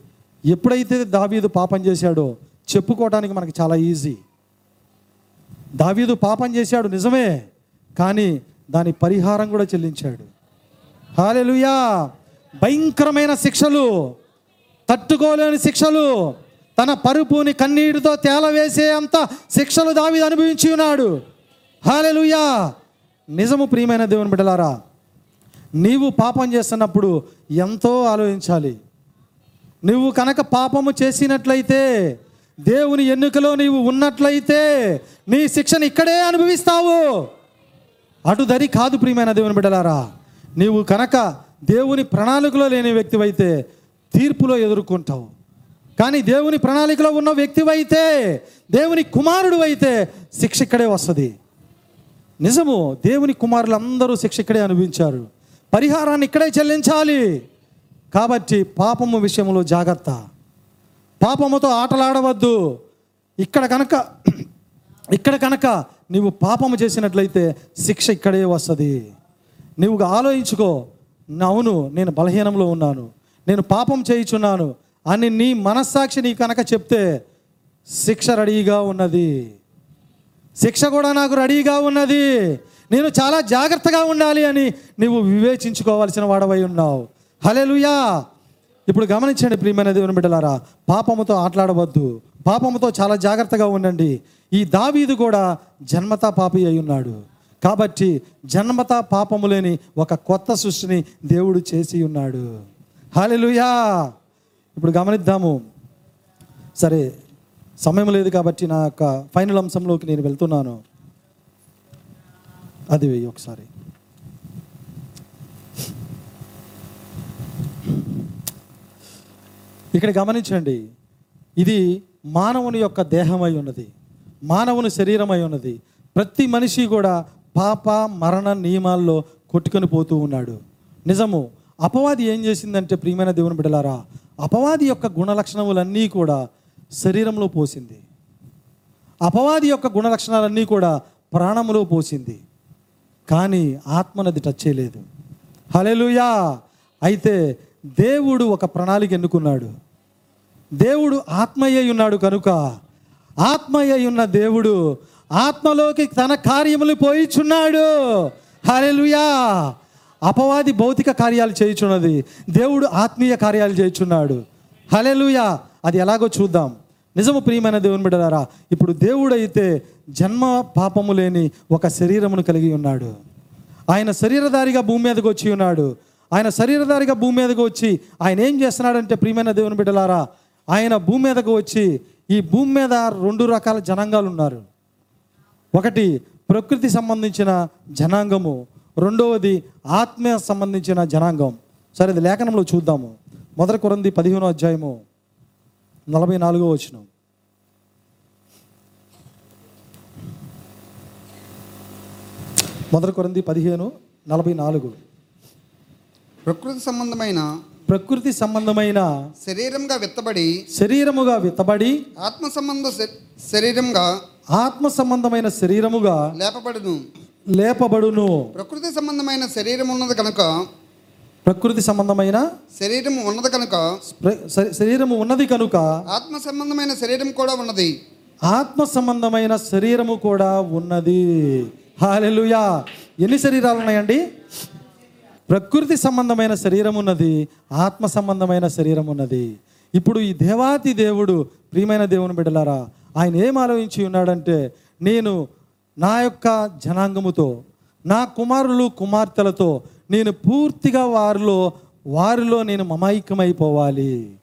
ఎప్పుడైతే దావీదు పాపం చేశాడో చెప్పుకోవడానికి మనకి చాలా ఈజీ. దావీదు పాపం చేశాడు నిజమే కానీ దాని పరిహారం కూడా చెల్లించాడు. హాలెలుయా భయంకరమైన శిక్షలు తట్టుకోలేని శిక్షలు తన పరుపుని కన్నీటితో తేలవేసే అంత శిక్షలు దావి అనుభవించి ఉన్నాడు. హాలెలుయా నిజము ప్రియమైన దేవుని బిడ్డలారా నీవు పాపం చేస్తున్నప్పుడు ఎంతో ఆలోచించాలి. నువ్వు కనుక పాపము చేసినట్లయితే దేవుని ఎన్నికలో నీవు ఉన్నట్లయితే నీ శిక్షను ఇక్కడే అనుభవిస్తావు. అటు దరి కాదు ప్రియమైన దేవుని బిడ్డలారా నీవు కనుక దేవుని ప్రణాళికలో లేని వ్యక్తివైతే తీర్పులో ఎదుర్కొంటావు. కానీ దేవుని ప్రణాళికలో ఉన్న వ్యక్తివైతే దేవుని కుమారుడు అయితే శిక్ష ఇక్కడే వస్తుంది. నిజము దేవుని కుమారులందరూ శిక్ష ఇక్కడే అనుభవించారు. పరిహారాన్ని ఇక్కడే చెల్లించాలి. కాబట్టి పాపము విషయంలో జాగ్రత్త. పాపముతో ఆటలాడవద్దు. ఇక్కడ కనుక ఇక్కడ కనుక నీవు పాపము చేసినట్లయితే శిక్ష ఇక్కడే వస్తుంది. నువ్వు ఆలోచించుకో అవును నేను బలహీనంలో ఉన్నాను. నేను పాపం చేయుచున్నాను. అని నీ మనస్సాక్షి నీ కనుక చెప్తే శిక్ష రెడీగా ఉన్నది. శిక్ష కూడా నాకు రెడీగా ఉన్నది. నేను చాలా జాగ్రత్తగా ఉండాలి అని నీవు వివేచించుకోవాల్సిన వాడవై ఉన్నావు. హలెలుయా ఇప్పుడు గమనించండి ప్రియమైన దేవుని బిడ్డలారా పాపముతో ఆటలాడవద్దు. పాపముతో చాలా జాగ్రత్తగా ఉండండి. ఈ దావీదు కూడా జన్మతా పాపి అయి ఉన్నాడు. కాబట్టి జన్మత పాపము లేని ఒక కొత్త సృష్టిని దేవుడు చేసి ఉన్నాడు. హలెలుయా ఇప్పుడు గమనిద్దాము. సరే సమయం లేదు కాబట్టి నా యొక్క ఫైనల్ అంశంలోకి నేను వెళ్తున్నాను. అది వెయ్యి ఒకసారి. ఇక్కడ గమనించండి ఇది మానవుని యొక్క దేహమై ఉన్నది మానవుని శరీరమై ఉన్నది. ప్రతి మనిషి కూడా పాప మరణ నియమాల్లో కొట్టుకొని పోతూ ఉన్నాడు. నిజము అపవాది ఏం చేసిందంటే ప్రియమైన దేవుని బిడలారా అపవాది యొక్క గుణలక్షణములన్నీ కూడా శరీరంలో పోసింది. అపవాది యొక్క గుణలక్షణాలన్నీ కూడా ప్రాణములో పోసింది. కానీ ఆత్మనది టచ్ చేయలేదు. హలెలుయా అయితే దేవుడు ఒక ప్రణాళిక ఎన్నుకున్నాడు. దేవుడు ఆత్మయ్య ఉన్నాడు కనుక ఆత్మయ్య ఉన్న దేవుడు ఆత్మలోకి తన కార్యములు పోయిచున్నాడు. హరెలుయా అపవాది భౌతిక కార్యాలు చేయుచున్నది. దేవుడు ఆత్మీయ కార్యాలు చేయుచున్నాడు. హలెలుయా అది ఎలాగో చూద్దాం. నిజము ప్రియమైన దేవుని బిడ్డలారా ఇప్పుడు దేవుడైతే జన్మ పాపము లేని ఒక శరీరమును కలిగి ఉన్నాడు. ఆయన శరీరధారిగా భూమి మీదకి వచ్చి ఉన్నాడు. ఆయన శరీరధారిగా భూమి మీదకి వచ్చి ఆయన ఏం చేస్తున్నాడంటే ప్రియమైన దేవుని బిడ్డలారా ఆయన భూమి మీదకు వచ్చి ఈ భూమి మీద రెండు రకాల జనాంగాలు ఉన్నారు. ఒకటి ప్రకృతి సంబంధించిన జనాంగము రెండవది ఆత్మ సంబంధించిన జనాంగం. సరే ఇది లేఖనంలో చూద్దాము. మొదటి కొరంది పదిహేనో అధ్యాయము నలభై నాలుగో వచనం. మొదటి కొరంది పదిహేను నలభై నాలుగు. ప్రకృతి సంబంధమైన ప్రకృతి సంబంధమైన శరీరంగా విత్తబడి శరీరముగా విత్తబడి ఆత్మ సంబంధ శరీరంగా ఆత్మ సంబంధమైన శరీరముగా లేపబడును. లేపబడును. ప్రకృతి సంబంధమైన శరీరం ఉన్నది కనుక ప్రకృతి సంబంధమైన శరీరం ఉన్నది కనుక శరీరము ఉన్నది కనుక ఆత్మ సంబంధమైన శరీరం కూడా ఉన్నది. ఆత్మ సంబంధమైన శరీరము కూడా ఉన్నది. హాలెలుయా ఎన్ని శరీరాలు ఉన్నాయండి? ప్రకృతి సంబంధమైన శరీరం ఉన్నది ఆత్మ సంబంధమైన శరీరం ఉన్నది. ఇప్పుడు ఈ దేవాతి దేవుడు ప్రియమైన దేవుని బిడ్డలారా ఆయన ఏం ఆలోచించి ఉన్నాడంటే నేను నా యొక్క జనాంగముతో నా కుమారులు కుమార్తెలతో నేను పూర్తిగా వారిలో వారిలో నేను మమైకమైపోవాలి.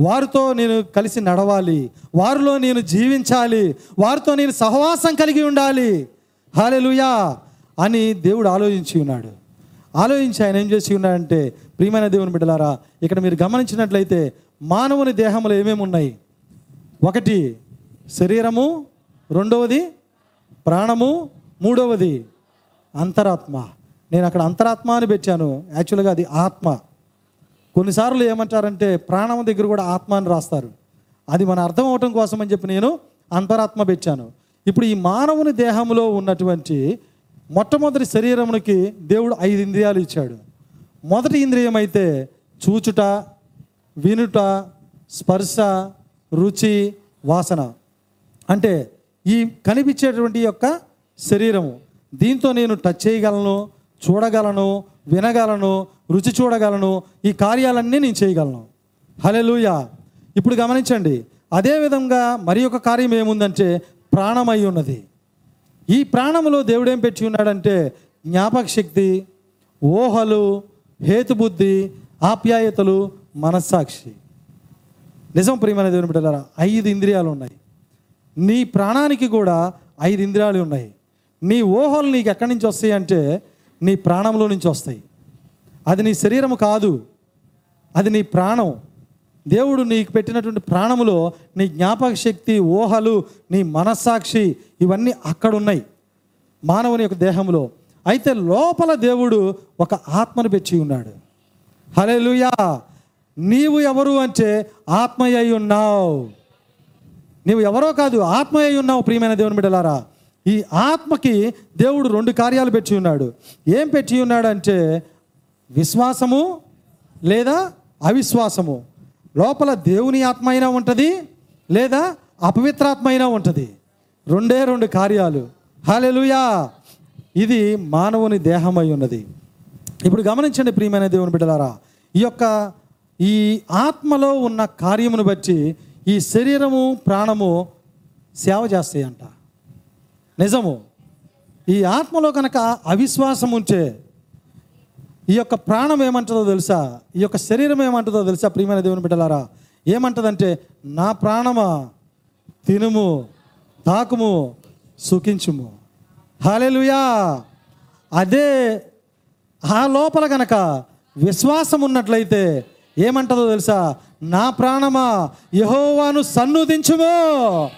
వారితో నేను కలిసి నడవాలి. వారిలో నేను జీవించాలి. వారితో నేను సహవాసం కలిగి ఉండాలి. హాలెలుయా అని దేవుడు ఆలోచించి ఉన్నాడు. ఆలోచించి ఆయన ఏం చేసి ఉన్నాడంటే ప్రియమైన దేవుని బిడ్డలారా ఇక్కడ మీరు గమనించినట్లయితే మానవుని దేహంలో ఏమేమి ఉన్నాయి ఒకటి శరీరము రెండవది ప్రాణము మూడవది అంతరాత్మ. నేను అక్కడ అంతరాత్మ అని పెట్టాను. యాక్చువల్గా అది ఆత్మ. కొన్నిసార్లు ఏమంటారంటే ప్రాణం దగ్గర కూడా ఆత్మ అని రాస్తారు. అది మన అర్థం అవటం కోసం అని చెప్పి నేను అంతరాత్మ పెట్టాను. ఇప్పుడు ఈ మానవుని దేహంలో ఉన్నటువంటి మొట్టమొదటి శరీరమునికి దేవుడు ఐదు ఇంద్రియాలు ఇచ్చాడు. మొదటి ఇంద్రియం అయితే చూచుట వినుట స్పర్శ రుచి వాసన. అంటే ఈ కనిపించేటువంటి యొక్క శరీరము దీంతో నేను టచ్ చేయగలను చూడగలను వినగలను రుచి చూడగలను ఈ కార్యాలన్నీ నేను చేయగలను. హలెలుయా ఇప్పుడు గమనించండి అదేవిధంగా మరి ఒక కార్యం ఏముందంటే ప్రాణమై ఉన్నది. ఈ ప్రాణములో దేవుడేం పెట్టి ఉన్నాడంటే జ్ఞాపక శక్తి ఊహలు హేతుబుద్ధి ఆప్యాయతలు మనస్సాక్షి. నిజం ప్రియమైన దేవుని బిడ్డలారా ఐదు ఇంద్రియాలు ఉన్నాయి. నీ ప్రాణానికి కూడా ఐదు ఇంద్రియాలు ఉన్నాయి. నీ ఊహలు నీకు ఎక్కడి నుంచి వస్తాయి అంటే నీ ప్రాణంలో నుంచి వస్తాయి. అది నీ శరీరము కాదు. అది నీ ప్రాణం. దేవుడు నీకు పెట్టినటువంటి ప్రాణములో నీ జ్ఞాపక శక్తి ఊహలు నీ మనస్సాక్షి ఇవన్నీ అక్కడ ఉన్నాయి మానవుని యొక్క దేహంలో అయితే లోపల దేవుడు ఒక ఆత్మను పెంచి ఉన్నాడు. హలేలుయా నీవు ఎవరు అంటే ఆత్మయ్య ఉన్నావు. నీవు ఎవరో కాదు ఆత్మ అయి ఉన్నావు ప్రియమైన దేవుని బిడ్డలారా. ఈ ఆత్మకి దేవుడు రెండు కార్యాలు పెట్టి ఉన్నాడు. ఏం పెట్టి ఉన్నాడంటే విశ్వాసము లేదా అవిశ్వాసము. లోపల దేవుని ఆత్మ అయినా ఉంటుంది లేదా అపవిత్రాత్మ అయినా ఉంటుంది. రెండే రెండు కార్యాలు. హాలెలుయా ఇది మానవుని దేహమై ఉన్నది. ఇప్పుడు గమనించండి ప్రియమైన దేవుని బిడ్డలారా. ఈ యొక్క ఈ ఆత్మలో ఉన్న కార్యమును బట్టి ఈ శరీరము ప్రాణము సేవ చేస్తాయంట. నిజము. ఈ ఆత్మలో కనుక అవిశ్వాసం ఉంటే ఈ యొక్క ప్రాణం ఏమంటుందో తెలుసా? ఈ యొక్క శరీరం ఏమంటుందో తెలుసా ప్రియమైన దేవుని బిడ్డలారా? ఏమంటదంటే నా ప్రాణమా తినుము తాకుము సుఖించుము. హాలేలుయా అదే ఆ లోపల కనుక విశ్వాసం ఉన్నట్లయితే ఏమంటుందో తెలుసా? నా ప్రాణమా? యహోవాను సన్నుదించుము.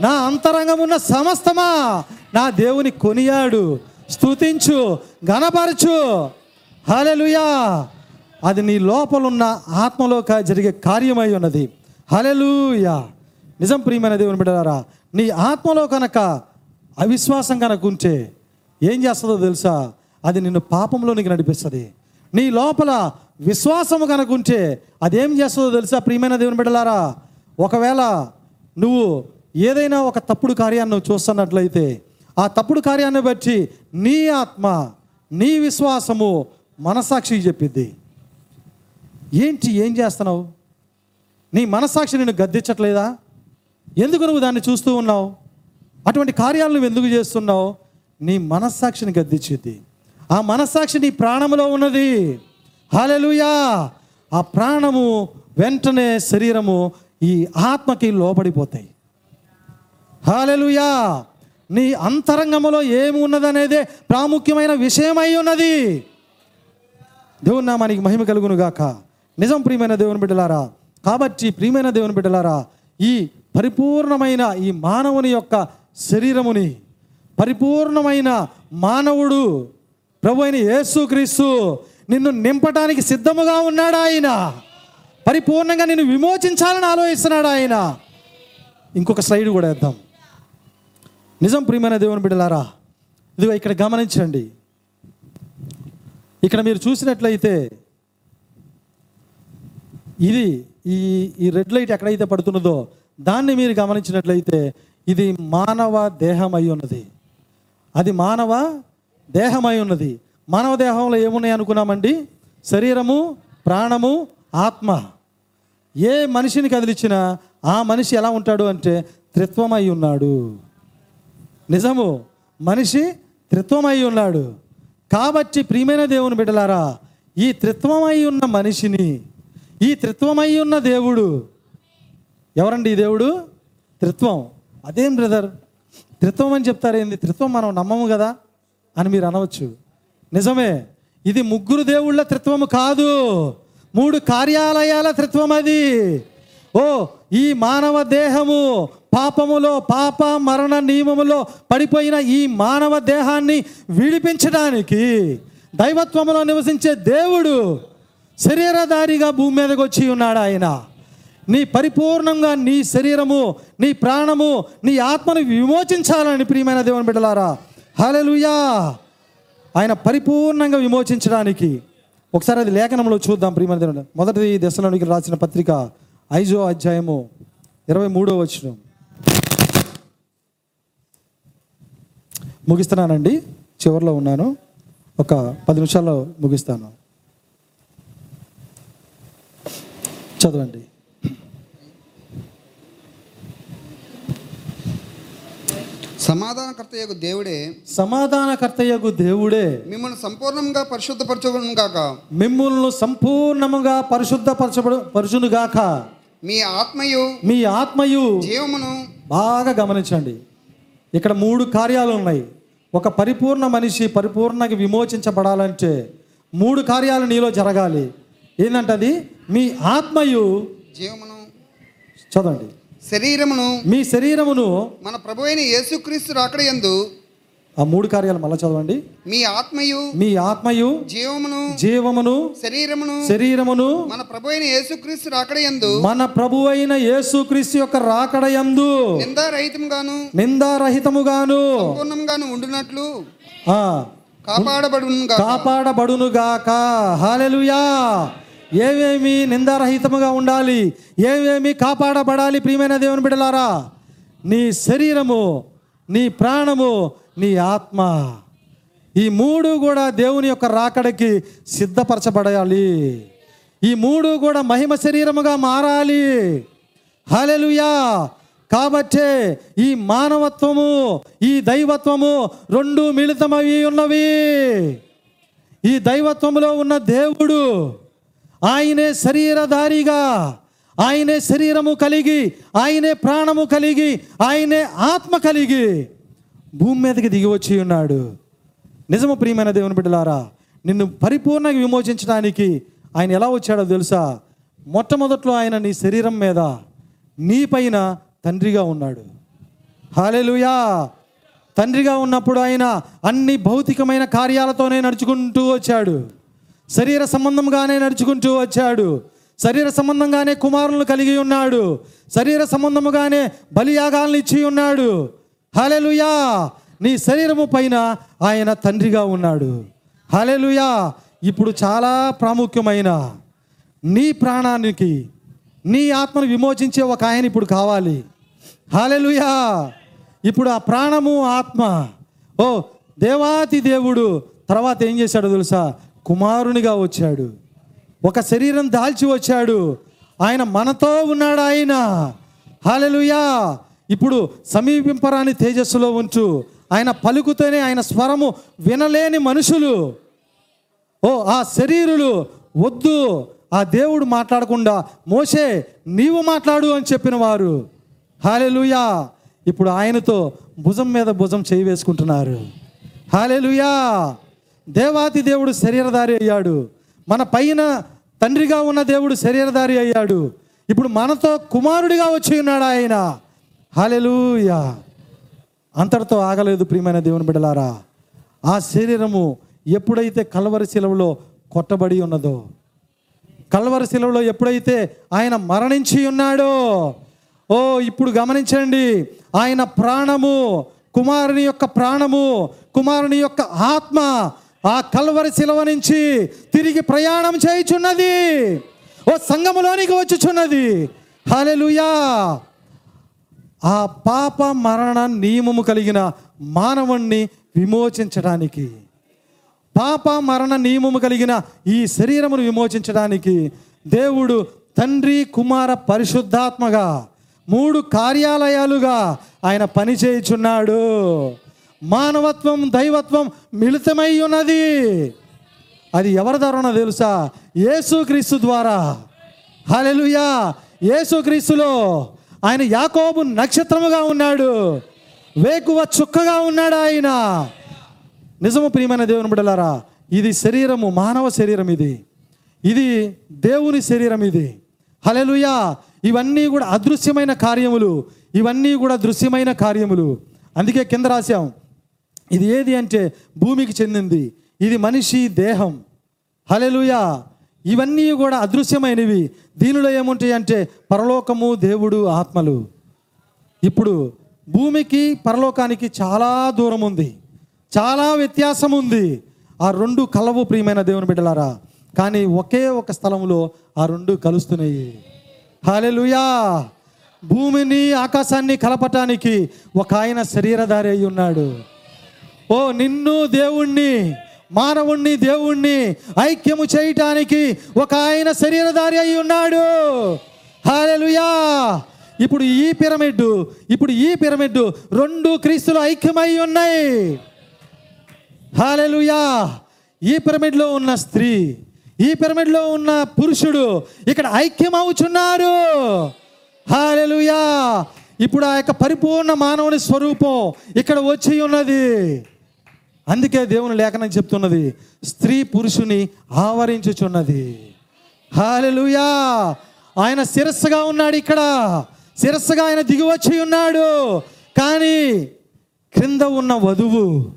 నా అంతరంగమున్న సమస్తమా? నా దేవుని కొనియాడు. స్తుతించు గణపరచు హలెలుయా అది నీ లోపలున్న ఆత్మలో జరిగే కార్యమై ఉన్నది. హలెలుయా నిజం ప్రియమైన దేవుని బిడ్డారా నీ ఆత్మలో కనుక అవిశ్వాసం కనుక ఉంటే ఏం చేస్తుందో తెలుసా? అది నిన్ను పాపంలోనికి నడిపిస్తుంది. నీ లోపల విశ్వాసము కనుక ఉంటే అదేం చేస్తుందో తెలుసా? ప్రియమైన దేవుని బిడ్డలారా ఒకవేళ నువ్వు ఏదైనా ఒక తప్పుడు కార్యాన్ని నువ్వు చూస్తున్నట్లయితే ఆ తప్పుడు కార్యాన్ని బట్టి నీ ఆత్మ నీ విశ్వాసము మనసాక్షికి చెప్పిద్ది. ఏంటి ఏం చేస్తున్నావు? నీ మనస్సాక్షి నేను గద్దించట్లేదా? ఎందుకు నువ్వు దాన్ని చూస్తూ ఉన్నావు? అటువంటి కార్యాలు నువ్వు ఎందుకు చేస్తున్నావు? నీ మనస్సాక్షిని గద్దించింది ఆ మనస్సాక్షి నీ ప్రాణములో ఉన్నది. హాలెలుయా ఆ ప్రాణము వెంటనే శరీరము ఈ ఆత్మకి లోబడిపోతాయి. హాలెలుయా నీ అంతరంగములో ఏమి ఉన్నదనేదే ప్రాముఖ్యమైన విషయమై ఉన్నది. దేవుని నామానికి మహిమ కలుగును గాక. నిజం ప్రియమైన దేవుని బిడ్డలారా కాబట్టి ప్రియమైన దేవుని బిడ్డలారా ఈ పరిపూర్ణమైన ఈ మానవుని యొక్క శరీరముని పరిపూర్ణమైన మానవుడు ప్రభు అయిన యేసుక్రీస్తు నిన్ను నింపటానికి సిద్ధముగా ఉన్నాడు ఆయన. పరిపూర్ణంగా నిన్ను విమోచించాలని ఆలోచిస్తున్నాడు ఆయన. ఇంకొక స్లైడ్ కూడా వేద్దాం. నిజం ప్రియమైన దేవుని బిడ్డలారా ఇదిగో ఇక్కడ గమనించండి. ఇక్కడ మీరు చూసినట్లయితే ఇది ఈ ఈ రెడ్ లైట్ ఎక్కడైతే పడుతున్నదో దాన్ని మీరు గమనించినట్లయితే ఇది మానవ దేహమై ఉన్నది. అది మానవ దేహమై ఉన్నది. మానవ దేహంలో ఏమున్నాయి అనుకున్నామండి? శరీరము ప్రాణము ఆత్మ. ఏ మనిషిని కదిలిచ్చినా ఆ మనిషి ఎలా ఉంటాడు అంటే త్రిత్వమై ఉన్నాడు. నిజము మనిషి త్రిత్వమై ఉన్నాడు. కాబట్టి ప్రియమైన దేవుని బిడ్డలారా ఈ త్రిత్వమై ఉన్న మనిషిని ఈ త్రిత్వమై ఉన్న దేవుడు ఎవరండి ఈ దేవుడు? త్రిత్వం. అదేం బ్రదర్? త్రిత్వం అని చెప్తారేంది? త్రిత్వం మనం నమ్మము కదా అని మీరు అనవచ్చు. నిజమే. ఇది ముగ్గురు దేవుళ్ళ త్రిత్వము కాదు. మూడు కార్యాలయాల త్రిత్వం అది. ఓ ఈ మానవ దేహము పాపములో పాప మరణ నియమములో పడిపోయిన ఈ మానవ దేహాన్ని విడిపించడానికి దైవత్వములో నివసించే దేవుడు శరీరధారిగా భూమి మీదకి వచ్చి ఉన్నాడు ఆయన. నీ పరిపూర్ణంగా నీ శరీరము నీ ప్రాణము నీ ఆత్మను విమోచించాలని ప్రియమైన దేవుని బిడ్డలారా. హల్లెలూయా. ఆయన పరిపూర్ణంగా విమోచించడానికి. ఒకసారి అది లేఖనంలో చూద్దాం ప్రియమైన మొదటి దశలోనికి రాసిన పత్రిక ఐదో అధ్యాయము ఇరవై మూడో వచ్చిన ముగిస్తున్నానండి. చివరిలో ఉన్నాను. ఒక పది నిమిషాల్లో ముగిస్తాను. చదవండి. సమాధానకర్త యొక్క దేవుడే సమాధానకర్తయ్యకు దేవుడే మిమ్మల్ని సంపూర్ణంగా పరిశుద్ధపరచుకును గాక మిమ్ములను సంపూర్ణముగా పరిశుద్ధపరచబడు పరుచునుగాక. మీ ఆత్మయు మీ ఆత్మయు జీవమును బాగా గమనించండి. ఇక్కడ మూడు కార్యాలు ఉన్నాయి. ఒక పరిపూర్ణ మనిషి పరిపూర్ణంగా విమోచించబడాలంటే మూడు కార్యాలు నీలో జరగాలి. ఏంటంటది మీ ఆత్మయు జీవమును చదవండి. శరీరమును మీ శరీరమును మన ప్రభు అయిన యేసుక్రీస్తు రాకడ యందు ఆ మూడు కార్యాలు మళ్ళీ చదవండి. మీ ఆత్మయు మీ ఆత్మయు జీవమును జీవమును శరీరమును శరీరమును మన ప్రభు అయిన యేసుక్రీస్తు రాకడయందు మన ప్రభు అయిన యేసుక్రీస్తు యొక్క రాకడయందు నిందారహితంగాను నిందారహితముగాను పూర్ణంగాను ఉండునట్లు ఆ, కాపాడబడును కాపాడబడునుగాక. హాలెలుయా ఏమేమి నిందారహితముగా ఉండాలి ఏమేమి కాపాడబడాలి ప్రియమైన దేవుని బిడలారా నీ శరీరము నీ ప్రాణము నీ ఆత్మ ఈ మూడు కూడా దేవుని యొక్క రాకడకి సిద్ధపరచబడాలి. ఈ మూడు కూడా మహిమ శరీరముగా మారాలి. హలెలుయా కాబట్టే ఈ మానవత్వము ఈ దైవత్వము రెండు మిళితమవి ఉన్నవి. ఈ దైవత్వములో ఉన్న దేవుడు ఆయనే శరీరధారిగా ఆయనే శరీరము కలిగి ఆయనే ప్రాణము కలిగి ఆయనే ఆత్మ కలిగి భూమి మీదకి దిగి వచ్చి ఉన్నాడు. నిజము ప్రియమైన దేవుని బిడ్డలారా నిన్ను పరిపూర్ణంగా విమోచించడానికి ఆయన ఎలా వచ్చాడో తెలుసా? మొట్టమొదట్లో ఆయన నీ శరీరం మీద నీ పైన తండ్రిగా ఉన్నాడు. హాలెలుయా తండ్రిగా ఉన్నప్పుడు ఆయన అన్ని భౌతికమైన కార్యాలతోనే నడుచుకుంటూ వచ్చాడు. శరీర సంబంధంగానే నడుచుకుంటూ వచ్చాడు. శరీర సంబంధంగానే కుమారులను కలిగి ఉన్నాడు. శరీర సంబంధముగానే బలియాగాలను ఇచ్చి ఉన్నాడు. హలెలుయా నీ శరీరము పైన ఆయన తండ్రిగా ఉన్నాడు. హలెలుయా ఇప్పుడు చాలా ప్రాముఖ్యమైన నీ ప్రాణానికి నీ ఆత్మను విమోచించే ఒక ఆయన ఇప్పుడు కావాలి. హాలెలుయా ఇప్పుడు ఆ ప్రాణము ఆత్మ. ఓ దేవాతి దేవుడు తర్వాత ఏం చేశాడో తెలుసా? కుమారునిగా వచ్చాడు. ఒక శరీరం దాల్చి వచ్చాడు. ఆయన మనతో ఉన్నాడు ఆయన. హాలెలుయా ఇప్పుడు సమీపింపరాని తేజస్సులో ఉంచు. ఆయన పలుకుతూనే ఆయన స్వరము వినలేని మనుషులు. ఓ ఆ శరీరులు వద్దు. ఆ దేవుడు మాట్లాడకుండా మోసే నీవు మాట్లాడు అని చెప్పిన వారు. హాలెలుయా ఇప్పుడు ఆయనతో భుజం మీద భుజం చేయి వేసుకుంటున్నారు. హాలెలుయా దేవాతి దేవుడు శరీరధారి అయ్యాడు. మన పైన తండ్రిగా ఉన్న దేవుడు శరీరధారి అయ్యాడు. ఇప్పుడు మనతో కుమారుడిగా వచ్చి ఉన్నాడు ఆయన. హాలెలుయా అంతటితో ఆగలేదు ప్రియమైన దేవుని బిడ్డలారా. ఆ శరీరము ఎప్పుడైతే కలవరి శిలవలో కొట్టబడి ఉన్నదో కలవరి శిలవలో ఎప్పుడైతే ఆయన మరణించి ఉన్నాడో ఓ ఇప్పుడు గమనించండి ఆయన ప్రాణము కుమారుని యొక్క ప్రాణము కుమారుని యొక్క ఆత్మ ఆ కల్వరి శిలవ నుంచి తిరిగి ప్రయాణం చేయుచున్నది. ఓ సంఘములోనికి వచ్చుచున్నది. హలెలుయా ఆ పాప మరణ నియమము కలిగిన మానవుణ్ణి విమోచించడానికి పాప మరణ నియమము కలిగిన ఈ శరీరమును విమోచించడానికి దేవుడు తండ్రి కుమార పరిశుద్ధాత్మగా మూడు కార్యాలయాలుగా ఆయన పనిచేయుచున్నాడు. మానవత్వం దైవత్వం మిళితమై ఉన్నది. అది ఎవరి ధరణ తెలుసా? యేసుక్రీస్తు ద్వారా. హలెలుయా యేసుక్రీస్తులో ఆయన యాకోబు నక్షత్రముగా ఉన్నాడు. వేకువ చుక్కగా ఉన్నాడు ఆయన. నిజము ప్రియమైన దేవుని బిడ్డలారా ఇది శరీరము మానవ శరీరం ఇది. ఇది దేవుని శరీరం ఇది. హలెలుయా ఇవన్నీ కూడా అదృశ్యమైన కార్యములు. ఇవన్నీ కూడా దృశ్యమైన కార్యములు. అందుకే కింద రాశాం ఇది ఏది అంటే భూమికి చెందింది. ఇది మనిషి దేహం. హలెలుయా ఇవన్నీ కూడా అదృశ్యమైనవి. దీనిలో ఏముంటాయి అంటే పరలోకము దేవుడు ఆత్మలు. ఇప్పుడు భూమికి పరలోకానికి చాలా దూరం ఉంది. చాలా వ్యత్యాసం ఉంది. ఆ రెండు కలవు ప్రియమైన దేవుని బిడ్డలారా. కానీ ఒకే ఒక స్థలంలో ఆ రెండు కలుస్తున్నాయి. హాలెలుయా భూమిని ఆకాశాన్ని కలపటానికి ఒక ఆయన శరీరధారి అయి ఉన్నాడు. ఓ నిన్ను దేవుణ్ణి మానవుణ్ణి దేవుణ్ణి ఐక్యము చేయటానికి ఒక ఆయన శరీరధారి అయి ఉన్నాడు. హాలెలుయా ఇప్పుడు ఈ పిరమిడ్ ఇప్పుడు ఈ పిరమిడ్ రెండు క్రీస్తులు ఐక్యమై ఉన్నాయి. హాలెలుయా ఈ పిరమిడ్లో ఉన్న స్త్రీ ఈ పిరమిడ్లో ఉన్న పురుషుడు ఇక్కడ ఐక్యమవుచున్నారు హాలెలుయా ఇప్పుడు ఆ యొక్క పరిపూర్ణ మానవుని స్వరూపం ఇక్కడ వచ్చి ఉన్నది. అందుకే దేవుని లేఖనం చెప్తున్నది స్త్రీ పురుషుని ఆవరించుచున్నది. హాలెలుయా ఆయన శిరస్సుగా ఉన్నాడు ఇక్కడ. శిరస్సుగా ఆయన దిగివచ్చి ఉన్నాడు. కానీ క్రింద ఉన్న వధువు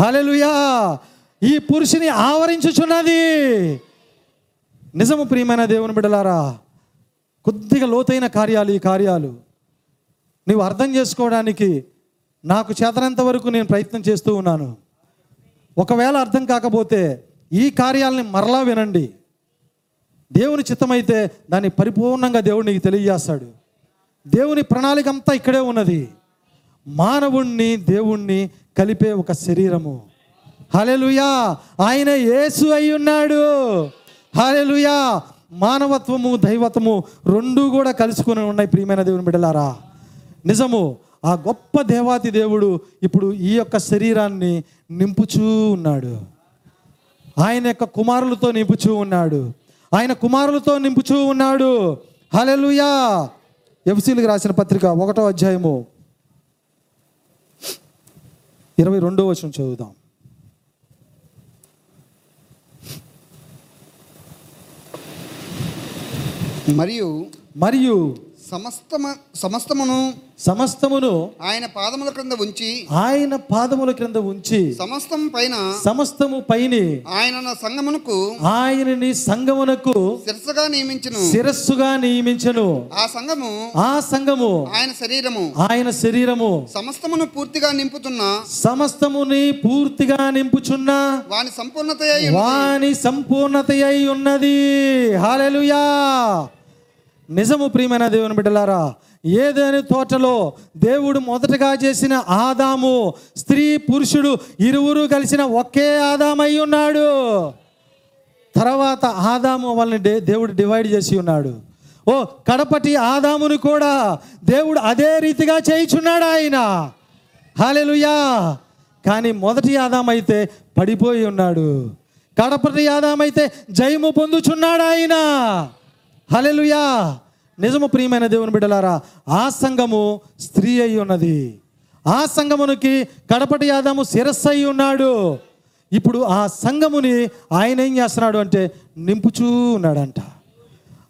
హల్లెలూయా! ఈ పురుషుని ఆవరించుచున్నది. నిజము ప్రియమైన దేవుని బిడ్డలారా కొద్దిగా లోతైన కార్యాలు ఈ కార్యాలు. నీవు అర్థం చేసుకోవడానికి నాకు చేతనంత వరకు నేను ప్రయత్నం చేస్తూ ఉన్నాను. ఒకవేళ అర్థం కాకపోతే ఈ కార్యాలని మరలా వినండి. దేవుని చిత్తమైతే దాన్ని పరిపూర్ణంగా దేవుడు నీకు తెలియజేస్తాడు. దేవుని ప్రణాళిక అంతా ఇక్కడే ఉన్నది. మానవుణ్ణి దేవుణ్ణి కలిపే ఒక శరీరము. హలెలుయా ఆయన యేసు అయి ఉన్నాడు. హలెలుయా మానవత్వము దైవత్వము రెండూ కూడా కలుసుకొని ఉన్నాయి ప్రియమైన దేవుని బిడ్డలారా. నిజము ఆ గొప్ప దేవాతి దేవుడు ఇప్పుడు ఈ యొక్క శరీరాన్ని నింపుచూ ఉన్నాడు. ఆయన యొక్క కుమారులతో నింపుచూ ఉన్నాడు. ఆయన కుమారులతో నింపుచూ ఉన్నాడు. హలెలుయా ఎఫ్సీలకు రాసిన పత్రిక ఒకటో అధ్యాయము ఇరవై రెండో వచనం చదువుదాం. మరియు మరియు సమస్తమ సమస్తమును సమస్తమును ఆయన పాదముల క్రింద ఉంచి ఆయన పాదముల క్రింద ఉంచి సమస్తం పైన సమస్తము పైని ఆయన నా సంగమునకు ఆయనని సంగమునకు శిరసగా నియమించును. శిరస్సుగా నియమించను. ఆ సంఘము ఆ సంఘము ఆయన శరీరము. ఆయన శరీరము సమస్తమును పూర్తిగా నింపుతున్న సమస్తముని పూర్తిగా నింపుచున్న వాని సంపూర్ణత. వాని సంపూర్ణత అయి ఉన్నది. హాలెలుయా నిజము ప్రియమైన దేవుని బిడ్డలారా ఏదేని తోటలో దేవుడు మొదటగా చేసిన ఆదాము స్త్రీ పురుషుడు ఇరువురు కలిసిన ఒకే ఆదామై ఉన్నాడు. తర్వాత ఆదాము వాళ్ళని డే- దేవుడు డివైడ్ చేసి ఉన్నాడు. ఓ కడపటి ఆదామును కూడా దేవుడు అదే రీతిగా చేయించున్నాడు ఆయన. హాలెలుయా కానీ మొదటి ఆదాం అయితే పడిపోయి ఉన్నాడు. కడపటి ఆదాం అయితే జయము పొందుచున్నాడు ఆయన. హలెలుయా నిజము ప్రియమైన దేవుని బిడ్డలారా ఆ సంఘము స్త్రీ అయి ఉన్నది. ఆ సంఘమునికి కడపటి యాదము శిరస్సు అయి ఉన్నాడు. ఇప్పుడు ఆ సంఘముని ఆయన ఏం చేస్తున్నాడు అంటే నింపుచూ ఉన్నాడంట.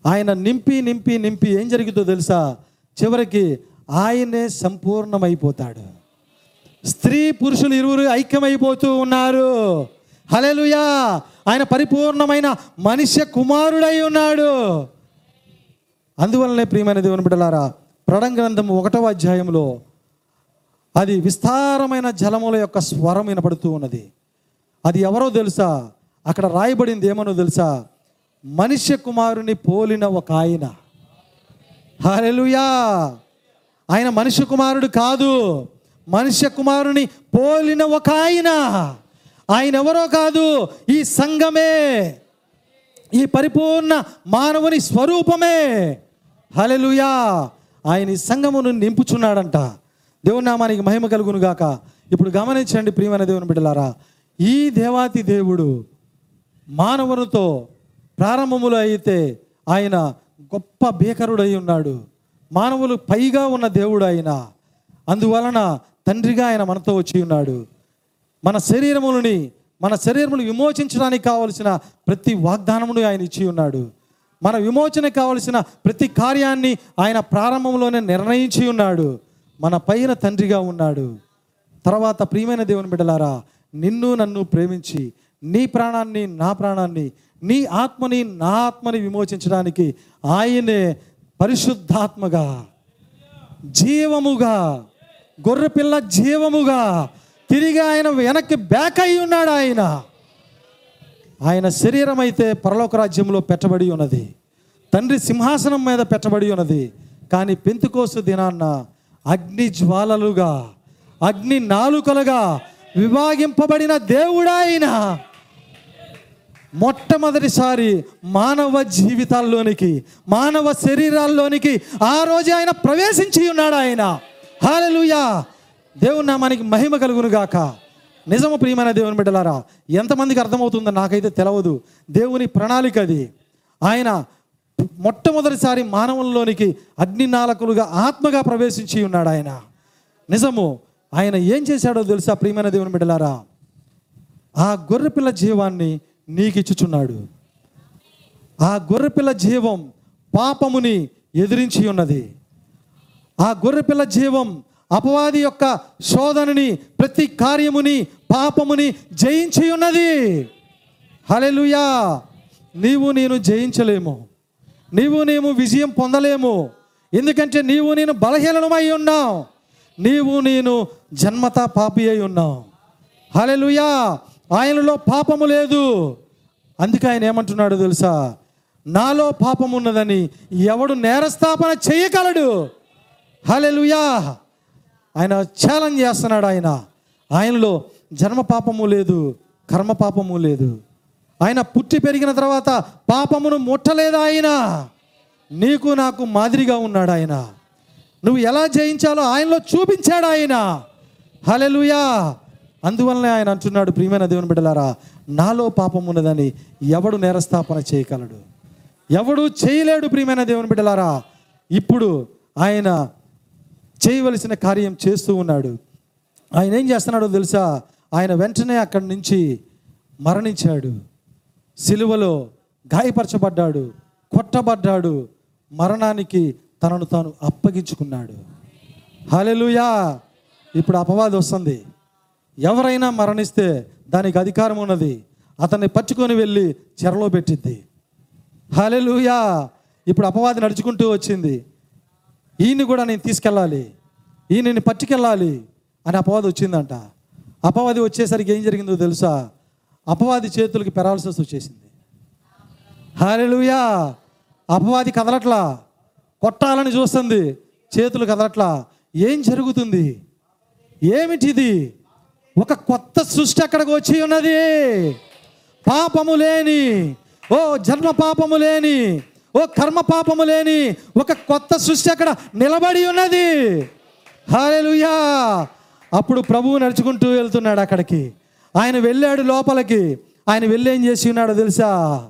ఆయన నింపి నింపి నింపి ఏం జరిగిందో తెలుసా? చివరికి ఆయనే సంపూర్ణమైపోతాడు. స్త్రీ పురుషులు ఇరువురు ఐక్యమైపోతూ ఉన్నారు. హలెలుయా ఆయన పరిపూర్ణమైన మనిషి కుమారుడై ఉన్నాడు. అందువలనే ప్రియమైన దేవుని బిడ్డలారా ప్రడం గ్రంథం ఒకటవ అధ్యాయంలో అది విస్తారమైన జలముల యొక్క స్వరం వినపడుతూ ఉన్నది. అది ఎవరో తెలుసా? అక్కడ రాయబడింది ఏమనో తెలుసా? మనిషి కుమారుని పోలిన ఒక ఆయన. హలెలుయా ఆయన మనిషి కుమారుడు కాదు. మనిషి కుమారుని పోలిన ఒక ఆయన. ఆయన ఎవరో కాదు? ఈ సంఘమే. ఈ పరిపూర్ణ మానవుని స్వరూపమే. హలెలుయా ఆయన ఈ సంఘమును నింపుచున్నాడంట. దేవుని నామానికి మహిమ కలుగును గాక. ఇప్పుడు గమనించండి ప్రియమైన దేవుని బిడ్డలారా. ఈ దేవాతి దేవుడు మానవునితో ప్రారంభములు అయితే ఆయన గొప్ప భీకరుడై ఉన్నాడు. మానవులు పైగా ఉన్న దేవుడు ఆయన. అందువలన తండ్రిగా ఆయన మనతో వచ్చి ఉన్నాడు. మన శరీరములని మన శరీరమును విమోచించడానికి కావలసిన ప్రతి వాగ్దానమును ఆయన ఇచ్చి ఉన్నాడు. మన విమోచన కావలసిన ప్రతి కార్యాన్ని ఆయన ప్రారంభంలోనే నిర్ణయించి ఉన్నాడు. మన పైన తండ్రిగా ఉన్నాడు. తర్వాత ప్రియమైన దేవుని బిడ్డలారా నిన్ను నన్ను ప్రేమించి నీ ప్రాణాన్ని నా ప్రాణాన్ని నీ ఆత్మని నా ఆత్మని విమోచించడానికి ఆయనే పరిశుద్ధాత్మగా జీవముగా గొర్రెపిల్ల జీవముగా తిరిగి ఆయన వెనక్కి బ్యాక్ అయి ఉన్నాడు ఆయన. ఆయన శరీరం అయితే పరలోక రాజ్యంలో పెట్టబడి ఉన్నది. తండ్రి సింహాసనం మీద పెట్టబడి ఉన్నది. కానీ పెంతుకోసు దినాన్న అగ్ని జ్వాలలుగా అగ్ని నాలుకలుగా విభాగింపబడిన దేవుడా ఆయన మొట్టమొదటిసారి మానవ జీవితాల్లోనికి మానవ శరీరాల్లోనికి ఆ రోజు ఆయన ప్రవేశించి ఉన్నాడు ఆయన హాలలుయా. దేవుని నామానికి మహిమ కలుగునుగాక. గాక నిజము ప్రియమైన దేవుని బిడ్డలారా ఎంతమందికి అర్థమవుతుందో నాకైతే తెలవదు. దేవుని ప్రణాళిక అది. ఆయన మొట్టమొదటిసారి మానవుల్లోనికి అగ్ని నాలకులుగా ఆత్మగా ప్రవేశించి ఉన్నాడు ఆయన. నిజము ఆయన ఏం చేశాడో తెలుసా ప్రియమైన దేవుని బిడ్డలారా? ఆ గొర్రెపిల్ల జీవాన్ని నీకిచ్చుచున్నాడు. ఆ గొర్రెపిల్ల జీవం పాపముని ఎదిరించి ఉన్నది. ఆ గొర్రెపిల్ల జీవం అపవాది యొక్క శోధనని ప్రతి కార్యముని పాపముని జయించి ఉన్నది హలెలుయా నీవు నేను జయించలేము. నీవు నేను విజయం పొందలేము. ఎందుకంటే నీవు నేను బలహీనమై ఉన్నావు. నీవు నేను జన్మత పాపి అయి ఉన్నావు. హలెలుయా ఆయనలో పాపము లేదు. అందుకే ఆయన ఏమంటున్నాడు తెలుసా? నాలో పాపం ఉన్నదని ఎవడు నేరస్థాపన చేయగలడు? హలెలుయా ఆయన ఛాలెంజ్ చేస్తున్నాడు ఆయన. ఆయనలో జన్మ పాపము లేదు కర్మ పాపము లేదు. ఆయన పుట్టి పెరిగిన తర్వాత పాపమును ముట్టలేదు ఆయన? నీకు నాకు మాదిరిగా ఉన్నాడు ఆయన. నువ్వు ఎలా జయించాలో ఆయనలో చూపించాడు ఆయన. హలెలుయా అందువల్లనే ఆయన అంటున్నాడు ప్రియమైన దేవుని బిడ్డలారా నాలో పాపం ఉన్నదని ఎవడు నేరస్థాపన చేయగలడు? ఎవడు చేయలేడు ప్రియమైన దేవుని బిడ్డలారా? ఇప్పుడు ఆయన చేయవలసిన కార్యం చేస్తూ ఉన్నాడు. ఆయన ఏం చేస్తున్నాడో తెలుసా? ఆయన వెంటనే అక్కడి నుంచి మరణించాడు. సిలువలో గాయపరచబడ్డాడు. కొట్టబడ్డాడు. మరణానికి తనను తాను అప్పగించుకున్నాడు. హలెలుయా ఇప్పుడు అపవాది వస్తుంది. ఎవరైనా మరణిస్తే దానికి అధికారం ఉన్నది. అతన్ని పట్టుకొని వెళ్ళి చెరలో పెట్టిద్ది హలెలుయా ఇప్పుడు అపవాది నడుచుకుంటూ వచ్చింది. ఈయన్ని కూడా నేను తీసుకెళ్ళాలి. ఈయనని పట్టుకెళ్ళాలి అని అపవాది వచ్చిందంట. అపవాది వచ్చేసరికి ఏం జరిగిందో తెలుసా? అపవాది చేతులకి పెరాల్సిస్ వచ్చేసింది. హారెలుయా అపవాది కదలట్లా? కొట్టాలని చూస్తుంది. చేతులు కదలట్లా? ఏం జరుగుతుంది? ఏమిటిది? ఒక కొత్త సృష్టి అక్కడికి వచ్చి ఉన్నది. పాపము లేని ఓ జన్మ పాపము లేని ఓ కర్మ పాపము లేని ఒక కొత్త సృష్టి అక్కడ నిలబడి ఉన్నది. హాలెలుయా. అప్పుడు ప్రభువు నడుచుకుంటూ వెళ్తున్నాడు అక్కడికి. ఆయన వెళ్ళాడు లోపలికి. ఆయన వెళ్ళి ఏం చేసి ఉన్నాడో తెలుసా?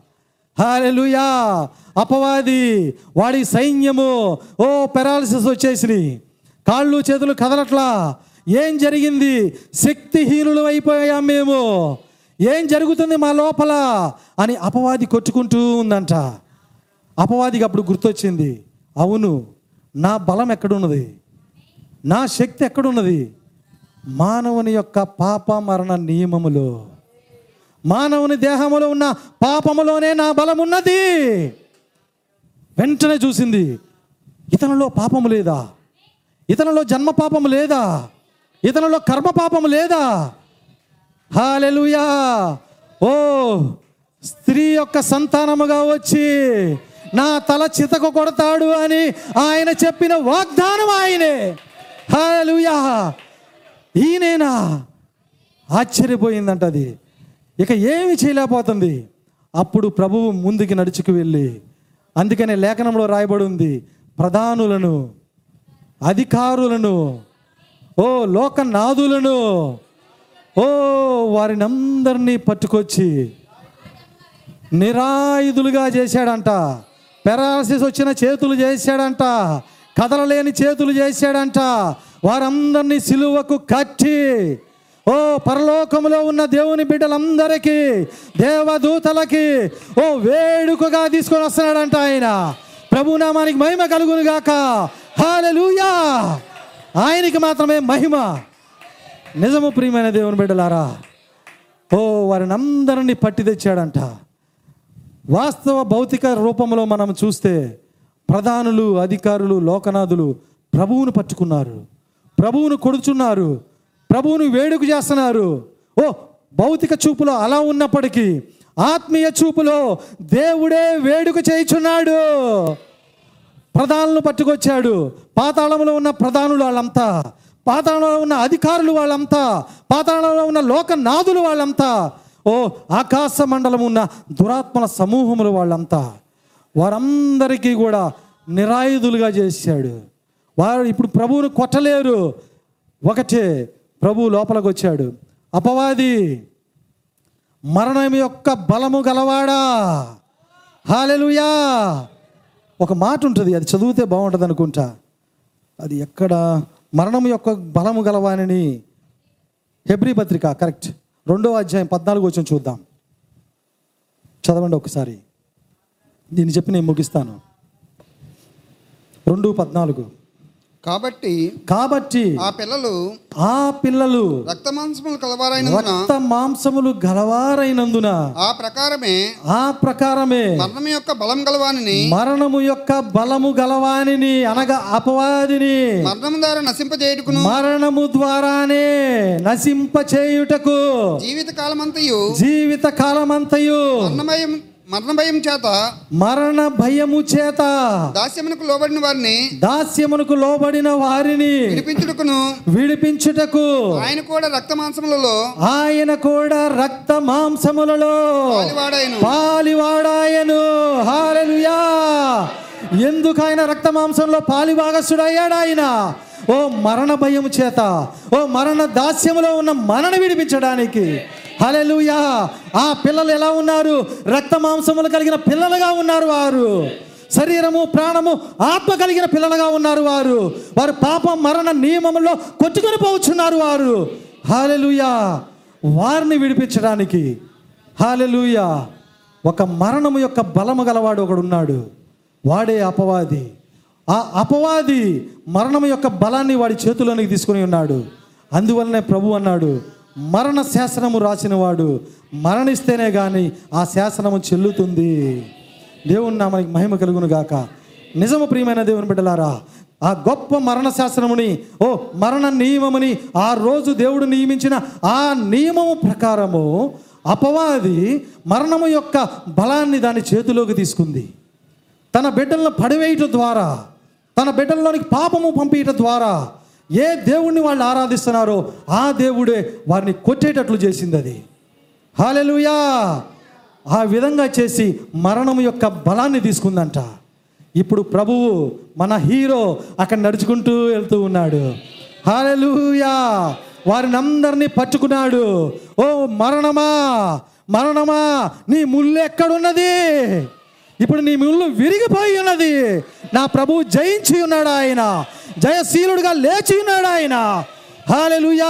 హాలెలుయా. అపవాది వాడి సైన్యము ఓ పెరాలసిస్ వచ్చేసినాయి. కాళ్ళు చేతులు కదలట్లా. ఏం జరిగింది? శక్తిహీనులు అయిపోయాం మేము. ఏం జరుగుతుంది మా లోపల? అని అపవాది కొట్టుకుంటూ ఉందంట. అపవాదికి అప్పుడు గుర్తొచ్చింది. అవును నా బలం ఎక్కడున్నది? నా శక్తి ఎక్కడున్నది? మానవుని యొక్క పాప మరణ నియమములో. మానవుని దేహములో ఉన్న పాపములోనే నా బలం ఉన్నది. వెంటనే చూసింది ఇతనిలో పాపము లేదా? ఇతనిలో జన్మ పాపము లేదా? ఇతనిలో కర్మ పాపము లేదా? హాలెలుయా! ఓ స్త్రీ యొక్క సంతానముగా వచ్చి నా తల చితక కొడతాడు అని ఆయన చెప్పిన వాగ్దానం ఆయనే. హాయలుయా ఈయనేనా? ఆశ్చర్యపోయిందంట అది. ఇక ఏమి చేయలేకపోతుంది. అప్పుడు ప్రభువు ముందుకి నడుచుకు వెళ్ళి అందుకనే లేఖనంలో రాయబడి ఉంది ప్రధానులను అధికారులను ఓ లోకనాథులను ఓ వారిని అందరినీ పట్టుకొచ్చి నిరాయుధులుగా చేశాడంట. పెరాలసిస్ వచ్చిన చేతులు చేశాడంట. కదలలేని చేతులు చేశాడంట. వారందరినీ సిలువకు కట్టి ఓ పరలోకములో ఉన్న దేవుని బిడ్డలందరికీ దేవదూతలకి ఓ వేడుకగా తీసుకొని వస్తున్నాడంట ఆయన. ప్రభునామానికి మహిమ కలుగును గాక. హాలూయా ఆయనకి మాత్రమే మహిమ. నిజము ప్రియమైన దేవుని బిడ్డలారా ఓ వారిని అందరినీ పట్టి తెచ్చాడంట. వాస్తవ భౌతిక రూపంలో మనం చూస్తే ప్రధానులు అధికారులు లోకనాథులు ప్రభువును పట్టుకున్నారు. ప్రభువును కొడుచున్నారు. ప్రభువును వేడుక చేస్తున్నారు. ఓ భౌతిక చూపులో అలా ఉన్నప్పటికీ ఆత్మీయ చూపులో దేవుడే వేడుక చేయుచున్నాడు. ప్రధానులను పట్టుకొచ్చాడు. పాతాళంలో ఉన్న ప్రధానులు వాళ్ళంతా పాతాళంలో ఉన్న అధికారులు వాళ్ళంతా పాతాళంలో ఉన్న లోకనాథులు వాళ్ళంతా ఓ ఆకాశ మండలం ఉన్న దురాత్మల సమూహములు వాళ్ళంతా వారందరికీ కూడా నిరాయుధులుగా చేశాడు. వారు ఇప్పుడు ప్రభువును కొట్టలేరు. ఒకటే ప్రభు లోపలికి వచ్చాడు అపవాది మరణం యొక్క బలము గలవాడా? హాలెలుయా ఒక మాట ఉంటుంది అది చదివితే బాగుంటుంది అనుకుంటా అది ఎక్కడ? మరణం యొక్క బలము గలవాని హెబ్రి పత్రిక కరెక్ట్. రెండో అధ్యాయం పద్నాలుగు వచ్చిన చూద్దాం. చదవండి ఒకసారి. దీన్ని చెప్పి నేను ముగిస్తాను. రెండు పద్నాలుగు. కాబట్టి కాబట్టి ఆ పిల్లలు ఆ పిల్లలు రక్త మాంసములు కలవారైనందున రక్త మాంసములు గలవారైనందున ఆ ప్రకారమే ఆ ప్రకారమే మరణం యొక్క బలం గలవానిని మరణము యొక్క బలము గలవానిని అనగా అపవాదిని మరణం ద్వారా నశింపజేయుటకును మరణము ద్వారానే నశింప చేయుటకు జీవిత కాలమంతయు జీవిత కాలమంతయు మరణ భయం చేత మరణ భయము చేత దాస్యమునకు లోబడిన వారిని దాస్యమునకు లోబడిన వారిని విడిపించుటకును విడిపించుటకు ఆయన కూడా రక్త మాంసములలో ఆయన కూడా రక్త మాంసములలో పాలివాడాయను. హాలెలుయా ఎందుకు ఆయన రక్త మాంసంలో పాలిభాగస్తుడయ్యాడు ఆయన? ఓ మరణ భయం చేత ఓ మరణ దాస్యములో ఉన్న మనని విడిపించడానికి. హలలుయా ఆ పిల్లలు ఎలా ఉన్నారు? రక్త మాంసములు కలిగిన పిల్లలుగా ఉన్నారు వారు. శరీరము ప్రాణము ఆత్మ కలిగిన పిల్లలుగా ఉన్నారు వారు. వారు పాప మరణ నియమంలో కొట్టుకొని పోవచ్చున్నారు వారు. హాలెలుయా వారిని విడిపించడానికి. హాలెలుయా ఒక మరణము యొక్క బలము గలవాడు ఒకడు ఉన్నాడు వాడే అపవాది. ఆ అపవాది మరణము యొక్క బలాన్ని వాడి చేతిలోనికి తీసుకుని ఉన్నాడు. అందువల్లనే ప్రభు అన్నాడు మరణ శాసనము రాసినవాడు మరణిస్తేనే కానీ ఆ శాసనము చెల్లుతుంది. దేవుని నామానికి మహిమ కలుగును గాక. నిజము ప్రియమైన దేవుని బిడ్డలారా ఆ గొప్ప మరణ శాసనముని ఓ మరణ నియమముని ఆ రోజు దేవుడు నియమించిన ఆ నియమము ప్రకారము అపవాది మరణము యొక్క బలాన్ని దాని చేతిలోకి తీసుకుంది. తన బిడ్డలను పడివేయటం ద్వారా తన బిడ్డల్లోనికి పాపము పంపించటం ద్వారా ఏ దేవుణ్ణి వాళ్ళు ఆరాధిస్తున్నారో ఆ దేవుడే వారిని కొట్టేటట్లు చేసింది అది. హాలెలుయా ఆ విధంగా చేసి మరణం యొక్క బలాన్ని తీసుకుందంట. ఇప్పుడు ప్రభువు మన హీరో అక్కడ నడుచుకుంటూ వెళ్తూ ఉన్నాడు. హాలెలుయా వారిని అందరినీ పట్టుకున్నాడు. ఓ మరణమా! మరణమా! నీ ముళ్ళు ఎక్కడున్నది? ఇప్పుడు నీ ముళ్ళు విరిగిపోయి ఉన్నది. నా ప్రభువు జయించి ఉన్నాడు ఆయన. జయశీలుడుగా లేచి ఉన్నాడు ఆయన. హాలెలుయా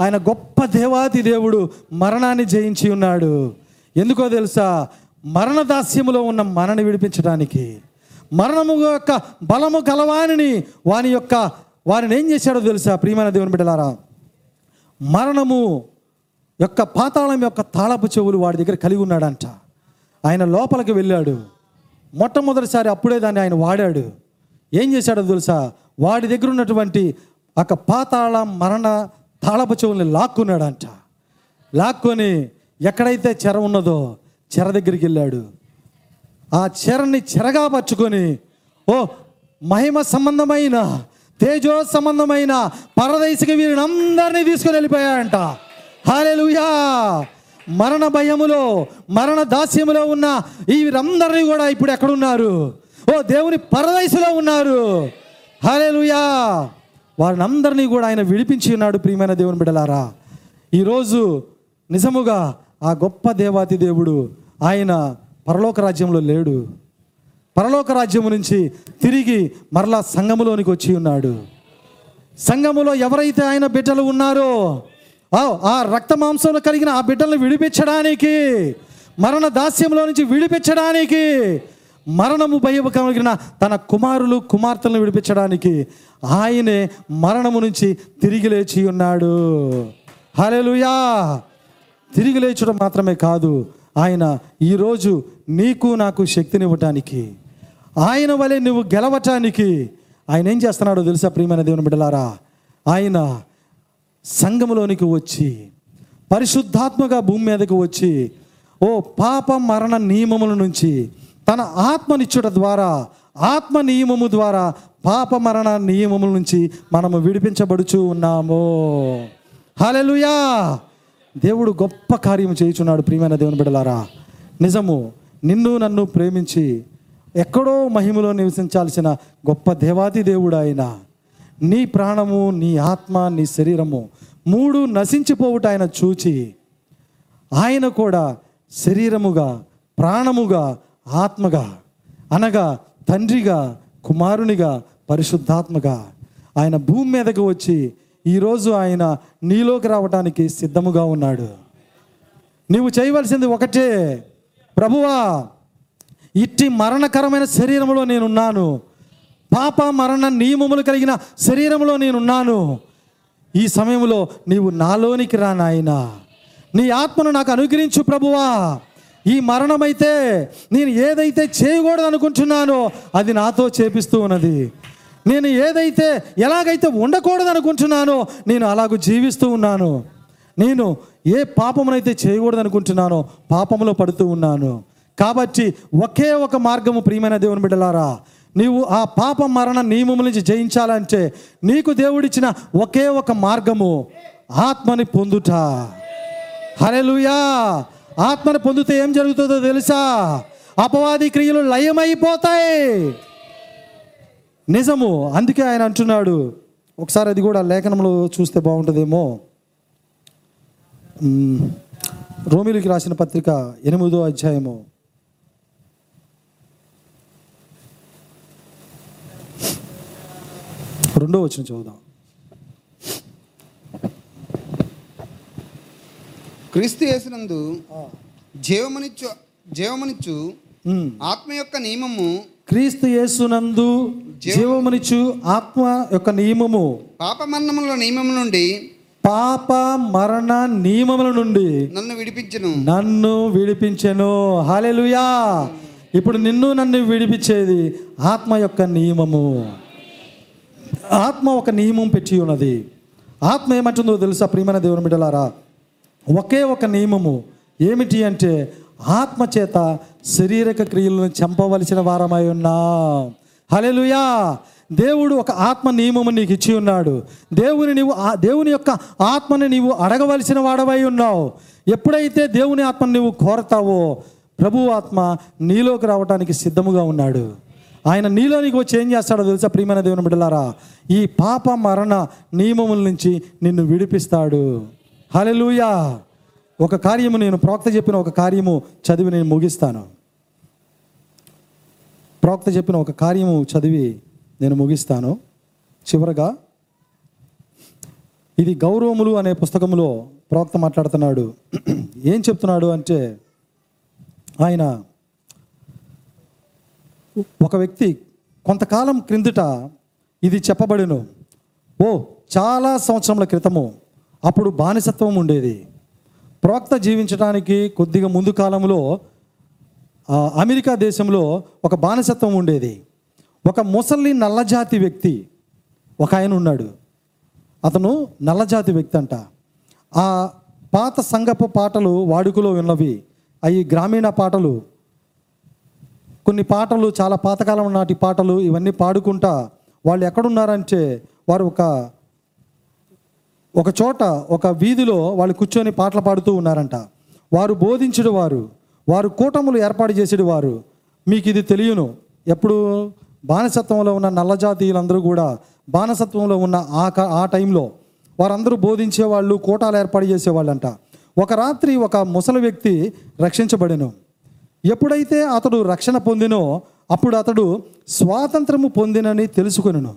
ఆయన గొప్ప దేవాది దేవుడు మరణాన్ని జయించి ఉన్నాడు. ఎందుకో తెలుసా? మరణ దాస్యములో ఉన్న మనని విడిపించడానికి. మరణము యొక్క బలము గలవానిని వాని యొక్క వారిని ఏం చేశాడో తెలుసా? ప్రియమైన దేవుని బిడ్డలారా? మరణము యొక్క పాతాళం యొక్క తాళపు చెవులు వాడి దగ్గర కలిగి ఉన్నాడంట. ఆయన లోపలికి వెళ్ళాడు. మొట్టమొదటిసారి అప్పుడే దాన్ని ఆయన వాడాడు. ఏం చేశాడో తెలుసా? వాడి దగ్గర ఉన్నటువంటి ఒక పాతాళ మరణ తాళపు చెవుల్ని లాక్కున్నాడంట. లాక్కొని ఎక్కడైతే చెర ఉన్నదో చెర దగ్గరికి వెళ్ళాడు. ఆ చెరని చెరగా పట్టుకొని ఓ మహిమ సంబంధమైన తేజో సంబంధమైన పరదేశికి వీరిని అందరినీ తీసుకుని వెళ్ళిపోయాడంట. హాలెలుయా మరణ భయములో మరణ దాస్యములో ఉన్న ఈ వీరందరినీ కూడా ఇప్పుడు ఎక్కడున్నారు? ఓ దేవుని పరదేశిలో ఉన్నారు. హాలెలుయా వారిని అందరినీ కూడా ఆయన విడిపించి ఉన్నాడు ప్రియమైన దేవుని బిడలారా ఈరోజు నిజముగా ఆ గొప్ప దేవాతి దేవుడు ఆయన పరలోక రాజ్యంలో లేడు. పరలోక రాజ్యము నుంచి తిరిగి మరలా సంఘములోనికి వచ్చి ఉన్నాడు. సంఘములో ఎవరైతే ఆయన బిడ్డలు ఉన్నారో ఆ రక్త మాంసంలో కలిగిన ఆ బిడ్డలను విడిపించడానికి మరణ దాస్యంలో నుంచి విడిపించడానికి మరణము భయము కలిగిన తన కుమారులు కుమార్తెలను విడిపించడానికి ఆయనే మరణము నుంచి తిరిగి లేచి ఉన్నాడు. హలెలుయా తిరిగి లేచడం మాత్రమే కాదు ఆయన ఈరోజు నీకు నాకు శక్తినివ్వటానికి ఆయన వలె నువ్వు గెలవటానికి ఆయన ఏం చేస్తున్నాడో తెలుసా ప్రియమైన దేవుని బిడ్డలారా? ఆయన సంఘములోనికి వచ్చి పరిశుద్ధాత్మగా భూమి మీదకి వచ్చి ఓ పాప మరణ నియమముల నుంచి తన ఆత్మనిచ్చుట ద్వారా ఆత్మ నియమము ద్వారా పాప మరణ నియమముల నుంచి మనము విడిపించబడుచు ఉన్నాము. హలెలుయా దేవుడు గొప్ప కార్యం చేయుచున్నాడు ప్రియమైన దేవుని బిడ్డలారా. నిజము నిన్ను నన్ను ప్రేమించి ఎక్కడో మహిమలో నివసించాల్సిన గొప్ప దేవాది దేవుడు ఆయన. నీ ప్రాణము నీ ఆత్మ నీ శరీరము మూడు నశించిపోవుట ఆయన చూచి ఆయన కూడా శరీరముగా ప్రాణముగా ఆత్మగా అనగా తండ్రిగా కుమారునిగా పరిశుద్ధాత్మగా. ఆయన భూమి మీదకు వచ్చి ఈరోజు ఆయన నీలోకి రావడానికి సిద్ధముగా ఉన్నాడు. నీవు చేయవలసింది ఒకటే. ప్రభువా ఇట్టి మరణకరమైన శరీరంలో నేనున్నాను. పాప మరణ నియమములు కలిగిన శరీరంలో నేనున్నాను. ఈ సమయంలో నీవు నాలోనికి రా నాయనా నీ ఆత్మను నాకు అనుగ్రహించు ప్రభువా. ఈ మరణమైతే నేను ఏదైతే చేయకూడదు అనుకుంటున్నానో అది నాతో చేపిస్తూ ఉన్నది. నేను ఏదైతే ఎలాగైతే ఉండకూడదు అనుకుంటున్నానో నేను అలాగూ జీవిస్తూ ఉన్నాను. నేను ఏ పాపమునైతే చేయకూడదు అనుకుంటున్నానో పాపములో పడుతూ ఉన్నాను. కాబట్టి ఒకే ఒక మార్గము ప్రియమైన దేవుని బిడ్డలారా నీవు ఆ పాప మరణ నియమం నుంచి జయించాలంటే నీకు దేవుడిచ్చిన ఒకే ఒక మార్గము ఆత్మని పొందుట. హరెలుయా ఆత్మను పొందితే ఏం జరుగుతుందో తెలుసా? అపవాది క్రియలు లయమైపోతాయి. నిజము అందుకే ఆయన అంటున్నాడు. ఒకసారి అది కూడా లేఖనంలో చూస్తే బాగుంటుందేమో. రోమిలికి రాసిన పత్రిక ఎనిమిదో అధ్యాయము. రెండో వచ్చిన చదువుదాం. క్రీస్తు యేసునందు జీవమనిచ్చు జీవమనిచ్చు. ఆత్మ యొక్క నియమము క్రీస్తు యేసునందు జీవమునిచ్చు ఆత్మ యొక్క నియమము. పాప మరణముల నియమము నుండి పాప మరణ నియమముల నుండి నన్ను విడిపించను. నన్ను విడిపించెను. హాలెలుయా ఇప్పుడు నిన్ను నన్ను విడిపించేది ఆత్మ యొక్క నియమము. ఆత్మ ఒక నియమం పెట్టి ఉన్నది. ఆత్మ ఏమంటుందో తెలుసా ప్రియమైన దేవుని బిడ్డలారా? ఒకే ఒక నియమము ఏమిటి అంటే ఆత్మచేత శరీరక క్రియలను చంపవలసిన వారమై ఉన్నా. హలెలుయా దేవుడు ఒక ఆత్మ నియమము నీకు ఇచ్చి ఉన్నాడు. దేవుని నీవు ఆ దేవుని యొక్క ఆత్మని నీవు అడగవలసిన వాడవై ఉన్నావు. ఎప్పుడైతే దేవుని ఆత్మను నీవు కోరతావో ప్రభు ఆత్మ నీలోకి రావడానికి సిద్ధముగా ఉన్నాడు. ఆయన నీలోనికి వచ్చి ఏం చేస్తాడో తెలుసా? ప్రియమైన దేవుని బిడ్డలారా ఈ పాప మరణ నియమముల నుంచి నిన్ను విడిపిస్తాడు. హలెలూయా ఒక కార్యము నేను ప్రవక్త చెప్పిన ఒక కార్యము చదివి నేను ముగిస్తాను. ప్రవక్త చెప్పిన ఒక కార్యము చదివి నేను ముగిస్తాను. చివరగా ఇది గౌరవములు అనే పుస్తకంలో ప్రవక్త మాట్లాడుతున్నాడు. ఏం చెప్తున్నాడు అంటే ఆయన ఒక వ్యక్తి కొంతకాలం క్రిందట ఇది చెప్పబడిను. ఓ చాలా సంవత్సరముల క్రితము అప్పుడు బానిసత్వం ఉండేది. ప్రవక్త జీవించడానికి కొద్దిగా ముందు కాలంలో అమెరికా దేశంలో ఒక బానిసత్వం ఉండేది. ఒక ముసలి నల్లజాతి వ్యక్తి ఒక ఆయన ఉన్నాడు. అతను నల్లజాతి వ్యక్తి అంట. ఆ పాత సంగపు పాటలు వాడుకలో ఉన్నవి. అవి గ్రామీణ పాటలు. కొన్ని పాటలు చాలా పాతకాలం నాటి పాటలు ఇవన్నీ పాడుకుంటా వాళ్ళు ఎక్కడున్నారంటే వారు ఒక ఒక చోట ఒక వీధిలో వాళ్ళు కూర్చొని పాటలు పాడుతూ ఉన్నారంట. వారు బోధించుడు వారు వారు కూటములు ఏర్పాటు చేసేడు వారు. మీకు ఇది తెలియను. ఎప్పుడు? బానిసత్వంలో ఉన్న నల్లజాతీయులందరూ కూడా బానిసత్వంలో ఉన్న ఆ క- ఆ టైంలో వారందరూ బోధించేవాళ్ళు కూటాలు ఏర్పాటు చేసేవాళ్ళంట ఒక రాత్రి ఒక ముసలి వ్యక్తి రక్షించబడెను. ఎప్పుడైతే అతడు రక్షణ పొందినో అప్పుడు అతడు స్వాతంత్రము పొందినని తెలుసుకొనెను.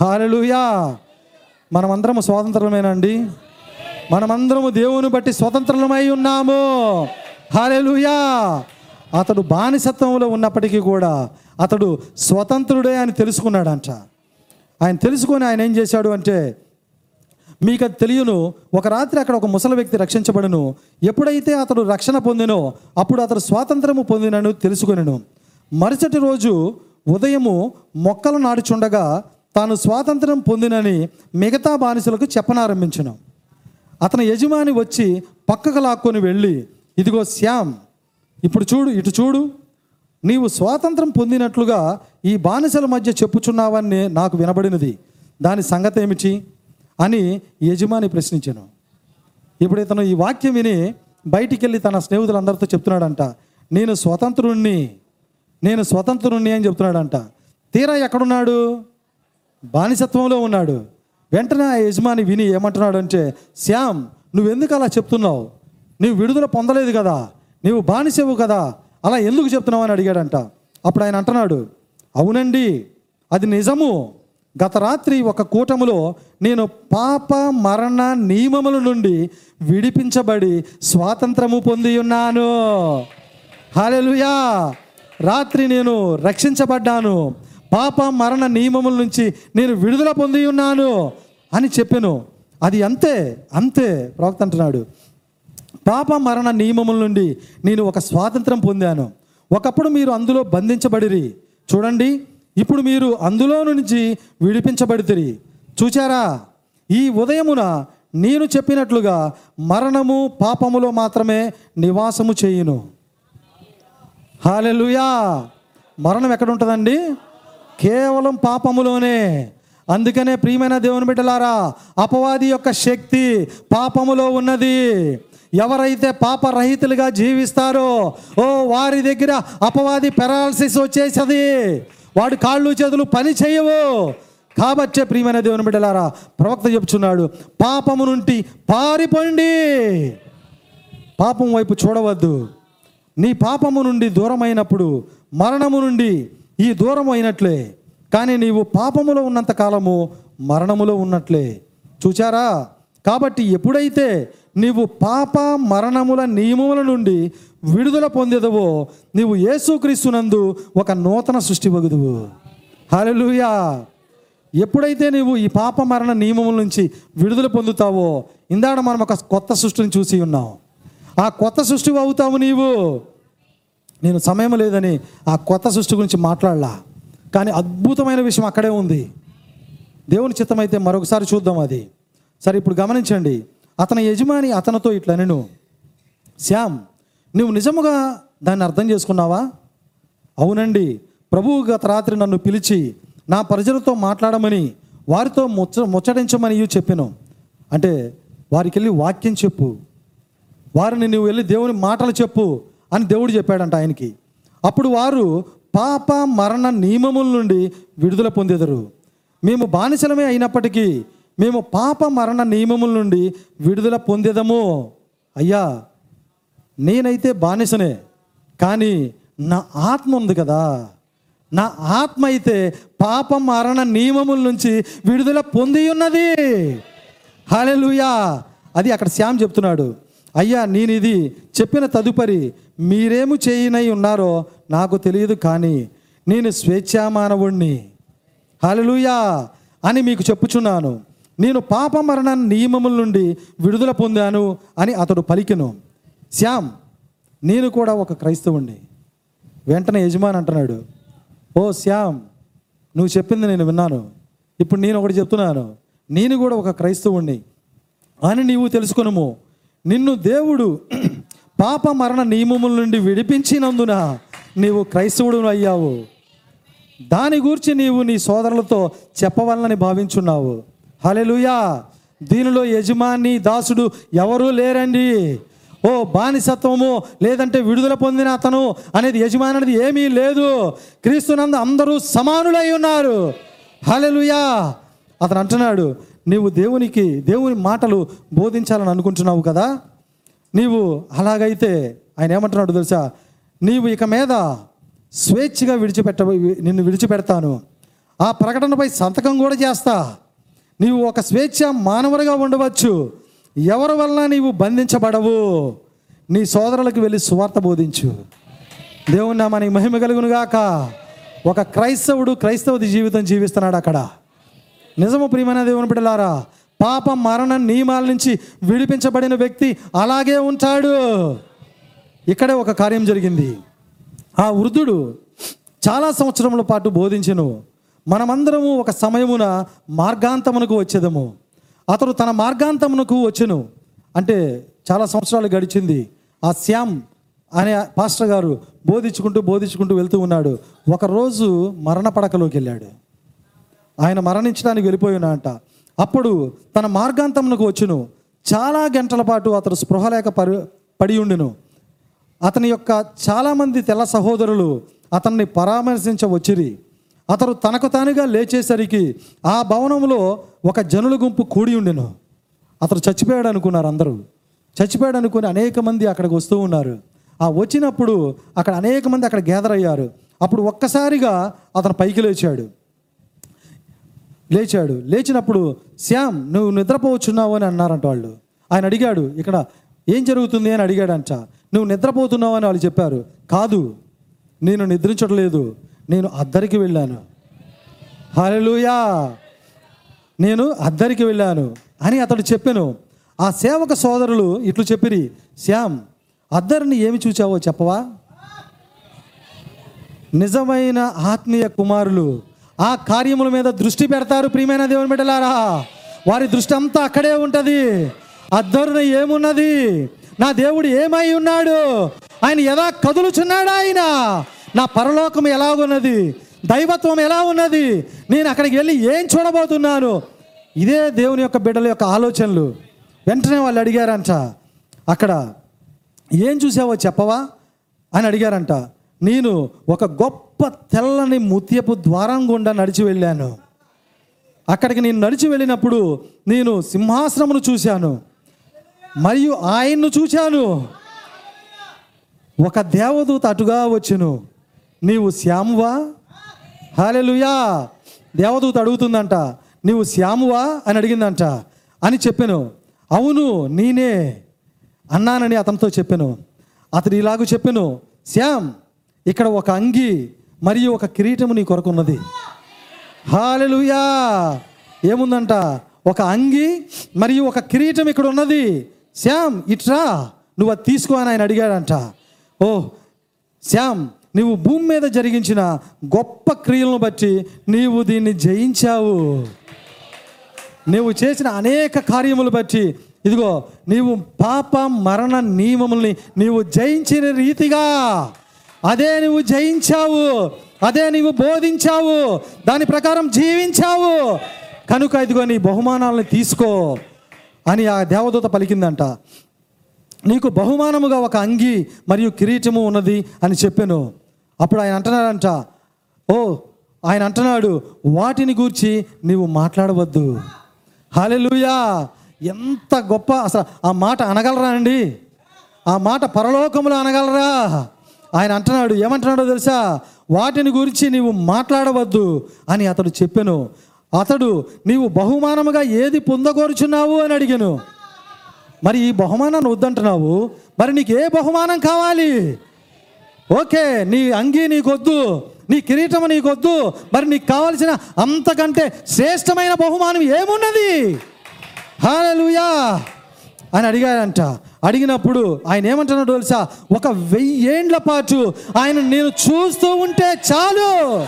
హాలెలూయా! మనమందరము స్వాతంత్రమేనండి మనమందరము దేవుని బట్టి స్వతంత్రమై ఉన్నాము. హాలెలూయా అతడు బానిసత్వంలో ఉన్నప్పటికీ కూడా అతడు స్వతంత్రుడే అని తెలుసుకున్నాడంట. ఆయన తెలుసుకొని ఆయన ఏం చేశాడు అంటే మీకు అది తెలియను ఒక రాత్రి అక్కడ ఒక ముసలి వ్యక్తి రక్షించబడును. ఎప్పుడైతే అతడు రక్షణ పొందినో అప్పుడు అతడు స్వాతంత్రము పొందినను తెలుసుకొనను. మరుసటి రోజు ఉదయము మొక్కలు నాడుచుండగా తాను స్వాతంత్రం పొందినని మిగతా బానిసలకు చెప్పనారంభించను. అతని యజమాని వచ్చి పక్కకు లాక్కొని వెళ్ళి ఇదిగో శ్యామ్ ఇప్పుడు చూడు ఇటు చూడు నీవు స్వాతంత్రం పొందినట్లుగా ఈ బానిసల మధ్య చెప్పుచున్నావని నాకు వినబడినది. దాని సంగతి ఏమిటి అని యజమాని ప్రశ్నించాను. ఇప్పుడు ఇతను ఈ వాక్యం విని బయటికి వెళ్ళి తన స్నేహితులందరితో చెప్తున్నాడంట నేను స్వతంత్రుణ్ణి నేను స్వతంత్రుణ్ణి అని చెప్తున్నాడంట. తీరా ఎక్కడున్నాడు? బానిసత్వంలో ఉన్నాడు. వెంటనే ఆ యజమాని విని ఏమంటున్నాడు అంటే శ్యామ్ నువ్వెందుకు అలా చెప్తున్నావు? నీవు విడుదల పొందలేదు కదా. నీవు బానిసవు కదా. అలా ఎందుకు చెప్తున్నావు? అని అడిగాడంట. అప్పుడు ఆయన అంటున్నాడు అవునండి అది నిజము. గత రాత్రి ఒక కూటములో నేను పాప మరణ నియమముల నుండి విడిపించబడి స్వాతంత్రము పొంది ఉన్నాను హాలెలుయా! రాత్రి నేను రక్షించబడ్డాను. పాప మరణ నియమముల నుంచి నేను విడుదల పొంది ఉన్నాను అని చెప్పాను. అది అంతే అంతే ప్రవక్త అంటున్నాడు. పాప మరణ నియమముల నుండి నేను ఒక స్వాతంత్రం పొందాను. ఒకప్పుడు మీరు అందులో బంధించబడిరి. చూడండి ఇప్పుడు మీరు అందులో నుంచి విడిపించబడితిరి. చూచారా? ఈ ఉదయమున నేను చెప్పినట్లుగా మరణము పాపములో మాత్రమే నివాసము చేయును. హాలెలుయా! మరణం ఎక్కడ ఉంటుందండి? కేవలం పాపములోనే. అందుకనే ప్రియమైన దేవుని బిడ్డలారా అపవాది యొక్క శక్తి పాపములో ఉన్నది. ఎవరైతే పాపరహితులుగా జీవిస్తారో ఓ వారి దగ్గర అపవాది పెరాలసిస్ వచ్చేసది. వాడి కాళ్ళు చేతులు పని చేయవు. కాబట్టే ప్రియమైన దేవుని బిడ్డలారా ప్రవక్త చెప్తున్నాడు పాపము నుండి పారిపోండి. పాపం వైపు చూడవద్దు. నీ పాపము నుండి దూరమైనప్పుడు మరణము నుండి ఈ దూరం అయినట్లే. కానీ నీవు పాపములో ఉన్నంత కాలము మరణములో ఉన్నట్లే. చూచారా? కాబట్టి ఎప్పుడైతే నీవు పాప మరణముల నియమముల నుండి విడుదల పొందేదవో నీవు యేసుక్రీస్తునందు ఒక నూతన సృష్టి వగుదువు హలలుయా ఎప్పుడైతే నీవు ఈ పాప మరణ నియమముల నుంచి విడుదల పొందుతావో ఇందాడ మనం ఒక కొత్త సృష్టిని చూసి ఉన్నాం. ఆ కొత్త సృష్టి అవుతావు నీవు. నేను సమయం లేదని ఆ కొత్త సృష్టి గురించి మాట్లాడలా. కానీ అద్భుతమైన విషయం అక్కడే ఉంది. దేవుని చిత్తమైతే మరొకసారి చూద్దాం అది. సరే ఇప్పుడు గమనించండి. అతని యజమాని అతనితో ఇట్లా నేను శ్యామ్ నువ్వు నిజముగా దాన్ని అర్థం చేసుకున్నావా? అవునండి. ప్రభువు గత రాత్రి నన్ను పిలిచి నా ప్రజలతో మాట్లాడమని వారితో ముచ్చ ముచ్చటించమని చెప్పాను. అంటే వారికి వెళ్ళి వాక్యం చెప్పు. వారిని నువ్వు వెళ్ళి దేవుని మాటలు చెప్పు. అని దేవుడు చెప్పాడంట ఆయనకి. అప్పుడు వారు పాప మరణ నియమముల నుండి విడుదల పొందెదరు. మేము బానిసలమే అయినప్పటికీ మేము పాప మరణ నియమముల నుండి విడుదల పొందేదము. అయ్యా నేనైతే బానిసనే కానీ నా ఆత్మ ఉంది కదా. నా ఆత్మ అయితే పాప మరణ నియమముల నుంచి విడుదల పొంది ఉన్నది హాలెలుయా అది అక్కడ శ్యామ్ చెప్తున్నాడు. అయ్యా నేను ఇది చెప్పిన తదుపరి మీరేము చేయనై ఉన్నారో నాకు తెలియదు కానీ నేను స్వేచ్ఛామానవుణ్ణి. హలలుయా అని మీకు చెప్పుచున్నాను. నేను పాప మరణ నియమముల నుండి విడుదల పొందాను అని అతడు పలికెను. శ్యామ్ నేను కూడా ఒక క్రైస్తవుణ్ణి. వెంటనే యజమాని అంటున్నాడు ఓ శ్యామ్ నువ్వు చెప్పింది నేను విన్నాను. ఇప్పుడు నేను ఒకటి చెప్తున్నాను. నేను కూడా ఒక క్రైస్తవుణ్ణి. అని నీవు తెలుసుకొనుము. నిన్ను దేవుడు *clears throat* పాప మరణ నియమముల నుండి విడిపించినందున నీవు క్రైస్తవుడు అయ్యావు. దాని గురించి నీవు నీ సోదరులతో చెప్పవాలని భావించున్నావు. హలెలుయా దీనిలో యజమాని దాసుడు ఎవరూ లేరండి. ఓ బానిసత్వము లేదంటే విడుదల పొందిన అతను అనేది యజమాని అనేది ఏమీ లేదు. క్రీస్తునందు అందరూ సమానులై ఉన్నారు. హలెలుయా అతను అంటున్నాడు నీవు దేవునికి దేవుని మాటలు బోధించాలని అనుకుంటున్నావు కదా? నీవు అలాగైతే ఆయన ఏమంటున్నాడు తెలుసా? నీవు ఇక మీద స్వేచ్ఛగా విడిచిపెట్ట నిన్ను విడిచిపెడతాను. ఆ ప్రకటనపై సంతకం కూడా చేస్తా. నీవు ఒక స్వేచ్ఛ మానవుడిగా ఉండవచ్చు. ఎవరి వల్ల నీవు బంధించబడవు? నీ సోదరులకు వెళ్ళి సువార్త బోధించు. దేవుని మనకి మహిమ కలుగునుగాక. ఒక క్రైస్తవుడు క్రైస్తవ జీవితం జీవిస్తున్నాడు అక్కడ. నిజము ప్రియమైన దేవుని బిడ్డలారా పాప మరణ నియమాల నుంచి విడిపించబడిన వ్యక్తి అలాగే ఉంటాడు. ఇక్కడే ఒక కార్యం జరిగింది. ఆ వృద్ధుడు చాలా సంవత్సరముల పాటు బోధించను. మనమందరము ఒక సమయమున మార్గాంతమునకు వచ్చేదము. అతడు తన మార్గాంతమునకు వచ్చెను. అంటే చాలా సంవత్సరాలు గడిచింది. ఆ శ్యామ్ అనే పాస్టర్ గారు బోధించుకుంటూ బోధించుకుంటూ వెళ్తూ ఉన్నాడు. ఒకరోజు మరణ పడకలోకి వెళ్ళాడు. ఆయన మరణించడానికి వెళ్ళిపోయినంట అప్పుడు తన మార్గాంతమునకు వచ్చును. చాలా గంటల పాటు అతడు స్పృహ లేక పరి పడి ఉండును. అతని యొక్క చాలామంది తెల్ల సహోదరులు అతన్ని పరామర్శించ వచ్చిరి అతడు తనకు తానుగా లేచేసరికి ఆ భవనంలో ఒక జనుల గుంపు కూడి ఉండెను. అతడు చచ్చిపోయాడు అనుకున్నారు అందరూ. చచ్చిపోయాడు అనుకుని అనేక మంది అక్కడికి వస్తూ ఉన్నారు. ఆ వచ్చినప్పుడు అక్కడ అనేక మంది అక్కడ గ్యాదర్ అయ్యారు. అప్పుడు ఒక్కసారిగా అతను పైకి లేచాడు. లేచాడు. లేచినప్పుడు శ్యామ్ నువ్వు నిద్రపోవచ్చున్నావు అని అన్నారంట వాళ్ళు. ఆయన అడిగాడు ఇక్కడ ఏం జరుగుతుంది? అని అడిగాడంట. నువ్వు నిద్రపోతున్నావు అని వాళ్ళు చెప్పారు. కాదు నేను నిద్రించట్లేదు. నేను అద్దరికి వెళ్ళాను. హల్లెలూయా నేను అద్దరికి వెళ్ళాను. అని అతడు చెప్పాను. ఆ సేవక సోదరులు ఇట్లు చెప్పిరి శ్యామ్ అద్దరిని ఏమి చూచావో చెప్పవా? నిజమైన ఆత్మీయ కుమారులు ఆ కార్యముల మీద దృష్టి పెడతారు ప్రియమైన దేవుని బిడ్డలారా. వారి దృష్టి అంతా అక్కడే ఉంటుంది. అద్దరున ఏమున్నది? నా దేవుడు ఏమై ఉన్నాడు? ఆయన ఎలా కదులుచున్నాడు ఆయన? నా పరలోకం ఎలాగున్నది? దైవత్వం ఎలా ఉన్నది? నేను అక్కడికి వెళ్ళి ఏం చూడబోతున్నాను? ఇదే దేవుని యొక్క బిడ్డల యొక్క ఆలోచనలు. వెంటనే వాళ్ళు అడిగారంట అక్కడ ఏం చూసావో చెప్పవా? అని అడిగారంట నేను ఒక గొప్ప తెల్లని ముత్యపు ద్వారం గుండా నడిచి వెళ్ళాను. అక్కడికి నేను నడిచి వెళ్ళినప్పుడు నేను సింహాసనమును చూశాను. మరియు ఆయన్ను చూశాను. ఒక దేవదూత అటుగా వచ్చును. నీవు శ్యామువా? హాలెలుయా దేవదూత అడుగుతుందంట నీవు శ్యామువా? అని అడిగిందంట. అని చెప్పాను. అవును నేనే. అన్నానని అతనితో చెప్పాను. అతడు ఇలాగూ చెప్పాను శ్యామ్ ఇక్కడ ఒక అంగి మరియు ఒక కిరీటము నీ కొరకు ఉన్నది హాలెలుయా ఏముందంట? ఒక అంగి మరియు ఒక కిరీటం ఇక్కడ ఉన్నది శ్యామ్ ఇట్రా నువ్వు అది తీసుకో అని ఆయన అడిగాడంట. ఓ శ్యామ్ నీవు భూమి మీద జరిగించిన గొప్ప క్రియలను బట్టి నీవు దీన్ని జయించావు. నీవు చేసిన అనేక కార్యములు బట్టి ఇదిగో నీవు పాప మరణ నియమముల్ని నీవు జయించిన రీతిగా అదే నువ్వు జయించావు అదే నువ్వు బోధించావు దాని ప్రకారం జీవించావు. కనుక ఇదిగో నీ బహుమానాలను తీసుకో అని ఆ దేవదూత పలికిందంట. నీకు బహుమానముగా ఒక అంగి మరియు కిరీటము ఉన్నది అని చెప్పాను. అప్పుడు ఆయన అంటున్నాడంట ఓ ఆయన అంటున్నాడు వాటిని గూర్చి నీవు మాట్లాడవద్దు. హాలెలుయా ఎంత గొప్ప అసలు ఆ మాట అనగలరా అండి? ఆ మాట పరలోకములో అనగలరా? ఆయన అంటున్నాడు ఏమంటున్నాడో తెలుసా? వాటిని గురించి నీవు మాట్లాడవద్దు అని అతడు చెప్పాను. అతడు నీవు బహుమానముగా ఏది పొందగోరుచున్నావు అని అడిగాను. మరి ఈ బహుమానాన్ని వద్దంటున్నావు? మరి నీకు ఏ బహుమానం కావాలి? ఓకే నీ అంగీ నీకొద్దు నీ కిరీటం నీకొద్దు మరి నీకు కావలసిన అంతకంటే శ్రేష్టమైన బహుమానం ఏమున్నది? హాలూయా అని అడిగాడంట. అడిగినప్పుడు ఆయన ఏమంటున్నాడు తెలుసా? ఒక వెయ్యేండ్ల పాటు ఆయన నేను చూస్తూ ఉంటే చాలు.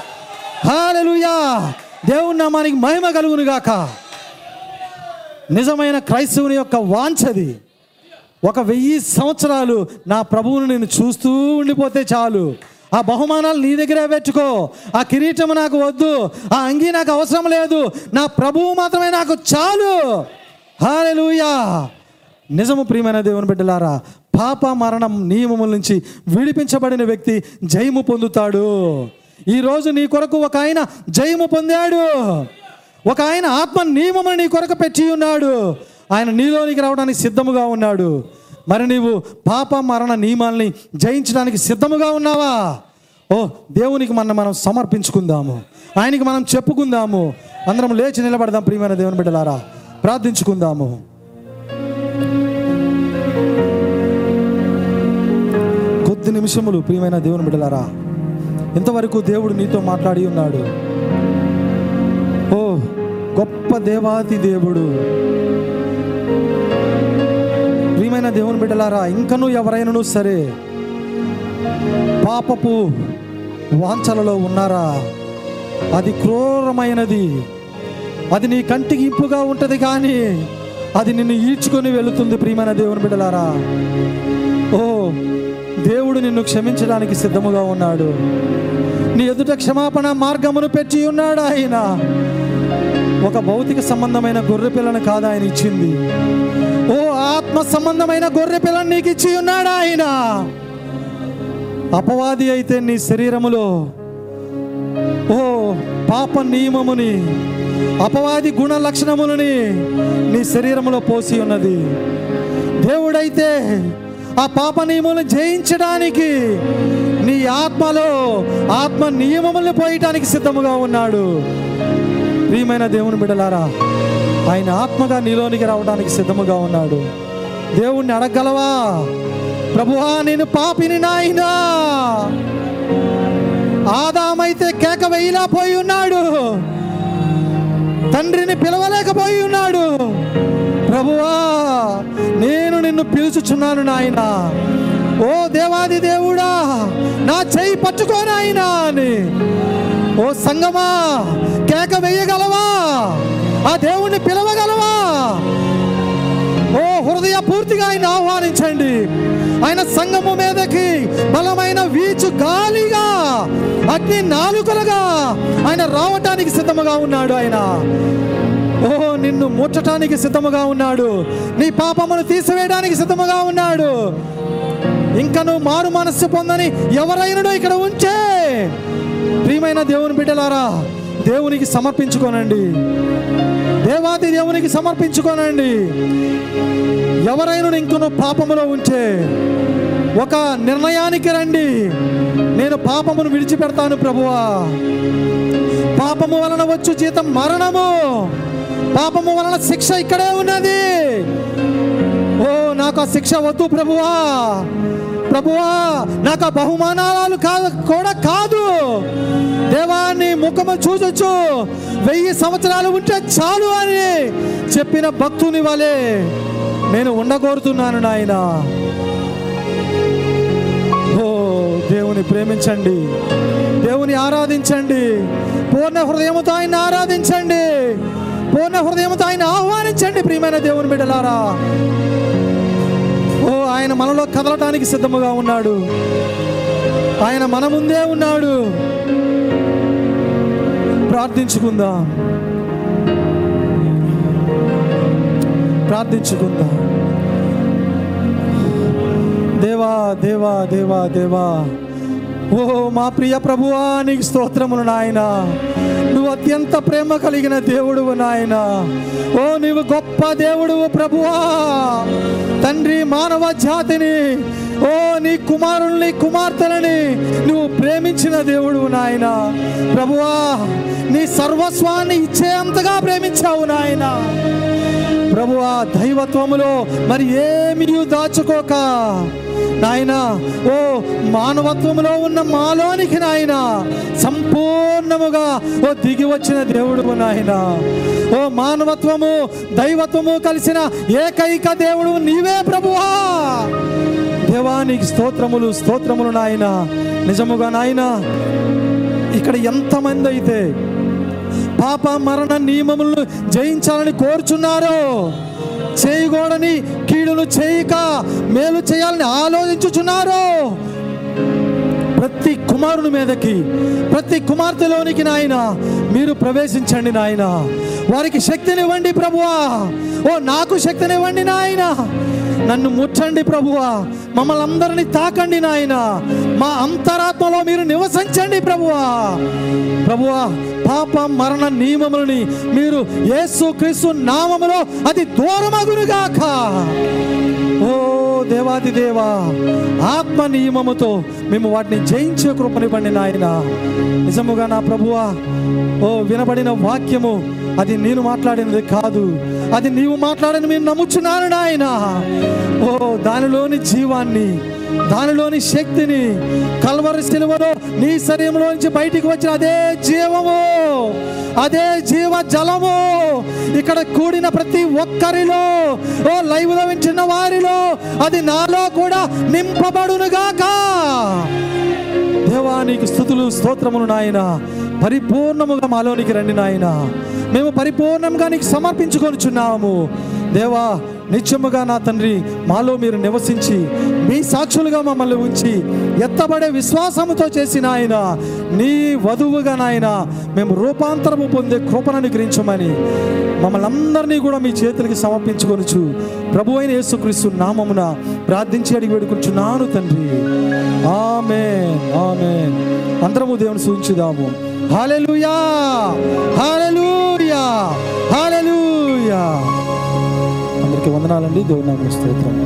హాలూయా దేవుని నామానికి మహిమ కలుగును గాక నిజమైన క్రైస్తవుని యొక్క వాంఛది. ఒక వెయ్యి సంవత్సరాలు నా ప్రభువును నేను చూస్తూ ఉండిపోతే చాలు. ఆ బహుమానాలు నీ దగ్గరే పెట్టుకో. ఆ కిరీటం నాకు వద్దు. ఆ అంగీ నాకు అవసరం లేదు. నా ప్రభువు మాత్రమే నాకు చాలు. హాలూయా నిజము ప్రియమైన దేవుని బిడ్డలారా పాప మరణం నియమముల నుంచి విడిపించబడిన వ్యక్తి జయము పొందుతాడు. ఈరోజు నీ కొరకు ఒక ఆయన జయము పొందాడు. ఒక ఆయన ఆత్మ నియమమును నీ కొరకు పెట్టి ఉన్నాడు. ఆయన నీలోనికి రావడానికి సిద్ధముగా ఉన్నాడు. మరి నీవు పాప మరణ నియమాల్ని జయించడానికి సిద్ధముగా ఉన్నావా? ఓ దేవునికి మనం మనం సమర్పించుకుందాము. ఆయనకి మనం చెప్పుకుందాము. అందరం లేచి నిలబడదాం ప్రియమైన దేవుని బిడ్డలారా. ప్రార్థించుకుందాము. కొద్ది నిమిషములు ప్రియమైన దేవుని బిడ్డలారా ఇంతవరకు దేవుడు నీతో మాట్లాడి ఉన్నాడు. ఓ గొప్ప దేవాతి దేవుడు. ప్రియమైన దేవుని బిడ్డలారా ఇంకనూ ఎవరైనాను సరే పాపపు వాంఛలలో ఉన్నారా? అది క్రూరమైనది. అది నీ కంటికి ఇంపుగా ఉంటుంది కానీ అది నిన్ను ఈడ్చుకొని వెళుతుంది ప్రియమైన దేవుని బిడ్డలారా. ఓ దేవుడు నిన్ను క్షమించడానికి సిద్ధముగా ఉన్నాడు. నీ ఎదుట క్షమాపణ మార్గమును పెట్టి ఉన్నాడు ఆయన. ఒక భౌతిక సంబంధమైన గొర్రె పిల్లను కాదు ఆయన ఇచ్చింది. ఓ ఆత్మ సంబంధమైన గొర్రె పిల్లని నీకు ఇచ్చి ఉన్నాడు ఆయన. అపవాది అయితే నీ శరీరములో ఓ పాప నియమముని అపవాది గుణ లక్షణములని నీ శరీరములో పోసి ఉన్నది. దేవుడైతే ఆ పాప నియమములను జయించడానికి నీ ఆత్మలో ఆత్మ నియమములను పోయటానికి సిద్ధముగా ఉన్నాడు. ప్రియమైన దేవుని బిడలారా ఆయన ఆత్మగా నీలోనికి రావడానికి సిద్ధముగా ఉన్నాడు. దేవుణ్ణి అడగలవా ప్రభువా నేను పాపిని నాయనా. ఆదామైతే కేక వేయిలా పోయి ఉన్నాడు. తండ్రిని పిలవలేకపోయి ఉన్నాడు. ప్రభువా నే నిన్ను పిలుచుచున్నాను నాయన. ఓ దేవాది దేవుడా నా చేయి పట్టుకోనాయనా అని. ఓ సంగమా కేక వేయగలవా? ఆ దేవుణ్ణి పిలవగలవా? ఓ హృదయ పూర్తిగా ఆయన ఆహ్వానించండి. ఆయన సంగము మీదకి బలమైన వీచు గాలిగా అగ్ని నాలుకలుగా ఆయన రావటానికి సిద్ధముగా ఉన్నాడు ఆయన. ఓ నిన్ను ముట్టడానికి సిద్ధముగా ఉన్నాడు. నీ పాపమును తీసివేయడానికి సిద్ధముగా ఉన్నాడు. ఇంకా నువ్వు మారు మనస్సు పొందని ఎవరైనా ఇక్కడ ఉంచే? ప్రియమైన దేవుని బిడ్డలారా దేవునికి సమర్పించుకోనండి. దేవాది దేవునికి సమర్పించుకోనండి. ఎవరైనా ఇంకను పాపములో ఉంచే? ఒక నిర్ణయానికి రండి. నేను పాపమును విడిచిపెడతాను ప్రభువా. పాపము వలన వచ్చు జీతం మరణము. పాపము వలన శిక్ష ఇక్కడే ఉన్నది. ఓ నాకు ఆ శిక్ష వద్దు ప్రభువా. ప్రభువా నాకు ఆ బహుమానాలు కాదు కూడా కాదు. దేవాన్ని ముఖము చూసొచ్చు వెయ్యి సంవత్సరాలు ఉంటే చాలు అని చెప్పిన భక్తుని వలె నేను ఉండగోరుతున్నాను నాయన. ఓ దేవుని ప్రేమించండి. దేవుని ఆరాధించండి. పూర్ణ హృదయముతో ఆయన ఆరాధించండి. పూర్ణ హృదయముతో ఆయన ఆహ్వానించండి ప్రియమైన దేవుని బిడ్డలారా. ఓ ఆయన మనలో కదలటానికి సిద్ధముగా ఉన్నాడు. ఆయన మన ముందే ఉన్నాడు. ప్రార్థించుకుందాం. ప్రార్థించుకుందాం. దేవా దేవా దేవా దేవా. ఓ మా ప్రియ ప్రభువా నీకు స్తోత్రములు నాయన. నువ్వు అత్యంత ప్రేమ కలిగిన దేవుడువు నాయన. ఓ నీవు గొప్ప దేవుడువు ప్రభువా. తండ్రి మానవ జాతిని ఓ నీ కుమారుల్ని కుమార్తెలని నువ్వు ప్రేమించిన దేవుడు నాయన. ప్రభువా నీ సర్వస్వాన్ని ఇచ్చేంతగా ప్రేమించావు నాయన. ప్రభువా దైవత్వములో మరి ఏమీ దాచుకోక నాయన ఓ మానవత్వములో ఉన్న మాలోనికి నాయన సంపూర్ణముగా ఓ దిగి వచ్చిన దేవుడు నాయన. ఓ మానవత్వము దైవత్వము కలిసిన ఏకైక దేవుడు నీవే ప్రభువా. దేవానికి స్తోత్రములు స్తోత్రములు నాయన. నిజముగా నాయన ఇక్కడ ఎంతమంది అయితే పాప మరణ నియమములను జయించాలని కోరుచున్నారో చేయకూడని కీడును చేయక మేలు చేయాలని ఆలోచించుచున్నారో. ప్రతి కుమారుని మీదకి ప్రతి కుమార్తెలోనికి నాయన మీరు ప్రవేశించండి నాయన. వారికి శక్తినివ్వండి ప్రభువా. ఓ నాకు శక్తినివ్వండి నాయన. నన్ను ముట్టండి ప్రభువా. మమ్మల్ని అందరినీ తాకండి నాయన. మా అంతరాత్మలో మీరు నివసించండి ప్రభువా. ప్రభువా పాప మరణ నియమములని మీరు యేసు క్రీస్తు నామములో అది దూరమగునుగాక. ఓ దేవాది దేవా ఆత్మ నియమముతో మేము వాటిని జయించే కృపనివ్వండి నాయన. నిజముగా నా ప్రభువా ఓ వినబడిన వాక్యము అది నేను మాట్లాడినది కాదు. అది నీవు మాట్లాడని మేము నమ్ముచున్నాను నాయన. ఓ దానిలోని జీవాన్ని దానిలోని శక్తిని కల్వరి సిలువలో నీ శరీరంలో నుంచి బయటికి వచ్చిన అదే జీవము అదే జీవ జలము ఇక్కడ కూడిన ప్రతి ఒక్కరిలో ఓ లైవ్లో వింటున్న వారిలో అది నాలో కూడా నింపబడునుగాక. దేవానికి స్థుతులు స్తోత్రములు నాయనా. పరిపూర్ణముగా మాలోనికి రండి నాయన. మేము పరిపూర్ణంగా నీకు సమర్పించుకొనిచున్నాము దేవా నిత్యముగా నా తండ్రి మాలో మీరు నివసించి మీ సాక్షులుగా మమ్మల్ని ఉంచి ఎత్తబడే విశ్వాసముతో చేసిన ఆయన నీ వధువుగా నాయన మేము రూపాంతరము పొందే కృపను అనుగ్రహించమని మమ్మల్ని అందరినీ కూడా మీ చేతులకి సమర్పించుకొనుచు ప్రభు అయిన యేసుక్రీస్తు నామమున ప్రార్థించి అడిగి వేడుకుంటున్నాను తండ్రి. ఆమె ఆమె అందరము దేవుని సూచించుదాము. హాలెలూయా హాలెలూయా హాలెలూయా అందరికీ వందనాలండి. దేవుని నామమున స్తోత్రం.